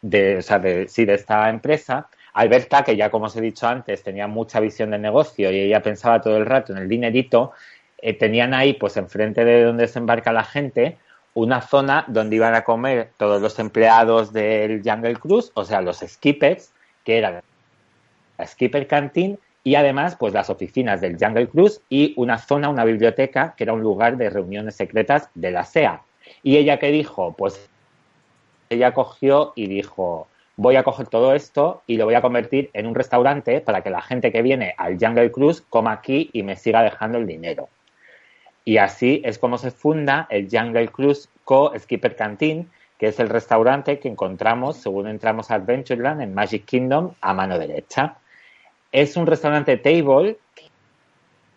C: de, o sea, de, sí, de esta empresa, Alberta, que ya como os he dicho antes, tenía mucha visión de negocio y ella pensaba todo el rato en el dinerito, eh, tenían ahí, pues enfrente de donde se embarca la gente, una zona donde iban a comer todos los empleados del Jungle Cruise, o sea, los skippers, que eran la Skipper Canteen y además pues las oficinas del Jungle Cruise y una zona, una biblioteca, que era un lugar de reuniones secretas de la SEA. Y ella que dijo, pues ella cogió y dijo, voy a coger todo esto y lo voy a convertir en un restaurante para que la gente que viene al Jungle Cruise coma aquí y me siga dejando el dinero. Y así es como se funda el Jungle Cruise Co Skipper Canteen, que es el restaurante que encontramos según entramos a Adventureland en Magic Kingdom a mano derecha. Es un restaurante table.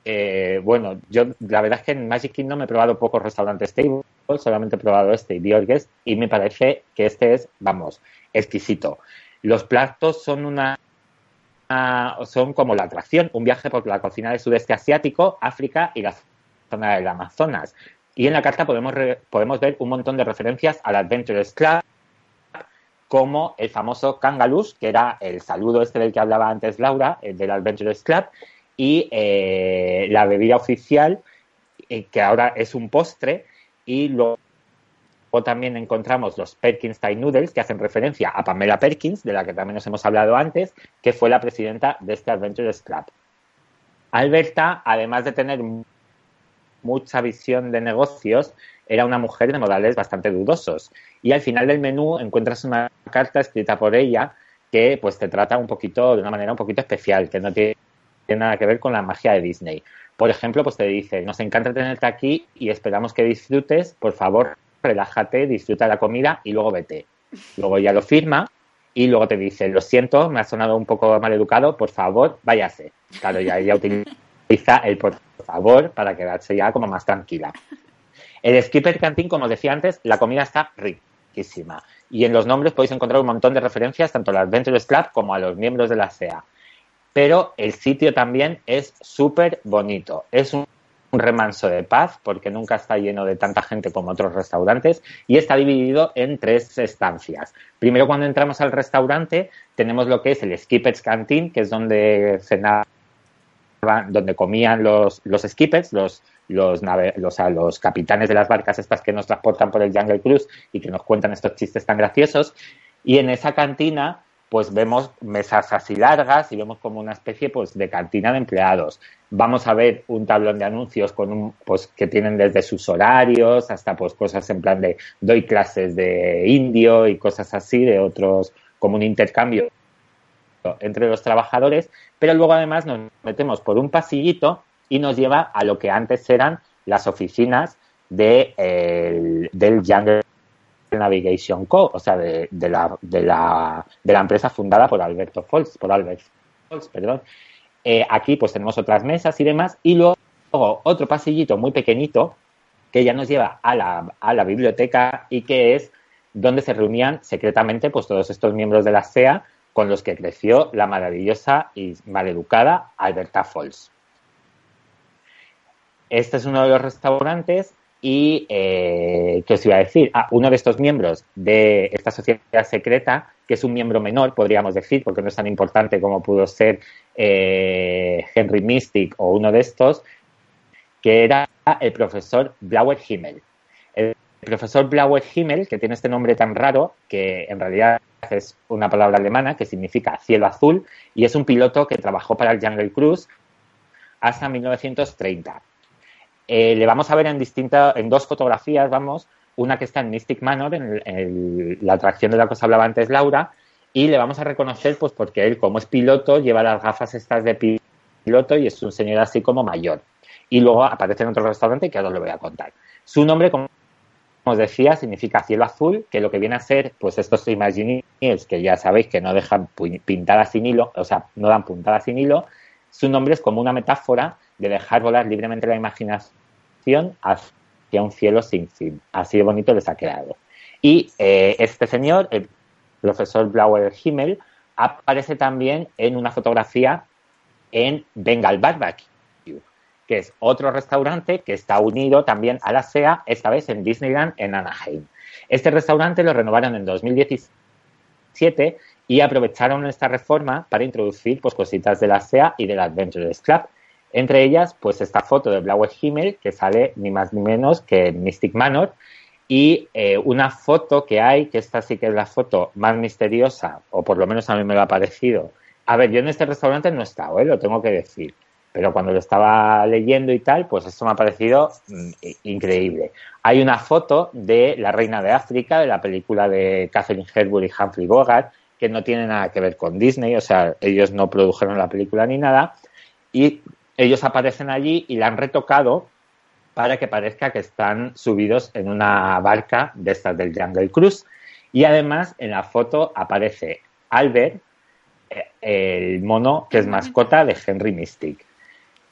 C: Eh, bueno, yo la verdad es que en Magic Kingdom he probado pocos restaurantes table, solamente he probado este y Diorgues, y me parece que este es, vamos, exquisito. Los platos son una son como la atracción, un viaje por la cocina del sudeste asiático, África y la zona del Amazonas. Y en la carta podemos, podemos ver un montón de referencias al Adventurers Club, como el famoso Kangalus, que era el saludo este del que hablaba antes Laura, el del Adventurers Club, y eh, la bebida oficial, eh, que ahora es un postre, y luego también encontramos los Perkins Thai Noodles, que hacen referencia a Pamela Perkins, de la que también nos hemos hablado antes, que fue la presidenta de este Adventurers Club. Alberta, además de tener mucha visión de negocios, era una mujer de modales bastante dudosos. Y al final del menú encuentras una carta escrita por ella que pues te trata un poquito, de una manera un poquito especial, que no tiene nada que ver con la magia de Disney. Por ejemplo, pues te dice, nos encanta tenerte aquí y esperamos que disfrutes, por favor, relájate, disfruta la comida y luego vete. Luego ya lo firma y luego te dice, lo siento, me ha sonado un poco mal educado, por favor, váyase. Claro, ya ella utiliza el por favor, para quedarse ya como más tranquila. El Skipper Canteen, como decía antes, la comida está riquísima. Y en los nombres podéis encontrar un montón de referencias tanto al Adventurers Club como a los miembros de la SEA. Pero el sitio también es súper bonito. Es un, remanso de paz porque nunca está lleno de tanta gente como otros restaurantes y está dividido en tres estancias. Primero cuando entramos al restaurante tenemos lo que es el Skipper's Canteen, que es donde cenamos donde comían los, los skippers, los, los, los, los capitanes de las barcas estas que nos transportan por el Jungle Cruise y que nos cuentan estos chistes tan graciosos. Y en esa cantina, pues vemos mesas así largas y vemos como una especie pues, de cantina de empleados. Vamos a ver un tablón de anuncios con un, pues, que tienen desde sus horarios hasta pues cosas en plan de doy clases de indio y cosas así, de otros, como un intercambio entre los trabajadores, pero luego además nos metemos por un pasillito y nos lleva a lo que antes eran las oficinas de, del Jungle Navigation Co., o sea, de, la, de, la, de la empresa fundada por Alberto Fols, por Albert Fols, perdón. Eh, aquí pues tenemos otras mesas y demás, y luego otro pasillito muy pequeñito que ya nos lleva a la, a la biblioteca y que es donde se reunían secretamente pues todos estos miembros de la SEA con los que creció la maravillosa y maleducada Alberta Falls. Este es uno de los restaurantes y, eh, ¿qué os iba a decir? Ah, uno de estos miembros de esta sociedad secreta, que es un miembro menor, podríamos decir, porque no es tan importante como pudo ser eh, Henry Mystic o uno de estos, que era el profesor Blauer Himmel. El profesor Blauer Himmel, que tiene este nombre tan raro, que en realidad es una palabra alemana que significa cielo azul, y es un piloto que trabajó para el Jungle Cruise hasta 1930. Eh, le vamos a ver en, distintas, en dos fotografías, vamos, una que está en Mystic Manor, en, la atracción de la que os hablaba antes Laura, y le vamos a reconocer pues porque él como es piloto lleva las gafas estas de piloto y es un señor así como mayor. Y luego aparece en otro restaurante que ahora os lo voy a contar. Su nombre, como os decía, significa cielo azul, que lo que viene a ser, pues estos Imagineers, que ya sabéis que no dejan pintadas sin hilo, o sea, no dan puntadas sin hilo, su nombre es como una metáfora de dejar volar libremente la imaginación hacia un cielo sin fin. Así de bonito les ha quedado. Y eh, este señor, el profesor Blauer Himmel, aparece también en una fotografía en Bengal que es otro restaurante que está unido también a la SEA, esta vez en Disneyland en Anaheim. Este restaurante lo renovaron en 2017 y aprovecharon esta reforma para introducir pues, cositas de la SEA y del Adventurers Club. Entre ellas, pues esta foto de Blauer Himmel, que sale ni más ni menos que Mystic Manor, y eh, una foto que hay, que esta sí que es la foto más misteriosa, o por lo menos a mí me lo ha parecido. A ver, yo en este restaurante no he estado, ¿eh? lo tengo que decir pero cuando lo estaba leyendo y tal, pues esto me ha parecido mm, increíble. Hay una foto de la reina de África, de la película de Catherine Hepburn y Humphrey Bogart, que no tiene nada que ver con Disney, o sea, ellos no produjeron la película ni nada, y ellos aparecen allí y la han retocado para que parezca que están subidos en una barca de estas del Jungle Cruise. Y además en la foto aparece Albert, eh, el mono que es mascota de Henry Mystic.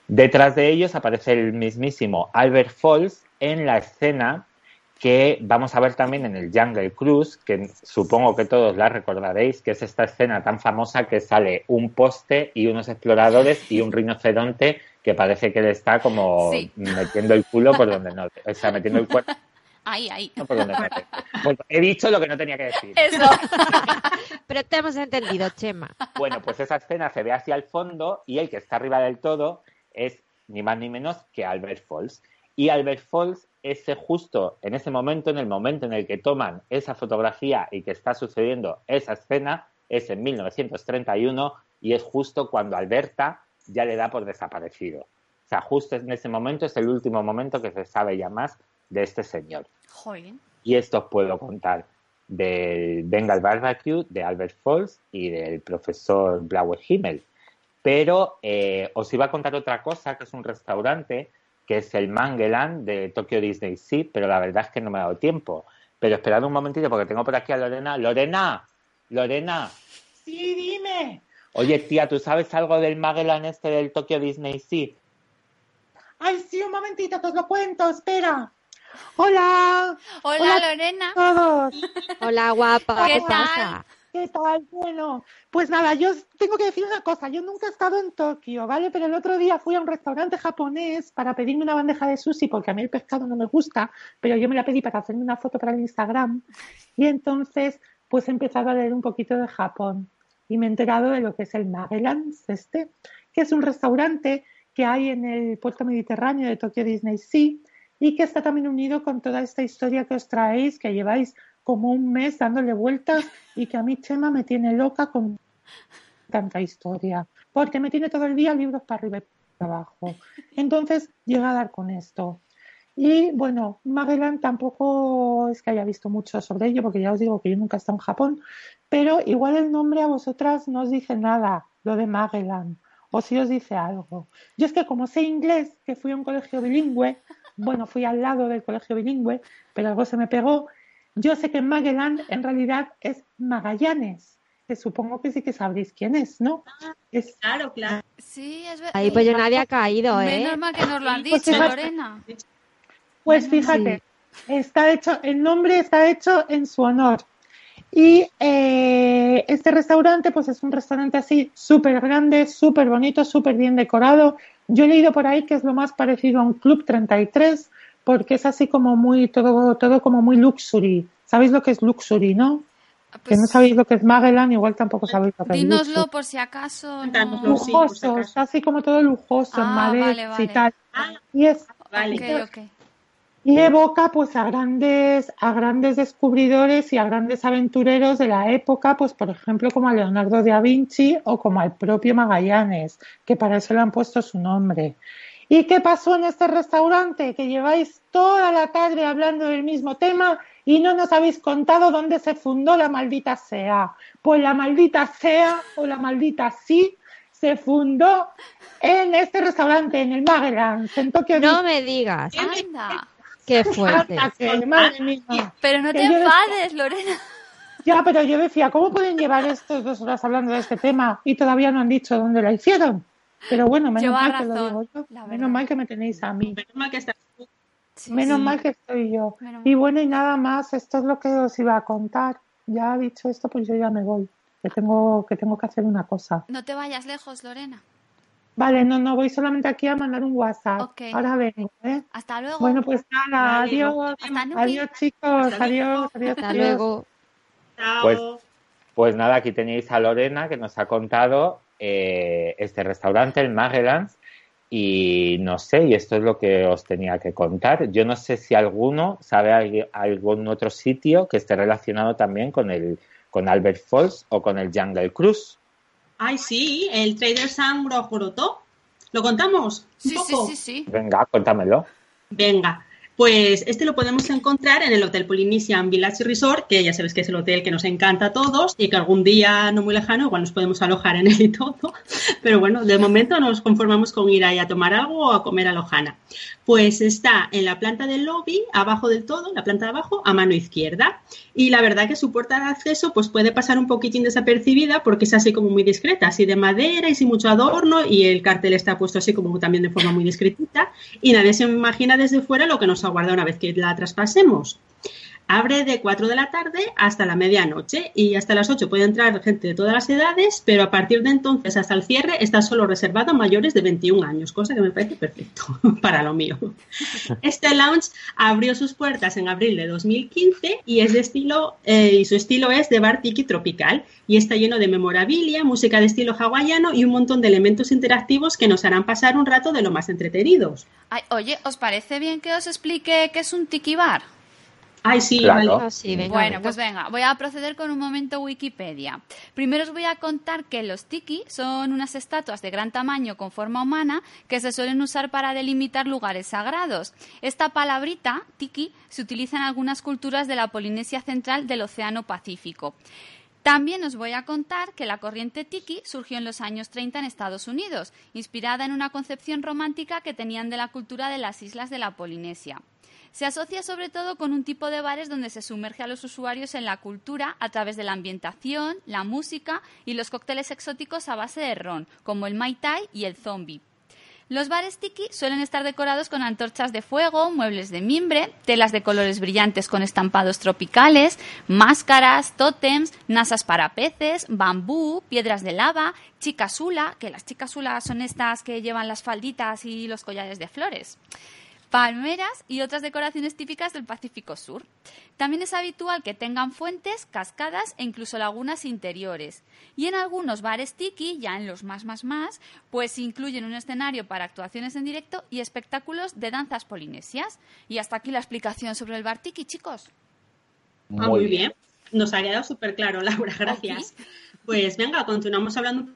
C: Detrás de ellos aparece el mismísimo Albert Falls en la escena que vamos a ver también en el Jungle Cruise, que supongo que todos la recordaréis, que es esta escena tan famosa que sale un poste y unos exploradores y un rinoceronte que parece que le está como metiendo el culo por donde no, o sea, metiendo el cuerpo.
A: Ahí, ahí.
C: he dicho lo que no tenía que decir.
A: Eso.
D: Pero te hemos entendido, Chema.
C: Bueno, pues esa escena se ve hacia el fondo y el que está arriba del todo es ni más ni menos que Albert Falls. Y Albert Falls es justo en ese momento, en el momento en el que toman esa fotografía y que está sucediendo esa escena, es en 1931 y es justo cuando Alberta ya le da por desaparecido. O sea, justo en ese momento es el último momento que se sabe ya más de este señor. Y esto os puedo contar del Bengal Barbecue, de Albert Falls y del profesor Blauer Himmel. Pero eh, os iba a contar otra cosa, que es un restaurante, que es el Mangelan de Tokyo Disney Sea, pero la verdad es que no me ha dado tiempo. Pero esperad un momentito porque tengo por aquí a Lorena. Lorena, Lorena.
E: Sí, dime.
C: Oye, tía, ¿tú sabes algo del Magellan este del Tokyo Disney Sea?
E: Ay, sí, un momentito, te os lo cuento, espera. Hola.
A: Hola, Lorena.
E: Todos.
D: Hola, guapa.
A: ¿Qué, tal?
E: ¿Qué tal? Bueno, pues nada, yo tengo que decir una cosa. Yo nunca he estado en Tokio, ¿vale? Pero el otro día fui a un restaurante japonés para pedirme una bandeja de sushi porque a mí el pescado no me gusta, pero yo me la pedí para hacerme una foto para el Instagram. Y entonces, pues he empezado a leer un poquito de Japón y me he enterado de lo que es el Magellan's este, que es un restaurante que hay en el puerto mediterráneo de Tokio Disney Sea y que está también unido con toda esta historia que os traéis, que lleváis como un mes dándole vueltas y que a mí Chema me tiene loca con tanta historia, porque me tiene todo el día libros para arriba y para abajo. Entonces llega a dar con esto. Y bueno, Magellan tampoco es que haya visto mucho sobre ello, porque ya os digo que yo nunca he estado en Japón, pero igual el nombre a vosotras no os dice nada, lo de Magellan, o si os dice algo. Yo es que como sé inglés, que fui a un colegio bilingüe, bueno, fui al lado del colegio bilingüe, pero algo se me pegó yo sé que Magellan en realidad es Magallanes, que supongo que sí que sabréis quién es, ¿no?
B: Es... Claro, claro.
A: Sí, es verdad.
D: Ahí pues yo nadie ha caído, ¿eh?
A: Menos mal que nos lo han
E: Pues
A: dicho,
E: fíjate-
A: Lorena.
E: Pues fíjate, está hecho, el nombre está hecho en su honor. Y eh, este restaurante, pues es un restaurante así súper grande, súper bonito, súper bien decorado. Yo he leído por ahí que es lo más parecido a un Club 33, porque es así como muy, todo, todo como muy luxury. ¿Sabéis lo que es luxury, no? que no
A: Pues,
E: sabéis lo que es Magellan, igual tampoco sabéis lo que es
A: dínoslo por si acaso. No.
B: sí,
E: Lujoso,
B: acaso.
E: está así como todo lujoso, en
A: Ah,
E: madera
A: vale,
E: y tal.
B: Ah,
E: Y es
B: Vale.
A: Ok, ok.
E: Y evoca pues a grandes, a grandes descubridores y a grandes aventureros de la época, pues por ejemplo como a Leonardo da Vinci o como al propio Magallanes, que para eso le han puesto su nombre. ¿Y qué pasó en este restaurante? Que lleváis toda la tarde hablando del mismo tema y no nos habéis contado dónde se fundó la maldita sea. Pues la maldita sea o la maldita sí se fundó en este restaurante, en el Magellan, en Tokio.
D: No me digas.
A: Anda.
D: Qué fuerte.
A: Pero no te enfades, Lorena.
E: Ya, pero yo decía, ¿cómo pueden llevar estos dos horas hablando de este tema y todavía no han dicho dónde la hicieron? Pero bueno, menos mal que lo digo yo. Menos mal que me tenéis a mí.
B: Menos mal que estás tú.
A: Sí,
E: Menos
A: sí.
E: mal que estoy yo.
A: Menos
E: Y bueno, y nada más, esto es lo que os iba a contar. Ya dicho esto, pues yo ya me voy. Que tengo que, tengo que hacer una cosa.
A: No te vayas lejos, Lorena.
E: Vale, no, no, voy solamente aquí a mandar un WhatsApp. Ahora vengo, ¿eh?
A: Hasta luego.
E: Bueno, pues nada,
B: Vale,
E: adiós.
A: Hasta luego.
E: Adiós, chicos. Adiós, adiós.
D: Hasta
E: adiós.
D: luego.
B: Chao.
C: Pues- Pues nada, aquí tenéis a Lorena que nos ha contado eh, este restaurante, el Magellans, y no sé, y esto es lo que os tenía que contar. Yo no sé si alguno sabe algún otro sitio que esté relacionado también con el con Albert Falls o con el Jungle Cruise.
B: Ay, sí, el Trader Sam Grojoroto. ¿Lo contamos? ¿Un
A: Sí, sí, sí, sí.
C: Venga, cuéntamelo.
B: Venga, pues este lo podemos encontrar en el Hotel Polynesian Village Resort, que ya sabes que es el hotel que nos encanta a todos y que algún día no muy lejano igual nos podemos alojar en él y todo. Pero bueno, de momento nos conformamos con ir ahí a tomar algo o a comer a Lojana. Pues está en la planta del lobby, abajo del todo, la planta de abajo, a mano izquierda. Y la verdad que su puerta de acceso pues puede pasar un poquitín desapercibida porque es así como muy discreta, así de madera y sin mucho adorno y el cartel está puesto así como también de forma muy discretita y nadie se imagina desde fuera lo que nos aguarda una vez que la traspasemos. Abre de 4 de la tarde hasta la medianoche y hasta las 8 puede entrar gente de todas las edades, pero a partir de entonces hasta el cierre está solo reservado a mayores de 21 años, cosa que me parece perfecto para lo mío. Este lounge abrió sus puertas en abril de 2015 y es de estilo eh, y su estilo es de bar tiki tropical y está lleno de memorabilia, música de estilo hawaiano y un montón de elementos interactivos que nos harán pasar un rato de lo más entretenidos.
A: Ay, oye, ¿os parece bien que os explique qué es un tiki bar?
B: Ay, sí,
C: Claro.
B: vale.
D: Ah, sí, venga,
A: bueno,
D: venga.
A: pues venga, voy a proceder con un momento Wikipedia. Primero os voy a contar que los tiki son unas estatuas de gran tamaño con forma humana que se suelen usar para delimitar lugares sagrados. Esta palabrita, tiki, se utiliza en algunas culturas de la Polinesia central del Océano Pacífico. También os voy a contar que la corriente tiki surgió en los años 30 en Estados Unidos, inspirada en una concepción romántica que tenían de la cultura de las islas de la Polinesia. Se asocia sobre todo con un tipo de bares donde se sumerge a los usuarios en la cultura a través de la ambientación, la música y los cócteles exóticos a base de ron, como el Mai Tai y el Zombie. Los bares tiki suelen estar decorados con antorchas de fuego, muebles de mimbre, telas de colores brillantes con estampados tropicales, máscaras, tótems, nasas para peces, bambú, piedras de lava, chicasula, que las chicasulas son estas que llevan las falditas y los collares de flores palmeras y otras decoraciones típicas del Pacífico Sur. También es habitual que tengan fuentes, cascadas e incluso lagunas interiores. Y en algunos bares tiki, ya en los más más más, pues incluyen un escenario para actuaciones en directo y espectáculos de danzas polinesias. Y hasta aquí la explicación sobre el bar tiki, chicos.
B: Ah, muy bien. Nos ha quedado súper claro, Laura, gracias. Pues venga, continuamos hablando un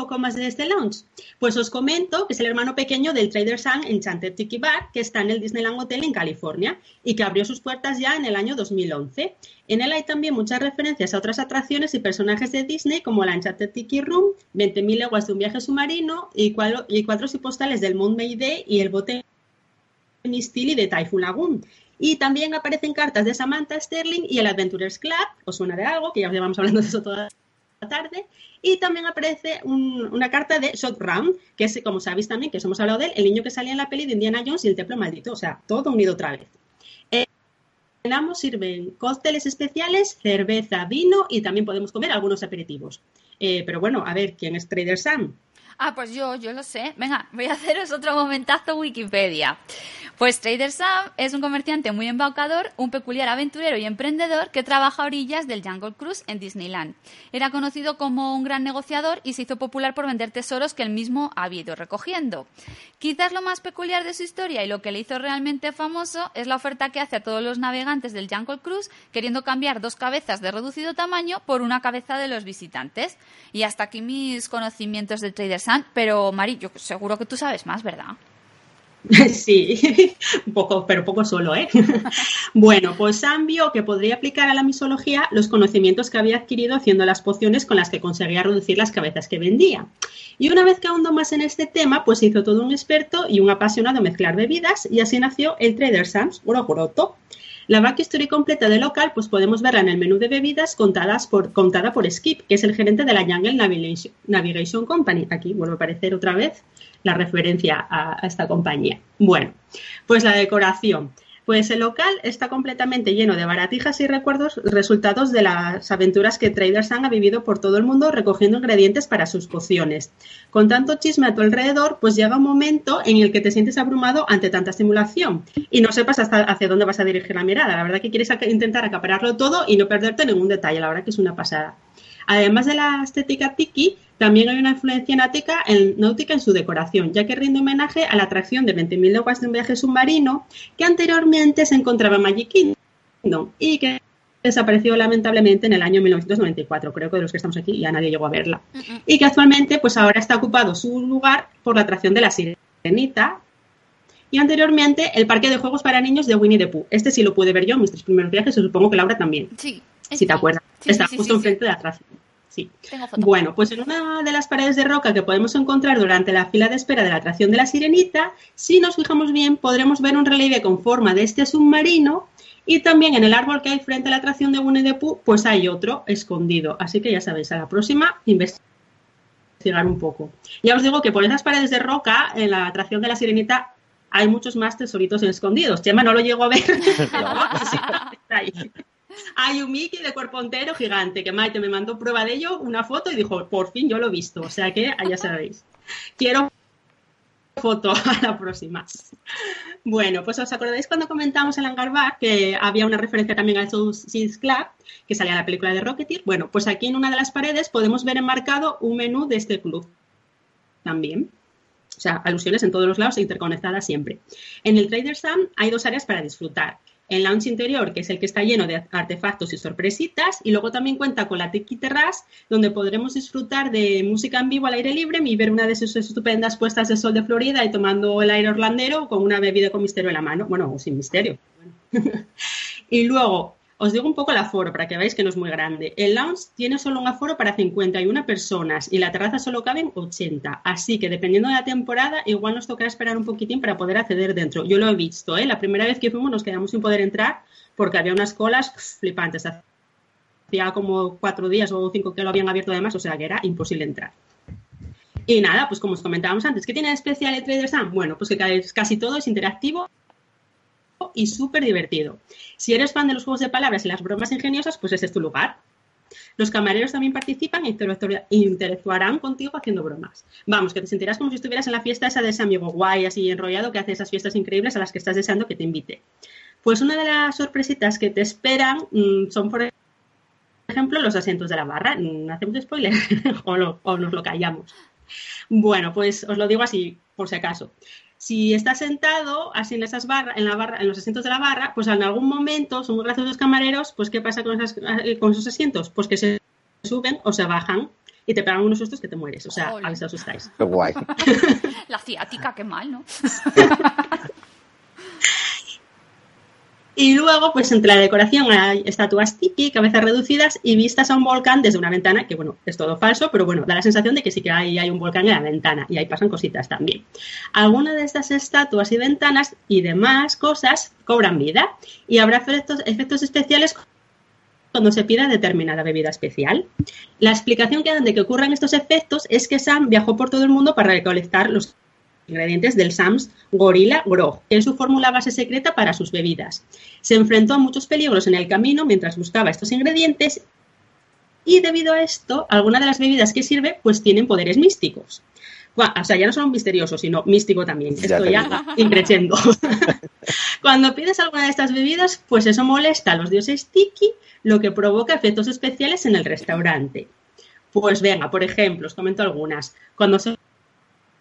B: poco más de este lounge. Pues os comento que es el hermano pequeño del Trader Sun Enchanted Tiki Bar, que está en el Disneyland Hotel en California y que abrió sus puertas ya en el año 2011. En él hay también muchas referencias a otras atracciones y personajes de Disney como la Enchanted Tiki Room, 20.000 leguas de un viaje submarino y, cuadro- y cuadros y postales del Mount Mayday y el bote Misty de Typhoon Lagoon. Y también aparecen cartas de Samantha Sterling y el Adventurers Club, os suena de algo, que ya llevamos hablando de eso toda tarde. Y también aparece un- una carta de Shot Round, que es, como sabéis también, que os hemos hablado de él, el niño que salía en la peli de Indiana Jones y el templo maldito. O sea, todo unido otra vez. Eh, En ambos sirven cócteles especiales, cerveza, vino y también podemos comer algunos aperitivos. Eh, pero bueno, a ver, ¿quién es Trader Sam?
A: Ah, pues yo, yo lo sé. Venga, voy a haceros otro momentazo Wikipedia. Pues Trader Sam es un comerciante muy embaucador, un peculiar aventurero y emprendedor que trabaja a orillas del Jungle Cruise en Disneyland. Era conocido como un gran negociador y se hizo popular por vender tesoros que él mismo había ido recogiendo. Quizás lo más peculiar de su historia y lo que le hizo realmente famoso es la oferta que hace a todos los navegantes del Jungle Cruise queriendo cambiar dos cabezas de reducido tamaño por una cabeza de los visitantes. Y hasta aquí mis conocimientos de Trader Sam, pero Mari, yo seguro que tú sabes más, ¿verdad?
B: Sí, un poco, pero poco solo, ¿eh? Bueno, pues Sam vio que podría aplicar a la misología los conocimientos que había adquirido haciendo las pociones con las que conseguía reducir las cabezas que vendía. Y una vez que ahondó más en este tema, pues hizo todo un experto y un apasionado de mezclar bebidas y así nació el Trader Sam's Gorogoroto. La backstory completa del local, pues podemos verla en el menú de bebidas contadas por, contada por Skip, que es el gerente de la Jungle Navigation, Navigation Company. Aquí vuelve a aparecer otra vez la referencia a, esta compañía. Bueno, pues la decoración. Pues el local está completamente lleno de baratijas y recuerdos resultados de las aventuras que Trader Sam ha vivido por todo el mundo recogiendo ingredientes para sus pociones. Con tanto chisme a tu alrededor, pues llega un momento en el que te sientes abrumado ante tanta estimulación y no sepas hasta hacia dónde vas a dirigir la mirada. La verdad que quieres intentar acapararlo todo y no perderte ningún detalle. La verdad que es una pasada. Además de la estética tiki, también hay una influencia náutica en, náutica en su decoración, ya que rinde homenaje a la atracción de 20.000 leguas de un viaje submarino que anteriormente se encontraba en Magic Kingdom y que desapareció lamentablemente en el año 1994, creo que de los que estamos aquí ya nadie llegó a verla. Y que actualmente pues ahora está ocupado su lugar por la atracción de la sirenita y anteriormente el parque de juegos para niños de Winnie the Pooh. Este sí lo pude ver yo en mis tres primeros viajes y supongo que Laura también.
A: Sí.
B: Si te acuerdas. está justo enfrente de la atracción. Sí. Bueno, pues en una de las paredes de roca que podemos encontrar durante la fila de espera de la atracción de la Sirenita, si nos fijamos bien, podremos ver un relieve con forma de este submarino y también en el árbol que hay frente a la atracción de Winnie the Pooh, pues hay otro escondido. Así que ya sabéis, a la próxima investigar un poco. Ya os digo que por esas paredes de roca, en la atracción de la Sirenita, hay muchos más tesoritos escondidos. Chema no lo llego a ver. Hay un Mickey de cuerpo entero gigante que Maite me mandó prueba de ello, una foto y dijo, por fin yo lo he visto. O sea que ya sabéis. Quiero foto a la próxima. Bueno, pues os acordáis cuando comentamos en Hangar que había una referencia también al Soul Club, que salía la película de Rocketeer. Bueno, pues aquí en una de las paredes podemos ver enmarcado un menú de este club también. O sea, alusiones en todos los lados e interconectadas siempre. En el Trader Sam hay dos áreas para disfrutar el lounge interior, que es el que está lleno de artefactos y sorpresitas, y luego también cuenta con la Tiki Terrace, donde podremos disfrutar de música en vivo al aire libre y ver una de sus estupendas puestas de sol de Florida y tomando el aire orlandero con una bebida con misterio en la mano, bueno, sin misterio. y luego, os digo un poco el aforo para que veáis que no es muy grande. El lounge tiene solo un aforo para 51 personas y la terraza solo caben 80. Así que dependiendo de la temporada, igual nos tocará esperar un poquitín para poder acceder dentro. Yo lo he visto, ¿eh? La primera vez que fuimos nos quedamos sin poder entrar porque había unas colas flipantes. Hacía como cuatro días o cinco que lo habían abierto además, o sea que era imposible entrar. Y nada, pues como os comentábamos antes, ¿qué tiene de especial el Trader? Bueno, pues que casi todo es interactivo y súper divertido. Si eres fan de los juegos de palabras y las bromas ingeniosas, pues ese es tu lugar. Los camareros también participan e interactuarán contigo haciendo bromas. Vamos, que te sentirás como si estuvieras en la fiesta esa de ese amigo guay, así enrollado, que hace esas fiestas increíbles a las que estás deseando que te invite. Pues una de las sorpresitas que te esperan mm, son, por ejemplo, los asientos de la barra. ¿No hacemos spoiler? o, o nos lo callamos. Bueno, pues os lo digo así, por si acaso. Si estás sentado así en esas barras, en la barra, en los asientos de la barra, pues en algún momento son muy graciosos los camareros, pues ¿qué pasa con, con esos asientos? Pues que se suben o se bajan y te pegan unos sustos que te mueres. O sea, a ver si asustáis.
C: Qué guay.
A: La ciática, qué mal, ¿no?
B: Y luego, pues entre la decoración hay estatuas tiki, cabezas reducidas y vistas a un volcán desde una ventana, que bueno, es todo falso, pero bueno, da la sensación de que sí que hay, hay un volcán en la ventana y ahí pasan cositas también. Algunas de estas estatuas y ventanas y demás cosas cobran vida y habrá efectos, efectos especiales cuando se pida determinada bebida especial. La explicación que dan de que ocurran estos efectos es que Sam viajó por todo el mundo para recolectar los ingredientes del Sams Gorilla Grog, es su fórmula base secreta para sus bebidas. Se enfrentó a muchos peligros en el camino mientras buscaba estos ingredientes y debido a esto, algunas de las bebidas que sirve pues tienen poderes místicos. O sea, ya no solo misterioso, sino místico también.
C: Ya
B: Esto ya increciendo. Cuando pides alguna de estas bebidas, pues eso molesta a los dioses Tiki, lo que provoca efectos especiales en el restaurante. Pues venga, por ejemplo, os comento algunas. Cuando se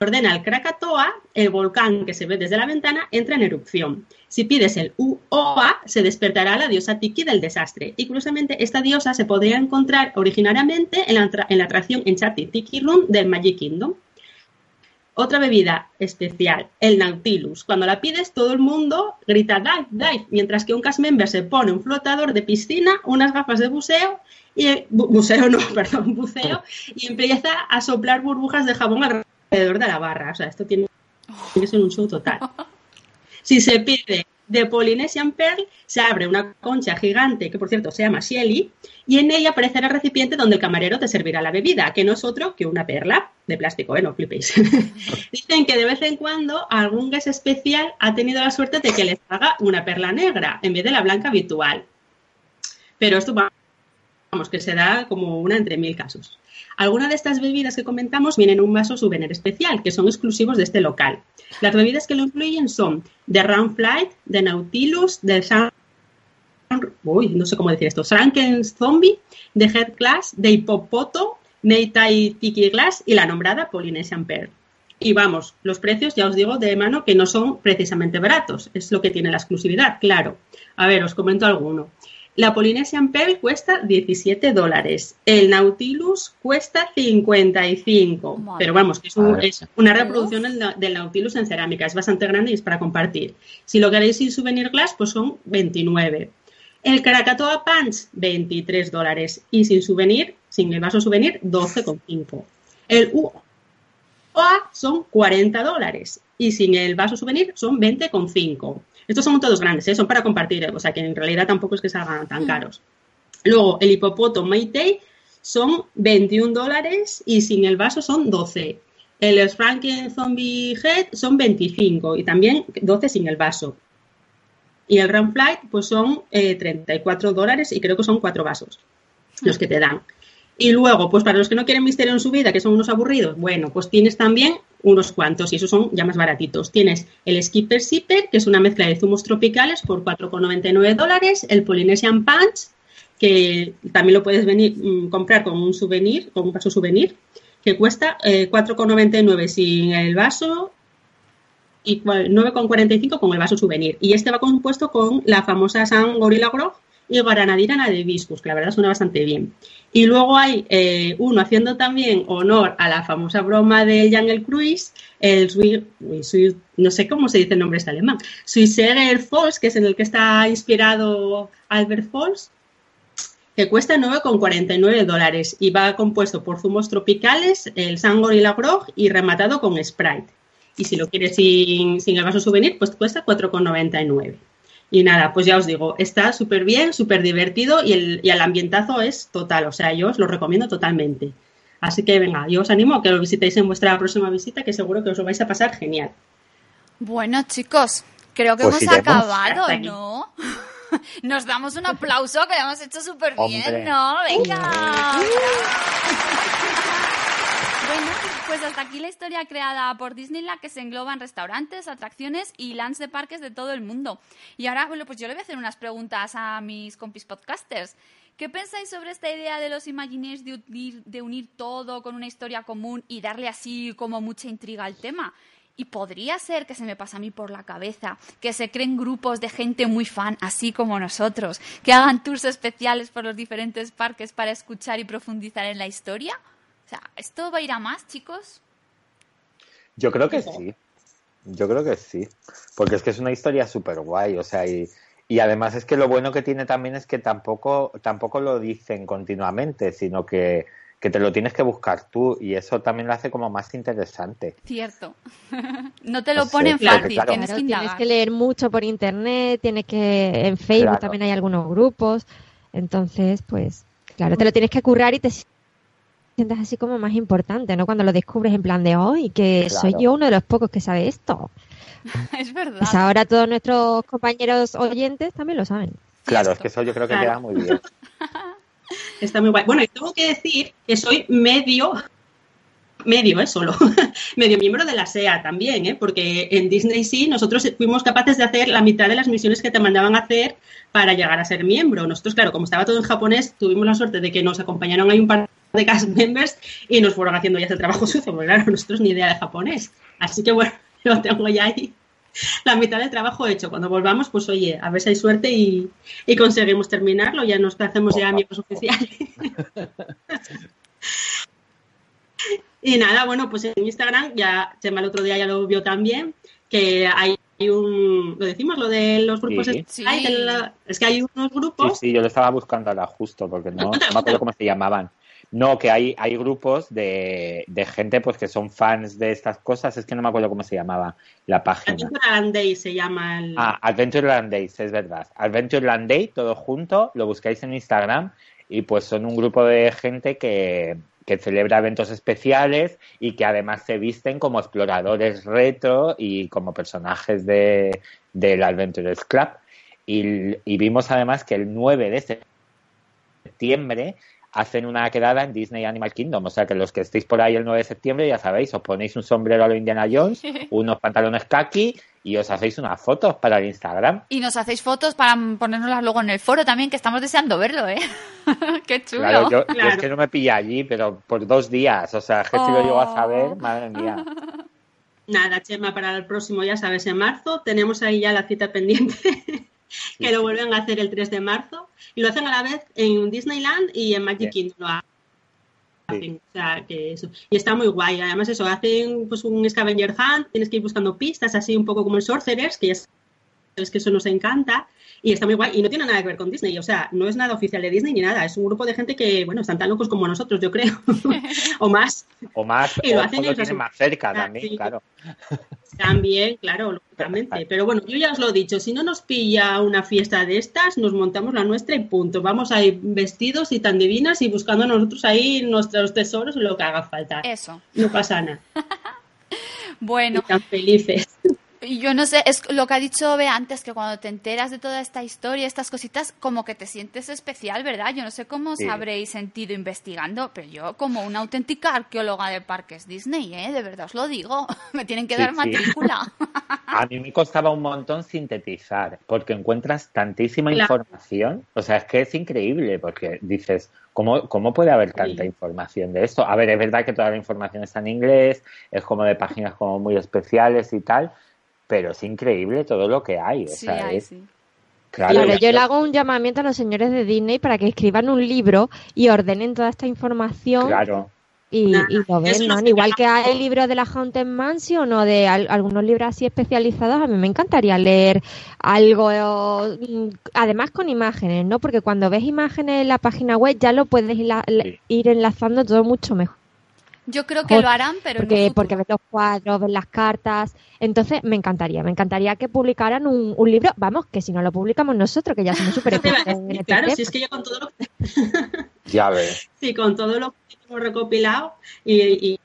B: ordena el Krakatoa, el volcán que se ve desde la ventana entra en erupción. Si pides el Uoa, se despertará la diosa Tiki del desastre. Y curiosamente, esta diosa se podría encontrar originariamente en la, en la atracción Enchantid Tiki Room del Magic Kingdom. Otra bebida especial, el Nautilus. Cuando la pides, todo el mundo grita dive, dive, mientras que un cast member se pone un flotador de piscina, unas gafas de buceo, y bu- buceo no, perdón, buceo, y empieza a soplar burbujas de jabón alrededor de la barra. O sea, esto tiene, que ser un show total. Si se pide de Polynesian Pearl, se abre una concha gigante, que por cierto se llama Shelly, y en ella aparecerá el recipiente donde el camarero te servirá la bebida, que no es otro que una perla de plástico, ¿eh? No flipéis. Dicen que de vez en cuando algún gas especial ha tenido la suerte de que les haga una perla negra en vez de la blanca habitual. Pero esto va- vamos, que se da como una entre mil casos. Algunas de estas bebidas que comentamos vienen en un vaso souvenir especial, que son exclusivos de este local. Las bebidas que lo incluyen son de Round Flight, de Nautilus, de San... Uy, no sé cómo decir esto. Franken Zombie, de Head Glass, de Hippopoto, Meitai Tiki Glass y la nombrada Polynesian Pearl. Y vamos, los precios, ya os digo de mano, que no son precisamente baratos. Es lo que tiene la exclusividad, claro. A ver, os comento alguno. La Polynesian Pearl cuesta 17 dólares. El Nautilus cuesta 55.
A: Madre.
B: Pero vamos, que es, un- es una reproducción del Nautilus en cerámica. Es bastante grande y es para compartir. Si lo queréis sin souvenir glass, pues son 29. El Krakatoa Punch, 23 dólares. Y sin souvenir, sin el vaso souvenir, 12,5. El UOA son 40 dólares. Y sin el vaso souvenir son 20,5. Estos son todos grandes, ¿eh? son para compartir, ¿eh? o sea que en realidad tampoco es que salgan tan caros. Luego, el hipopoto Meitei son 21 dólares y sin el vaso son 12. El Franken Zombie Head son 25 y también 12 sin el vaso. Y el Run Flight pues son eh, 34 dólares y creo que son cuatro vasos los que te dan. Y luego, pues para los que no quieren misterio en su vida, que son unos aburridos, bueno, pues tienes también unos cuantos y esos son ya más baratitos. Tienes el Skipper Zipper, que es una mezcla de zumos tropicales por 4,99 dólares, el Polynesian Punch, que también lo puedes venir, mm, comprar con un souvenir, con un vaso souvenir, que cuesta eh, 4,99 sin el vaso y cua- 9,45 con el vaso souvenir. Y este va compuesto con la famosa San Gorilla Grog y Granadina de hibiscus, que la verdad suena bastante bien. Y luego hay eh, uno haciendo también honor a la famosa broma del Jungle Cruise, el Sui- no sé cómo se dice el nombre este alemán, Suiseger Falls, que es en el que está inspirado Albert Falls, que cuesta 9,49 dólares y va compuesto por zumos tropicales, el San Gorilla Grog y rematado con Sprite. Y si lo quieres sin, sin el vaso souvenir, pues cuesta 4,99. Y nada, pues ya os digo, está súper bien, súper divertido y el, y el ambientazo es total. O sea, yo os lo recomiendo totalmente. Así que venga, yo os animo a que lo visitéis en vuestra próxima visita, que seguro que os lo vais a pasar genial.
A: Bueno, chicos, creo que
C: Pues
A: hemos acabado. ¿no? Nos damos un aplauso que lo hemos hecho súper bien. ¿no? Venga. Bueno, pues hasta aquí la historia creada por Disney, la que se engloba en restaurantes, atracciones y lands de parques de todo el mundo. Y ahora, bueno, pues yo le voy a hacer unas preguntas a mis compis podcasters. ¿Qué pensáis sobre esta idea de los Imagineers de unir, de unir todo con una historia común y darle así como mucha intriga al tema? Y podría ser que se me pasa a mí por la cabeza que se creen grupos de gente muy fan, así como nosotros, que hagan tours especiales por los diferentes parques para escuchar y profundizar en la historia. O sea, ¿esto va a ir a más, chicos?
C: Yo creo que sí. Yo creo que sí. Porque es que es una historia súper guay. O sea, y, y además es que lo bueno que tiene también es que tampoco, tampoco lo dicen continuamente, sino que, que te lo tienes que buscar tú. Y eso también lo hace como más interesante.
A: Cierto. no te lo
C: No sé,
A: ponen fácil,
C: claro.
A: tienes que
D: tienes que leer mucho por internet, tienes que en Facebook
C: Claro.
D: también hay algunos grupos, entonces pues claro, te lo tienes que currar y te sientes así como más importante, ¿no? Cuando lo descubres en plan de hoy, que soy yo uno de los pocos que sabe esto.
A: es verdad.
D: Pues ahora todos nuestros compañeros oyentes también lo saben.
C: Claro, es que eso yo creo que
B: Claro.
C: queda muy bien.
B: Está muy guay. Bueno, y tengo que decir que soy medio medio, ¿eh? Solo, medio miembro de la SEA también, ¿eh? Porque en Disney sí, nosotros fuimos capaces de hacer la mitad de las misiones que te mandaban a hacer para llegar a ser miembro. Nosotros, claro, como estaba todo en japonés, tuvimos la suerte de que nos acompañaron ahí un par de cast members y nos fueron haciendo ya el trabajo sucio, porque claro, nosotros ni idea de japonés. Así que bueno, lo tengo ya ahí la mitad del trabajo hecho. Cuando volvamos, pues oye, a ver si hay suerte y, y conseguimos terminarlo. Ya nos hacemos ya amigos oficiales. y nada, bueno, pues en Instagram, ya Chema el otro día ya lo vio también, que hay un, lo decimos, lo de los grupos,
C: Sí.
B: es que hay unos grupos.
C: Sí, sí, yo lo estaba buscando ahora justo, porque no, no me acuerdo cómo se llamaban. No, que hay, hay grupos de, de gente pues que son fans de estas cosas, es que no me acuerdo cómo se llamaba la página.
B: Adventureland Day se llama el...
C: Ah, Adventureland Days, es verdad. Adventureland Day, todo junto, lo buscáis en Instagram y pues son un grupo de gente que, que celebra eventos especiales y que además se visten como exploradores retro y como personajes de, del Adventurers Club. Y, y vimos además que el 9 de septiembre hacen una quedada en Disney Animal Kingdom. O sea que los que estéis por ahí el 9 de septiembre, ya sabéis, os ponéis un sombrero a lo Indiana Jones, unos pantalones khaki y os hacéis unas fotos para el Instagram.
A: Y nos hacéis fotos para ponernoslas luego en el foro también, que estamos deseando verlo, ¿eh? Qué chulo.
C: Claro, yo,
B: Claro.
C: yo es que no me pilla allí, pero por dos días. O sea, que si lo llego a saber, madre mía.
B: Nada, Chema, para el próximo, ya sabes, en marzo tenemos ahí ya la cita pendiente, que lo vuelven a hacer el 3 de marzo, y lo hacen a la vez en Disneyland y en Magic. Kingdom. lo hacen. O sea, que eso. Y está muy guay. Además, eso, hacen pues un scavenger hunt, tienes que ir buscando pistas, así un poco como el Sorcerers, que ya sabes que eso nos encanta. Y está muy guay. Y no tiene nada que ver con Disney. O sea, no es nada oficial de Disney ni nada. Es un grupo de gente que, bueno, están tan locos como nosotros, yo creo. o más.
C: O más,
B: Y lo
C: o,
B: hacen
C: o lo
B: en
C: tienen más cerca
B: Ah,
C: también,
B: sí.
C: claro.
B: También, claro, lógicamente. Pero bueno, yo ya os lo he dicho, si no nos pilla una fiesta de estas, nos montamos la nuestra y punto. Vamos a ir vestidos y tan divinas y buscando nosotros ahí nuestros tesoros y lo que haga falta.
A: Eso.
B: No pasa nada.
A: Bueno,
B: Y tan felices.
A: Y yo no sé, es lo que ha dicho Bea antes, que cuando te enteras de toda esta historia, estas cositas, como que te sientes especial, ¿verdad? Yo no sé cómo os
C: Sí.
A: habréis sentido investigando, pero yo como una auténtica arqueóloga de parques Disney, ¿eh? De verdad os lo digo. Me tienen que
C: Sí,
A: dar
C: sí.
A: matrícula.
C: A mí me costaba un montón sintetizar, porque encuentras tantísima
B: Claro.
C: información. O sea, es que es increíble, porque dices, ¿cómo, ¿cómo puede haber tanta
B: Sí.
C: información de esto? A ver, es verdad que toda la información está en inglés, es como de páginas como muy especiales y tal, pero es increíble todo lo que hay. O
A: Sí,
C: sea,
A: ay,
C: es,
A: sí.
C: claro,
D: yo le hago un llamamiento a los señores de Disney para que escriban un libro y ordenen toda esta información
C: claro.
D: y, lo
B: eso no
D: Igual que hay libros de la Haunted Mansion o de al- algunos libros así especializados, a mí me encantaría leer algo, mm, además con imágenes, ¿no? Porque cuando ves imágenes en la página web ya lo puedes
C: Sí.
D: ir enlazando todo mucho mejor.
A: Yo creo que lo harán, pero
D: Porque, porque ves los cuadros, ves las cartas. Entonces, me encantaría, me encantaría que publicaran un, un libro. Vamos, que si no lo publicamos nosotros, que ya somos súper este
B: claro, si es que yo con todo lo que,
C: Ya ves.
B: sí, con todo lo que hemos recopilado y, y,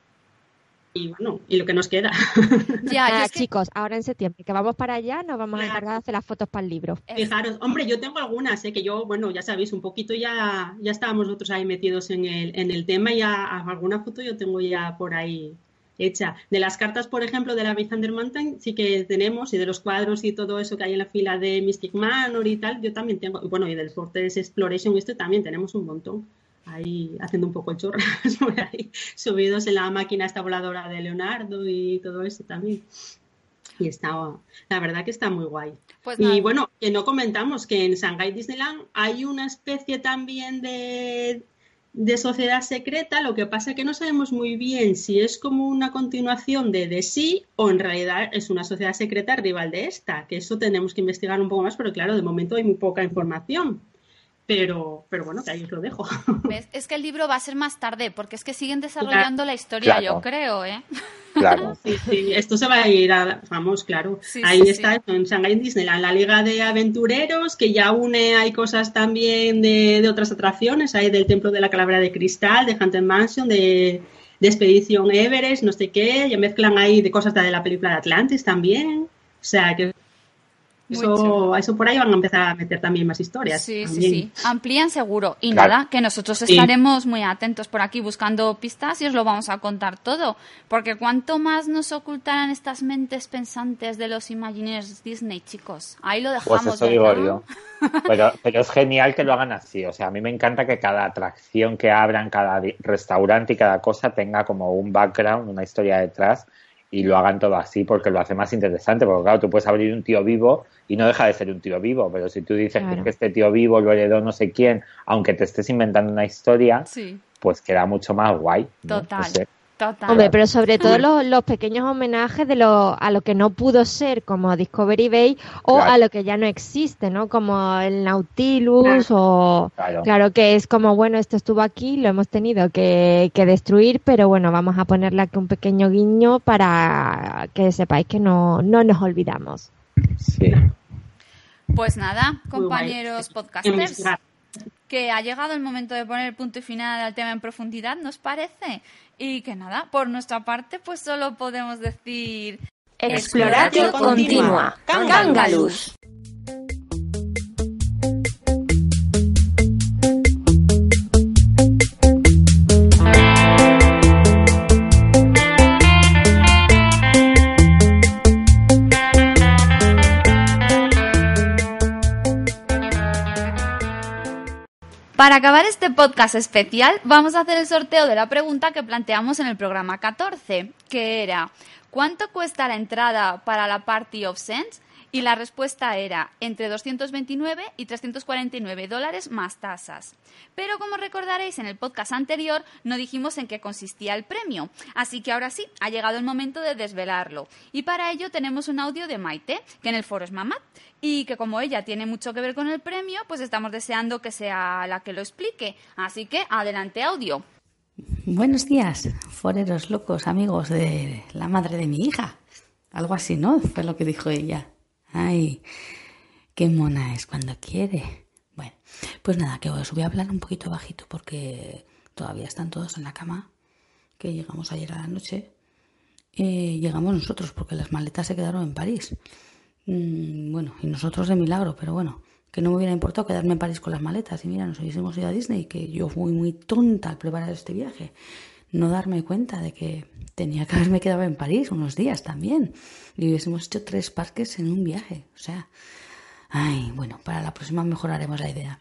B: y, bueno, y lo que nos queda.
A: Ya, que-
D: chicos, ahora en septiembre que vamos para allá, nos vamos a encargar de hacer las fotos para el libro.
B: Fijaros, hombre, yo tengo algunas, ¿eh? que yo, bueno, ya sabéis, un poquito ya, ya estábamos nosotros ahí metidos en el, en el tema y ya alguna foto yo tengo ya por ahí hecha. De las cartas, por ejemplo, de la Big Thunder Mountain sí que tenemos y de los cuadros y todo eso que hay en la fila de Mystic Manor y tal, yo también tengo, y bueno, y del Fortress Exploration este también tenemos un montón. Ahí haciendo un poco por ahí, subidos en la máquina esta voladora de Leonardo y todo eso también. Y está, la verdad que está muy guay.
A: Pues
B: Y bueno, que no comentamos que en Shanghai Disneyland hay una especie también de, de sociedad secreta, lo que pasa que no sabemos muy bien si es como una continuación de The Sea o en realidad es una sociedad secreta rival de esta, que eso tenemos que investigar un poco más, pero claro, de momento hay muy poca información. Pero, pero bueno, que ahí os lo dejo.
A: ¿Ves? Es que el libro va a ser más tarde, porque es que siguen desarrollando la historia,
C: Claro.
A: yo creo, ¿eh?
C: Claro.
B: Sí, sí, esto se va a ir a, vamos, claro.
A: Sí,
B: Ahí
A: sí,
B: está
A: sí.
B: en Shanghai Disneyland, la Liga de Aventureros, que ya une, hay cosas también de, de otras atracciones, hay del Templo de la Calavera de Cristal, de Haunted Mansion, de, de Expedición Everest, no sé qué, ya mezclan ahí de cosas de la película de Atlantis también. O sea, que Eso, eso por ahí van a empezar a meter también más historias.
A: Sí, sí,
B: también.
A: sí. Amplían seguro. Y
C: Claro.
A: nada, que nosotros estaremos muy atentos por aquí buscando pistas y os lo vamos a contar todo. Porque cuanto más nos ocultarán estas mentes pensantes de los Imagineers Disney, chicos. Ahí lo dejamos.
C: Pues eso digo yo. Pero, pero es genial que lo hagan así. O sea, a mí me encanta que cada atracción que abran, cada restaurante y cada cosa tenga como un background, una historia detrás y lo hagan todo así porque lo hace más interesante. Porque claro, tú puedes abrir un tío vivo y no deja de ser un tío vivo. Pero si tú dices
D: Claro.
C: que este tío vivo lo heredó no sé quién, aunque te estés inventando una historia,
A: Sí,
C: pues queda mucho más guay. ¿no?
A: total.
C: No sé.
A: Total.
D: Hombre, pero sobre todo los, los pequeños homenajes de lo, a lo que no pudo ser, como Discovery Bay, o
C: Claro.
D: a lo que ya no existe, ¿no? Como el Nautilus, o.
C: Claro.
D: Claro que es como, bueno, esto estuvo aquí, lo hemos tenido que, que destruir, pero bueno, vamos a ponerle aquí un pequeño guiño para que sepáis que no, no nos olvidamos.
C: Sí.
A: Pues nada, compañeros podcasters, que ha llegado el momento de poner el punto y final al tema en profundidad, ¿nos parece? Y que nada, por nuestra parte, pues solo podemos decir...
F: Exploratio continua. Cángalus.
A: Para acabar este podcast especial, vamos a hacer el sorteo de la pregunta que planteamos en el programa 14, que era ¿cuánto cuesta la entrada para la Party of Sense? Y la respuesta era entre 229 y 349 dólares más tasas. Pero como recordaréis en el podcast anterior, no dijimos en qué consistía el premio. Así que ahora sí, ha llegado el momento de desvelarlo. Y para ello tenemos un audio de Maite, que en el foro es mamá, y que como ella tiene mucho que ver con el premio, pues estamos deseando que sea la que lo explique. Así que adelante audio.
G: Buenos días, foreros locos, amigos de la madre de mi hija. Algo así, ¿no? Fue lo que dijo ella. Ay, qué mona es cuando quiere. Bueno, pues nada, que os voy a hablar un poquito bajito porque todavía están todos en la cama, que llegamos ayer a la noche. Eh, llegamos nosotros porque las maletas se quedaron en París. Mm, bueno, y nosotros de milagro, pero bueno, que no me hubiera importado quedarme en París con las maletas y mira, nos hubiésemos ido a Disney, que yo fui muy tonta al preparar este viaje, no darme cuenta de que tenía que haberme quedado en París unos días también y hubiésemos hecho tres parques en un viaje, o sea, ay, bueno, para la próxima mejoraremos la idea.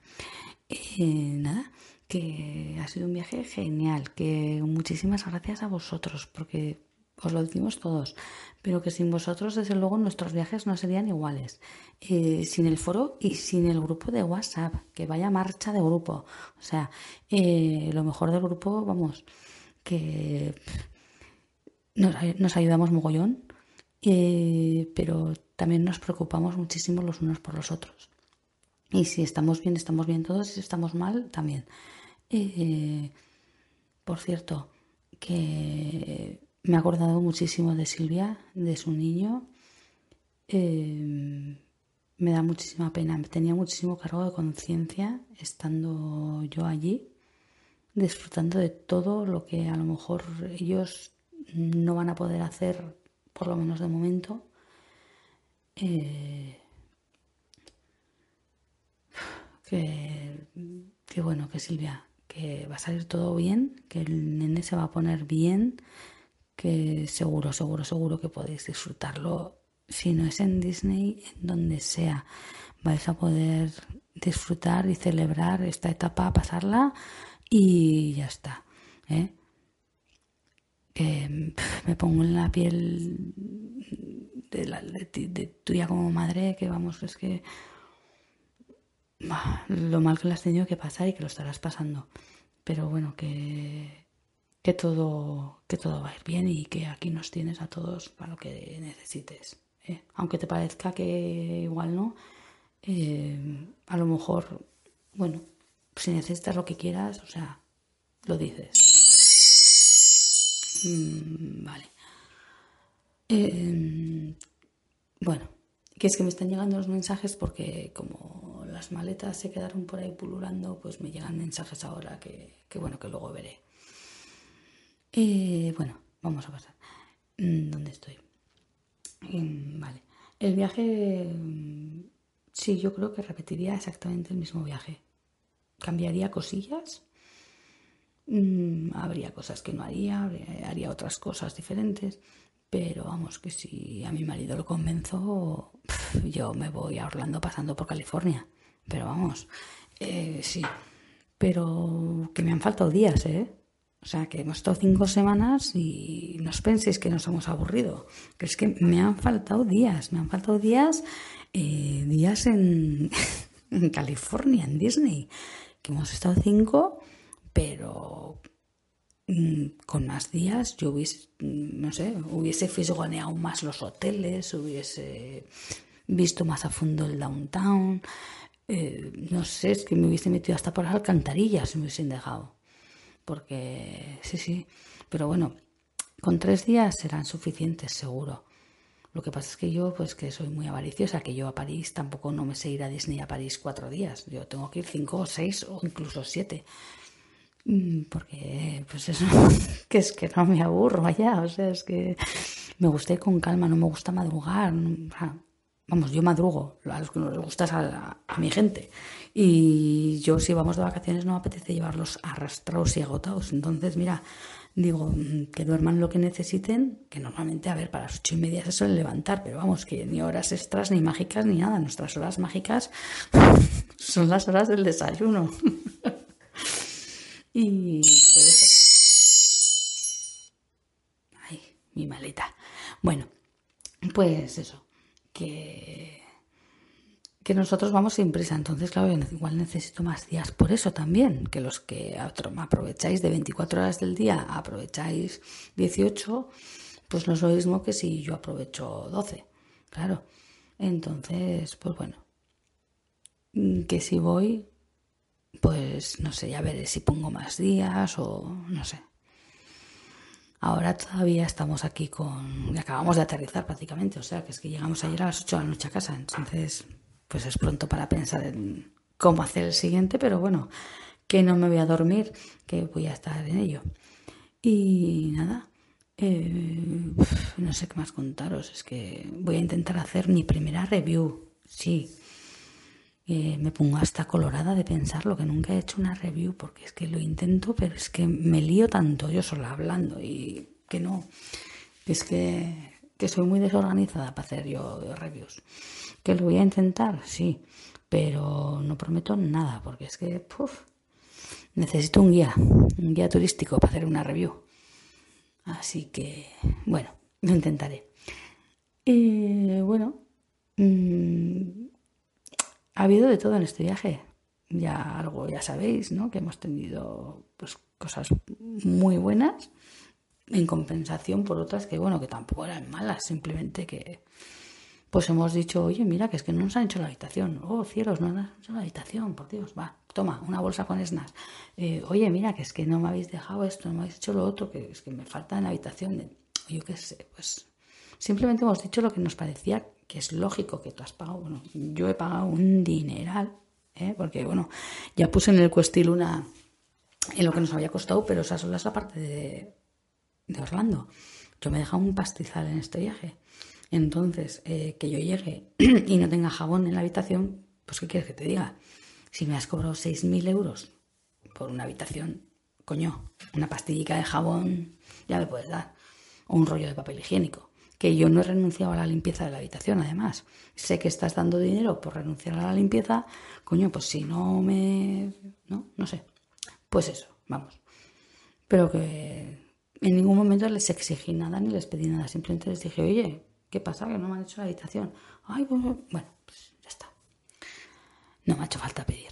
G: Eh, nada, que ha sido un viaje genial, que muchísimas gracias a vosotros, porque os lo decimos todos, pero que sin vosotros, desde luego, nuestros viajes no serían iguales. Eh, sin el foro y sin el grupo de WhatsApp, que vaya marcha de grupo. O sea, eh, lo mejor del grupo, vamos, que nos, ay- nos ayudamos mogollón, eh, pero también nos preocupamos muchísimo los unos por los otros. Y si estamos bien, estamos bien todos, si estamos mal, también. Eh, por cierto, que me ha acordado muchísimo de Silvia, de su niño. Eh, me da muchísima pena, tenía muchísimo cargo de conciencia estando yo allí, disfrutando de todo lo que a lo mejor ellos no van a poder hacer, por lo menos de momento. Eh, que, que bueno, que Silvia, que va a salir todo bien, que el nene se va a poner bien, que seguro, seguro, seguro que podéis disfrutarlo. Si no es en Disney, en donde sea, vais a poder disfrutar y celebrar esta etapa, pasarla y ya está. ¿eh? Que me pongo en la piel de, la, tuya como madre, que vamos, es que lo mal que lo has tenido que pasar y que lo estarás pasando. Pero bueno, que, que todo, que todo va a ir bien y que aquí nos tienes a todos para lo que necesites. ¿eh? Aunque te parezca que igual no, eh, a lo mejor, bueno, si necesitas lo que quieras, o sea, lo dices. Mm, vale. Eh, bueno, que es que me están llegando los mensajes porque como las maletas se quedaron por ahí pululando, pues me llegan mensajes ahora que, bueno, que luego veré. Eh, bueno, vamos a pasar. Mm, ¿Dónde estoy? Mm, Vale. El viaje mm, sí, yo creo que repetiría exactamente el mismo viaje. Cambiaría cosillas, mm, habría cosas que no haría, haría otras cosas diferentes, pero vamos, que si a mi marido lo convenzo, yo me voy a Orlando pasando por California. Pero vamos, eh, sí, pero que me han faltado días, ¿eh? O sea, que hemos estado cinco semanas y no os penséis que nos hemos aburrido. Que es que me han faltado días, me han faltado días, eh, días en, en, California, en Disney. Que hemos estado cinco, pero mm, con más días yo hubiese, mm, no sé, hubiese fisgoneado más los hoteles, hubiese visto más a fondo el downtown. Eh, no sé, es que me hubiese metido hasta por las alcantarillas si me hubiesen dejado porque sí, sí, pero bueno, con tres días serán suficientes, seguro. Lo que pasa es que yo, pues que soy muy avariciosa, que yo a París tampoco no me sé ir a Disney a París cuatro días. Yo tengo que ir cinco o seis o incluso siete. Mm, porque, pues eso, que es que no me aburro allá. O sea, es que me gusta ir con calma, no me gusta madrugar. Vamos, yo madrugo, a los que no les gusta a, a mi gente. Y yo si vamos de vacaciones no me apetece llevarlos arrastrados y agotados. Entonces, mira, digo, mm, que duerman lo que necesiten, que normalmente, a ver, para las ocho y media se suelen levantar, pero vamos, que ni horas extras, ni mágicas, ni nada. Nuestras horas mágicas son las horas del desayuno. y por eso. Ay, mi maleta. Bueno, pues eso, que que nosotros vamos sin prisa. Entonces, claro, igual necesito más días por eso también, que los que aprovecháis de 24 horas del día, aprovecháis 18, pues no es lo mismo que si yo aprovecho 12, claro. Entonces, pues bueno, mm, que si voy, pues no sé, ya veré si pongo más días o no sé. Ahora todavía estamos aquí con... Acabamos de aterrizar prácticamente, o sea que es que llegamos ayer a las 8 de la noche a casa, entonces pues es pronto para pensar en cómo hacer el siguiente, pero bueno, que no me voy a dormir, que voy a estar en ello. Y nada, eh, no sé qué más contaros, es que voy a intentar hacer mi primera review, sí. Eh, me pongo hasta colorada de pensarlo, que nunca he hecho una review, porque es que lo intento, pero es que me lío tanto yo sola hablando y que no, es que, que soy muy desorganizada para hacer yo reviews. ¿Que lo voy a intentar? Sí, pero no prometo nada, porque es que necesito un guía, un guía turístico para hacer una review. Así que, bueno, lo intentaré. Eh, bueno, mm, ha habido de todo en este viaje. Ya algo ya sabéis, ¿no? Que hemos tenido pues, cosas muy buenas en compensación por otras que, bueno, que tampoco eran malas, simplemente que pues hemos dicho, oye, mira, que es que no nos han hecho la habitación. Oh, cielos, no nos han hecho la habitación, por Dios, va, toma, una bolsa con esnas. Eh, oye, mira, que es que no me habéis dejado esto, no me habéis hecho lo otro, que es que me falta en la habitación. Yo qué sé, pues simplemente hemos dicho lo que nos parecía que es lógico que tú has pagado. Bueno, yo he pagado un dineral, ¿eh? porque, bueno, ya puse en el Questil una en lo que nos había costado, pero esa solo es la parte de, de Orlando. Yo me he dejado un pastizal en este viaje. Entonces, eh, que yo llegue y no tenga jabón en la habitación, pues ¿qué quieres que te diga? Si me has cobrado 6.000 euros por una habitación, coño, una pastillica de jabón ya me puedes dar. O un rollo de papel higiénico. Que yo no he renunciado a la limpieza de la habitación, además. Sé que estás dando dinero por renunciar a la limpieza, coño, pues si no me... No, no sé. Pues eso, vamos. Pero que en ningún momento les exigí nada ni les pedí nada. Simplemente les dije, oye, ¿Qué pasa? Que no me han hecho la habitación. Ay, bueno, bueno pues ya está. No me ha hecho falta pedir.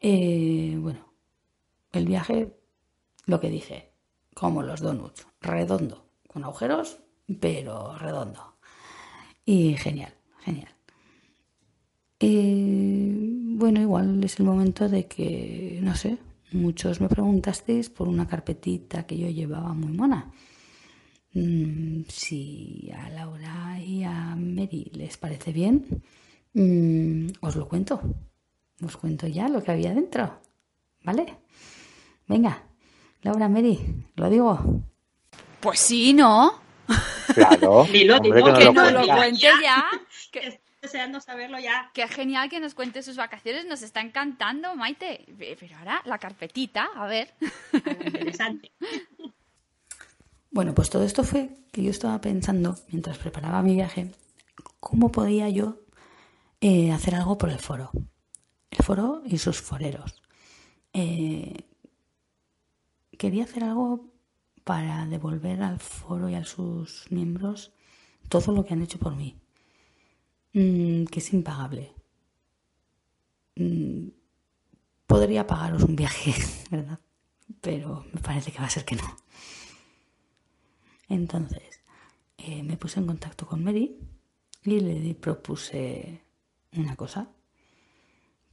G: Eh, bueno, el viaje, lo que dije, como los donuts, redondo, con agujeros, pero redondo. Y genial, genial. Bueno, igual es el momento de que, no sé, muchos me preguntasteis por una carpetita que yo llevaba muy mona. Mm, si a Laura y a Mary les parece bien, mm, os lo cuento. Os cuento ya lo que había dentro. ¿Vale? Venga, Laura, Mary, lo digo.
A: Pues sí, ¿no?
C: Claro.
B: Dilo,
C: Hombre,
B: dilo,
C: que nos lo
A: cuente ya. Que-
B: deseando saberlo ya.
A: Qué genial que nos cuente sus vacaciones, nos está encantando, Maite. Pero ahora la carpetita, a ver.
B: Interesante.
G: Bueno, pues todo esto fue que yo estaba pensando, mientras preparaba mi viaje, cómo podía yo eh, hacer algo por el foro. El foro y sus foreros. Eh, quería hacer algo para devolver al foro y a sus miembros todo lo que han hecho por mí, mm, que es impagable. Mm, podría pagaros un viaje, ¿verdad? Pero me parece que va a ser que no. Entonces, eh, me puse en contacto con Mary y le propuse una cosa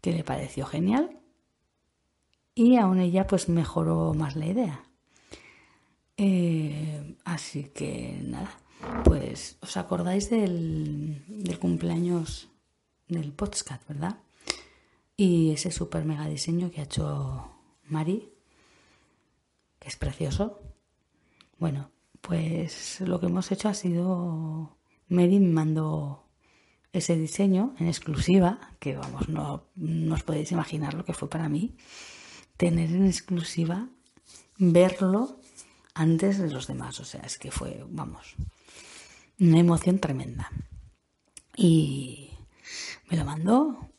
G: que le pareció genial y aún ella pues mejoró más la idea. Eh, así que nada, pues os acordáis del, del cumpleaños del podcast, ¿verdad? Y ese super mega diseño que ha hecho Mari, que es precioso. Bueno, pues lo que hemos hecho ha sido Mary me mandó ese diseño en exclusiva, que vamos, no, no os podéis imaginar lo que fue para mí tener en exclusiva, verlo antes de los demás. O sea, es que fue, vamos, una emoción tremenda. Y me lo mandó,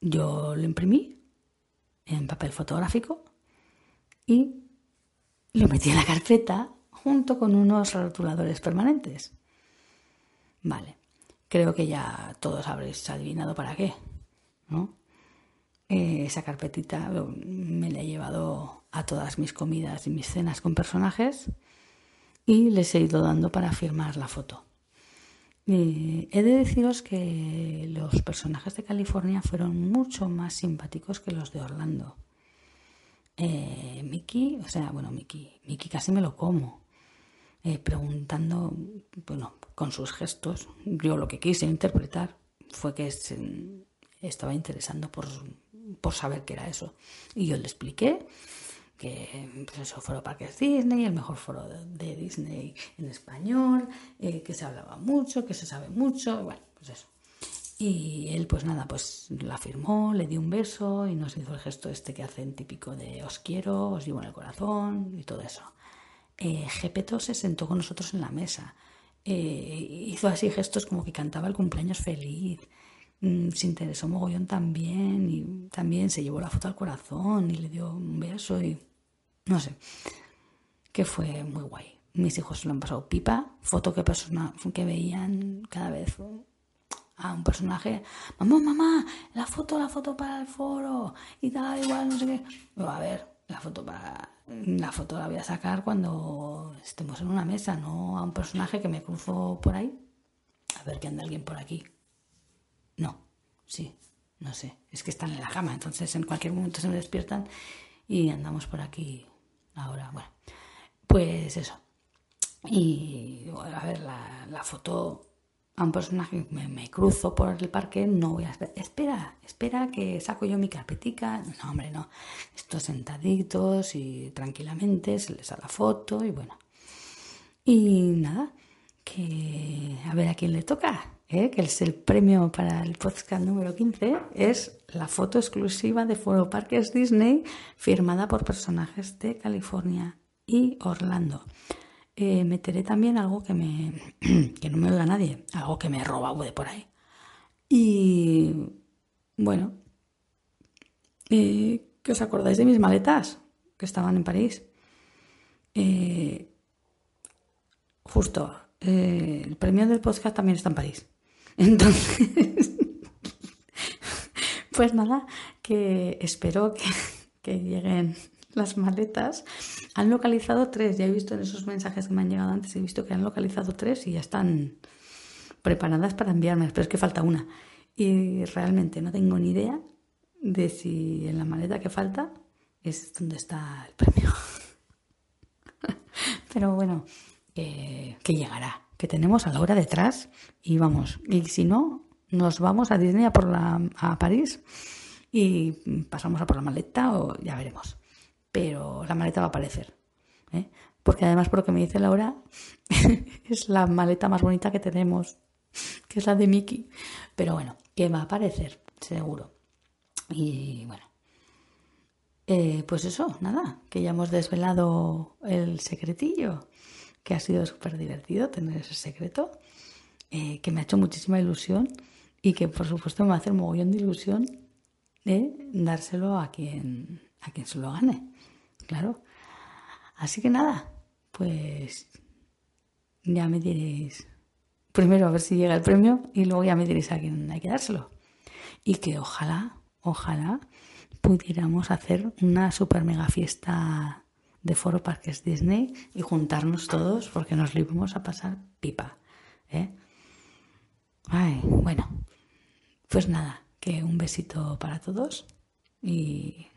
G: yo lo imprimí en papel fotográfico y lo metí en la carpeta junto con unos rotuladores permanentes. Vale, creo que ya todos habréis adivinado para qué, ¿no? Eh, esa carpetita me la he llevado a todas mis comidas y mis cenas con personajes y les he ido dando para firmar la foto. He de deciros que los personajes de California fueron mucho más simpáticos que los de Orlando. Eh, Mickey, o sea, bueno, Mickey, Mickey casi me lo como. Preguntando, bueno, con sus gestos, yo lo que quise interpretar fue que estaba interesando por por saber qué era eso. Y yo le expliqué que pues eso, Foro Parques Disney, el mejor foro de, Disney en español, eh, que se hablaba mucho, que se sabe mucho, bueno, pues eso. Y él, pues nada, pues la firmó, le dio un beso y nos hizo el gesto este que hacen típico de os quiero, os llevo en el corazón y todo eso. Eh, se sentó con nosotros en la mesa. Eh, hizo así gestos como que cantaba el cumpleaños feliz. Mm, se interesó mogollón también y también se llevó la foto al corazón y le dio un beso y no sé, que fue muy guay. Mis hijos lo han pasado pipa, foto que, persona, que veían cada vez a un personaje, mamá, mamá, la foto, la foto para el foro y tal, igual, no sé qué. a ver, la foto para la foto la voy a sacar cuando estemos en una mesa, no a un personaje que me cruzo por ahí. A ver que anda alguien por aquí. No, sí, no sé. Es que están en la cama, entonces en cualquier momento se me despiertan y andamos por aquí ahora. Bueno, pues eso. Y a ver, la, foto a un personaje me, me, cruzo por el parque, no voy a esperar. Espera, espera que saco yo mi carpetica. No, hombre, no. Estos sentaditos y tranquilamente se les da la foto y bueno. Y nada, que a ver a quién le toca. ¿eh? que es el premio para el podcast número 15, es la foto exclusiva de Foro Parques Disney firmada por personajes de California y Orlando. Eh, meteré también algo que, me, que no me oiga nadie, algo que me he robado de por ahí. Y bueno, eh, ¿qué os acordáis de mis maletas que estaban en París? justo, el premio del podcast también está en París. Entonces, pues nada, que espero que, lleguen las maletas. Han localizado tres, ya he visto en esos mensajes que me han llegado antes, he visto que han localizado tres y ya están preparadas para enviarme, pero es que falta una. Y realmente no tengo ni idea de si en la maleta que falta es donde está el premio. Pero bueno, que llegará que tenemos a Laura detrás y vamos, y si no, nos vamos a Disney a, por la, a París y pasamos a por la maleta o ya veremos. Pero la maleta va a aparecer. ¿eh? Porque además, por lo que me dice Laura, es la maleta más bonita que tenemos que es la de Mickey. Pero bueno, que va a aparecer, seguro. Y bueno, eh, pues eso, nada, que ya hemos desvelado el secretillo, que ha sido súper divertido tener ese secreto, eh, que me ha hecho muchísima ilusión y que por supuesto me va a hacer mogollón de ilusión de dárselo a quien, a quien se lo gane, claro. Así que nada, pues ya me diréis primero a ver si llega el premio y luego ya me diréis a quién hay que dárselo. Y que ojalá, ojalá pudiéramos hacer una super mega fiesta de Foro Parques Disney y juntarnos todos porque nos lo íbamos a pasar pipa. ¿eh? Ay, bueno, pues nada, que un besito para todos y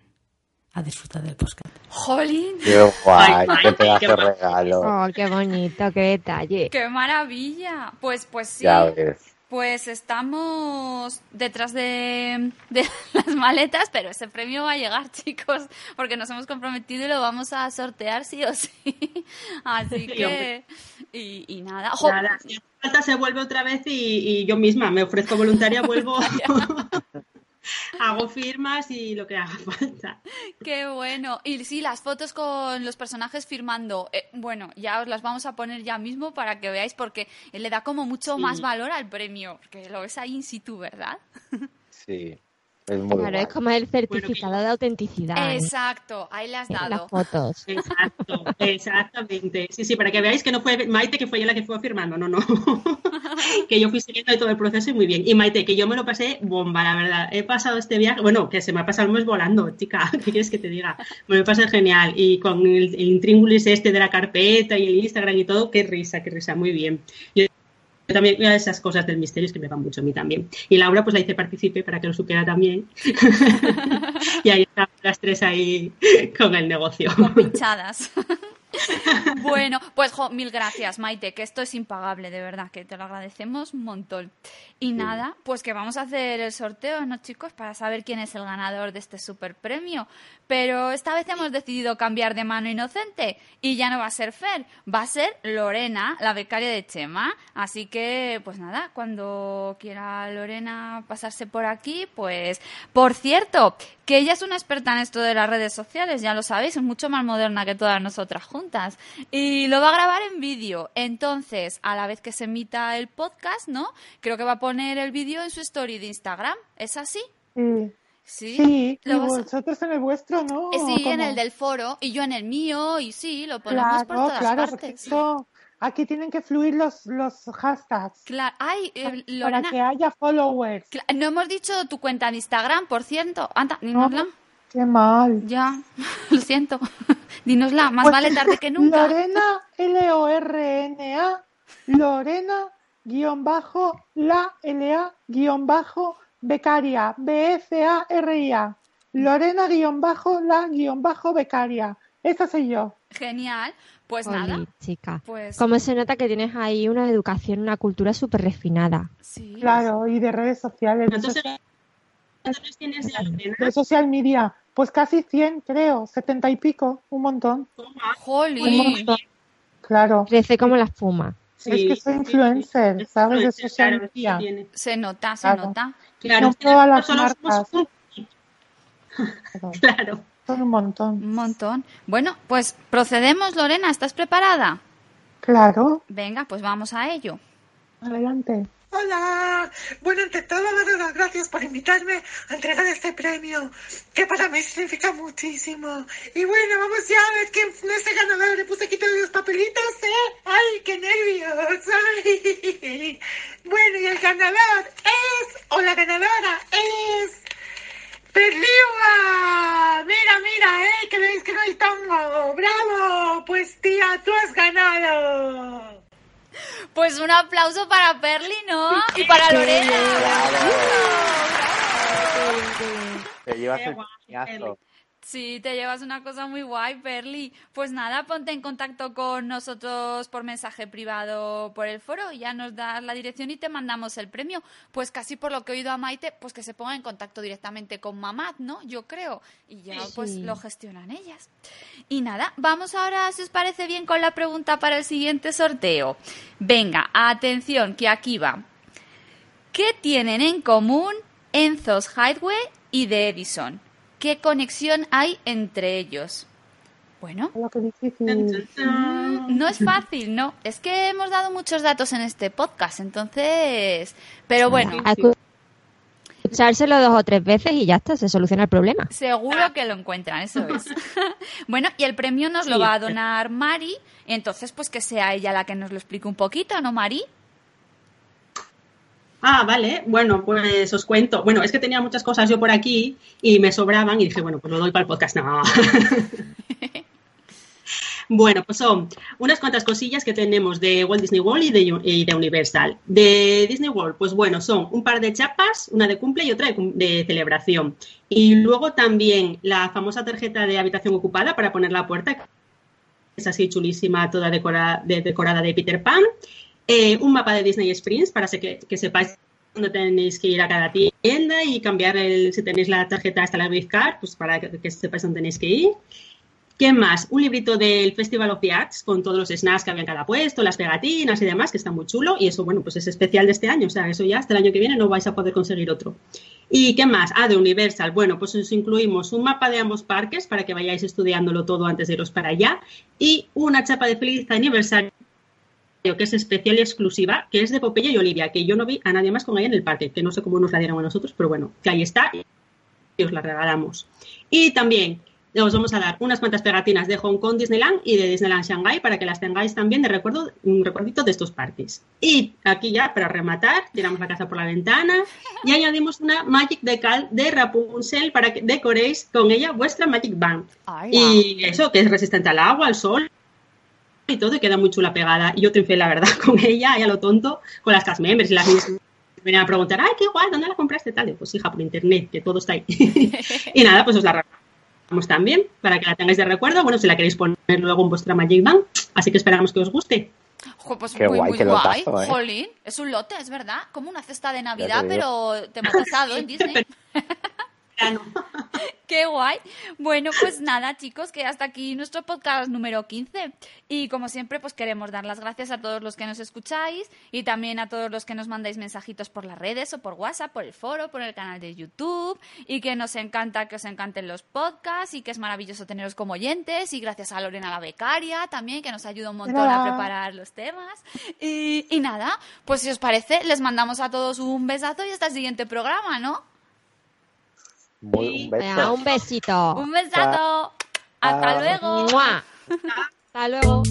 G: a disfrutar del podcast.
A: ¡Jolín!
C: Qué guay,
B: Ay,
C: qué pedazo de regalo.
D: Oh, qué bonito, qué detalle.
A: ¡Qué maravilla! Pues, pues sí.
C: Ya ves.
A: Pues estamos detrás de, de las maletas, pero ese premio va a llegar, chicos, porque nos hemos comprometido y lo vamos a sortear sí o sí. Así
B: Sí,
A: que... Y, y nada. Jo,
B: Nada, si hace falta se vuelve otra vez y, y yo misma me ofrezco voluntaria, vuelvo, hago firmas y lo que haga falta.
A: ¡Qué bueno! Y sí, las fotos con los personajes firmando. eh, bueno, ya os las vamos a poner ya mismo para que veáis, porque le da como mucho
B: Sí.
A: más valor al premio, porque lo ves ahí in situ, ¿verdad?
C: Sí, es muy
D: Claro, es como el certificado de autenticidad.
A: Exacto, ahí le has dado.
D: las fotos.
B: Exacto, exactamente. Sí, sí, para que veáis que no fue Maite que fue ella la que fue firmando, no, no. que yo fui siguiendo de todo el proceso y muy bien. Y Maite, que yo me lo pasé bomba, la verdad. He pasado este viaje, bueno, que se me ha pasado el mes volando, chica, ¿qué quieres que te diga? Me lo he pasado genial. Y con el, el intríngulis este de la carpeta y el Instagram y todo, qué risa, qué risa, muy bien. Yo yo también, una de esas cosas del misterio es que me van mucho a mí también. Y Laura, pues la hice partícipe para que lo supiera también. y ahí están las tres ahí con el negocio.
A: pinchadas. bueno, pues jo, mil gracias, Maite, que esto es impagable, de verdad, que te lo agradecemos un montón. Y nada, pues que vamos a hacer el sorteo, ¿no, chicos? Para saber quién es el ganador de este super premio. Pero esta vez hemos decidido cambiar de mano inocente y ya no va a ser Fer, va a ser Lorena, la becaria de Chema. Así que, pues nada, cuando quiera Lorena pasarse por aquí, pues. Por cierto, que ella es una experta en esto de las redes sociales, ya lo sabéis, es mucho más moderna que todas nosotras juntas. Y lo va a grabar en vídeo. Entonces, a la vez que se emita el podcast, ¿no? Creo que va a poner el vídeo en su story de Instagram. ¿Es así?
E: Sí,
A: Sí.
E: sí. y
A: Lo a-
E: vosotros en el vuestro, ¿no?
A: Eh, Sí, en el del foro y yo en el mío y sí, lo ponemos
E: Claro,
A: por todas
E: claro,
A: partes.
E: perfecto. Aquí tienen que fluir los, los hashtags
A: Claro. Ay, eh,
E: para
A: Lorena,
E: que haya followers.
A: no hemos dicho tu cuenta de Instagram, por cierto. Anda, dínosla.
E: Qué mal.
A: Ya, lo siento. Dínosla, más
E: Pues,
A: vale tarde que nunca.
E: Lorena, L-O-R-N-A, Lorena, guion bajo, la, L-A, guion bajo, becaria, B-E-C-A-R-I-A. Lorena, guion bajo, la, guion bajo, becaria. Esa soy yo.
A: Genial. Pues
D: Oli,
A: nada,
D: chica.
A: pues
D: Como se nota que tienes ahí una educación, una cultura súper refinada.
A: sí.
E: Claro, y de redes sociales,
B: ¿Cuántos seguidores tienes ya, Lorena?
E: de social media. Pues casi 100, creo, 70 y pico, un montón.
A: Jolín.
E: Claro.
D: Crece como la espuma.
B: Sí,
E: es que soy
B: sí,
E: influencer,
B: sí,
E: ¿sabes? De social
B: claro, sí
E: media.
A: Se nota, se
E: Claro.
A: nota.
B: Claro,
E: todas las marcas.
B: un-
E: Claro,
B: Claro.
E: Son un montón.
A: Un montón. Bueno, pues procedemos, Lorena. ¿Estás preparada?
E: Claro.
A: Venga, pues vamos a ello.
E: Adelante.
H: Hola, bueno, ante todo, daros las gracias por invitarme a entregar este premio, que para mí significa muchísimo. Y bueno, vamos ya a ver quién no es el ganador. Le puse aquí todos los papelitos, ¿eh? ¡Ay, qué nervios! ¡Ay! Bueno, y el ganador es, o la ganadora es... ¡Perliua! Mira, mira, ¿eh? Que veis que no hay tongo. ¡Bravo! Pues tía, tú has ganado.
A: Pues un aplauso para Perli, ¿no? Y para Lorena.
C: Te llevas el.
A: Sí, te llevas una cosa muy guay, Perli. Pues nada, ponte en contacto con nosotros por mensaje privado por el foro, ya nos das la dirección y te mandamos el premio. Pues casi por lo que he oído a Maite, pues que se ponga en contacto directamente con Mamad, ¿no? Yo creo. Y ya pues lo gestionan ellas. Y nada, vamos ahora, si os parece bien, con la pregunta para el siguiente sorteo. Venga, atención, que aquí va. ¿Qué tienen en común Enzos Highway y The Edison? ¿Qué conexión hay entre ellos? Bueno,
E: difícil.
A: mm, no es fácil, no. Es que hemos dado muchos datos en este podcast, entonces... Pero bueno,
D: escuchárselo dos o tres veces y ya está, se soluciona el problema.
A: seguro que lo encuentran, eso es. bueno, y el premio nos lo va a donar Mari, entonces pues que sea ella la que nos lo explique un poquito, ¿no, Mari?
B: Ah, vale. Bueno, pues os cuento. Bueno, es que tenía muchas cosas yo por aquí y me sobraban y dije, bueno, pues lo doy para el podcast. No. Bueno, pues son unas cuantas cosillas que tenemos de Walt Disney World y de, y de Universal. De Disney World, pues bueno, son un par de chapas, una de cumple y otra de, de celebración. Y luego también la famosa tarjeta de habitación ocupada para poner la puerta, que es así chulísima, toda decora- de- decorada de Peter Pan. Eh, un mapa de Disney Springs para que, sepáis dónde tenéis que ir a cada tienda y cambiar el, si tenéis la tarjeta hasta la gift card, pues para que, que sepáis dónde tenéis que ir. ¿Qué más? Un librito del Festival of the Arts con todos los snacks que había en cada puesto, las pegatinas y demás, que está muy chulo. Y eso, bueno, pues es especial de este año. O sea, eso ya hasta el año que viene no vais a poder conseguir otro. ¿Y qué más? Ah, de Universal. Bueno, pues os incluimos un mapa de ambos parques para que vayáis estudiándolo todo antes de iros para allá. Y una chapa de feliz aniversario que es especial y exclusiva, que es de Popeye y Olivia, que yo no vi a nadie más con ella en el parque, que no sé cómo nos la dieron a nosotros, pero bueno, que ahí está y os la regalamos. Y también os vamos a dar unas cuantas pegatinas de Hong Kong Disneyland y de Disneyland Shanghai para que las tengáis también de recuerdo, un recuerdito de estos parques. Y aquí ya, para rematar, tiramos la casa por la ventana y añadimos una Magic Decal de Rapunzel para que decoréis con ella vuestra Magic Band.
A: Ay,
B: Y eso, que es resistente al agua, al sol y todo, y queda muy chula pegada. Y yo triunfé, la verdad, con ella, y a lo tonto, con las cast members y las niñas me venían a preguntar, ay, qué guay, ¿dónde la compraste? Tal, Y, pues hija, por internet, que todo está ahí. y nada, pues os la regalamos también, para que la tengáis de recuerdo. Bueno, si la queréis poner luego en vuestra Magic Band, así que esperamos que os guste.
A: Pues
C: Qué
A: muy,
C: guay,
A: muy
C: qué
A: guay.
C: lotazo, ¿eh?
A: Jolín, es un lote, es verdad. Como una cesta de Navidad,
C: digo.
A: pero tematizado en Disney.
B: Verano.
A: Qué guay. Bueno, pues nada, chicos, que hasta aquí nuestro podcast número 15. Y como siempre, pues queremos dar las gracias a todos los que nos escucháis y también a todos los que nos mandáis mensajitos por las redes o por WhatsApp, por el foro, por el canal de YouTube y que nos encanta que os encanten los podcasts y que es maravilloso teneros como oyentes y gracias a Lorena la becaria también que nos ayuda un montón a preparar los temas. Y, y nada, pues si os parece, les mandamos a todos un besazo y hasta el siguiente programa, ¿no?
C: Muy, un
D: Venga,
C: beso.
D: un besito.
A: Un besazo. Hasta luego.
D: Hasta luego.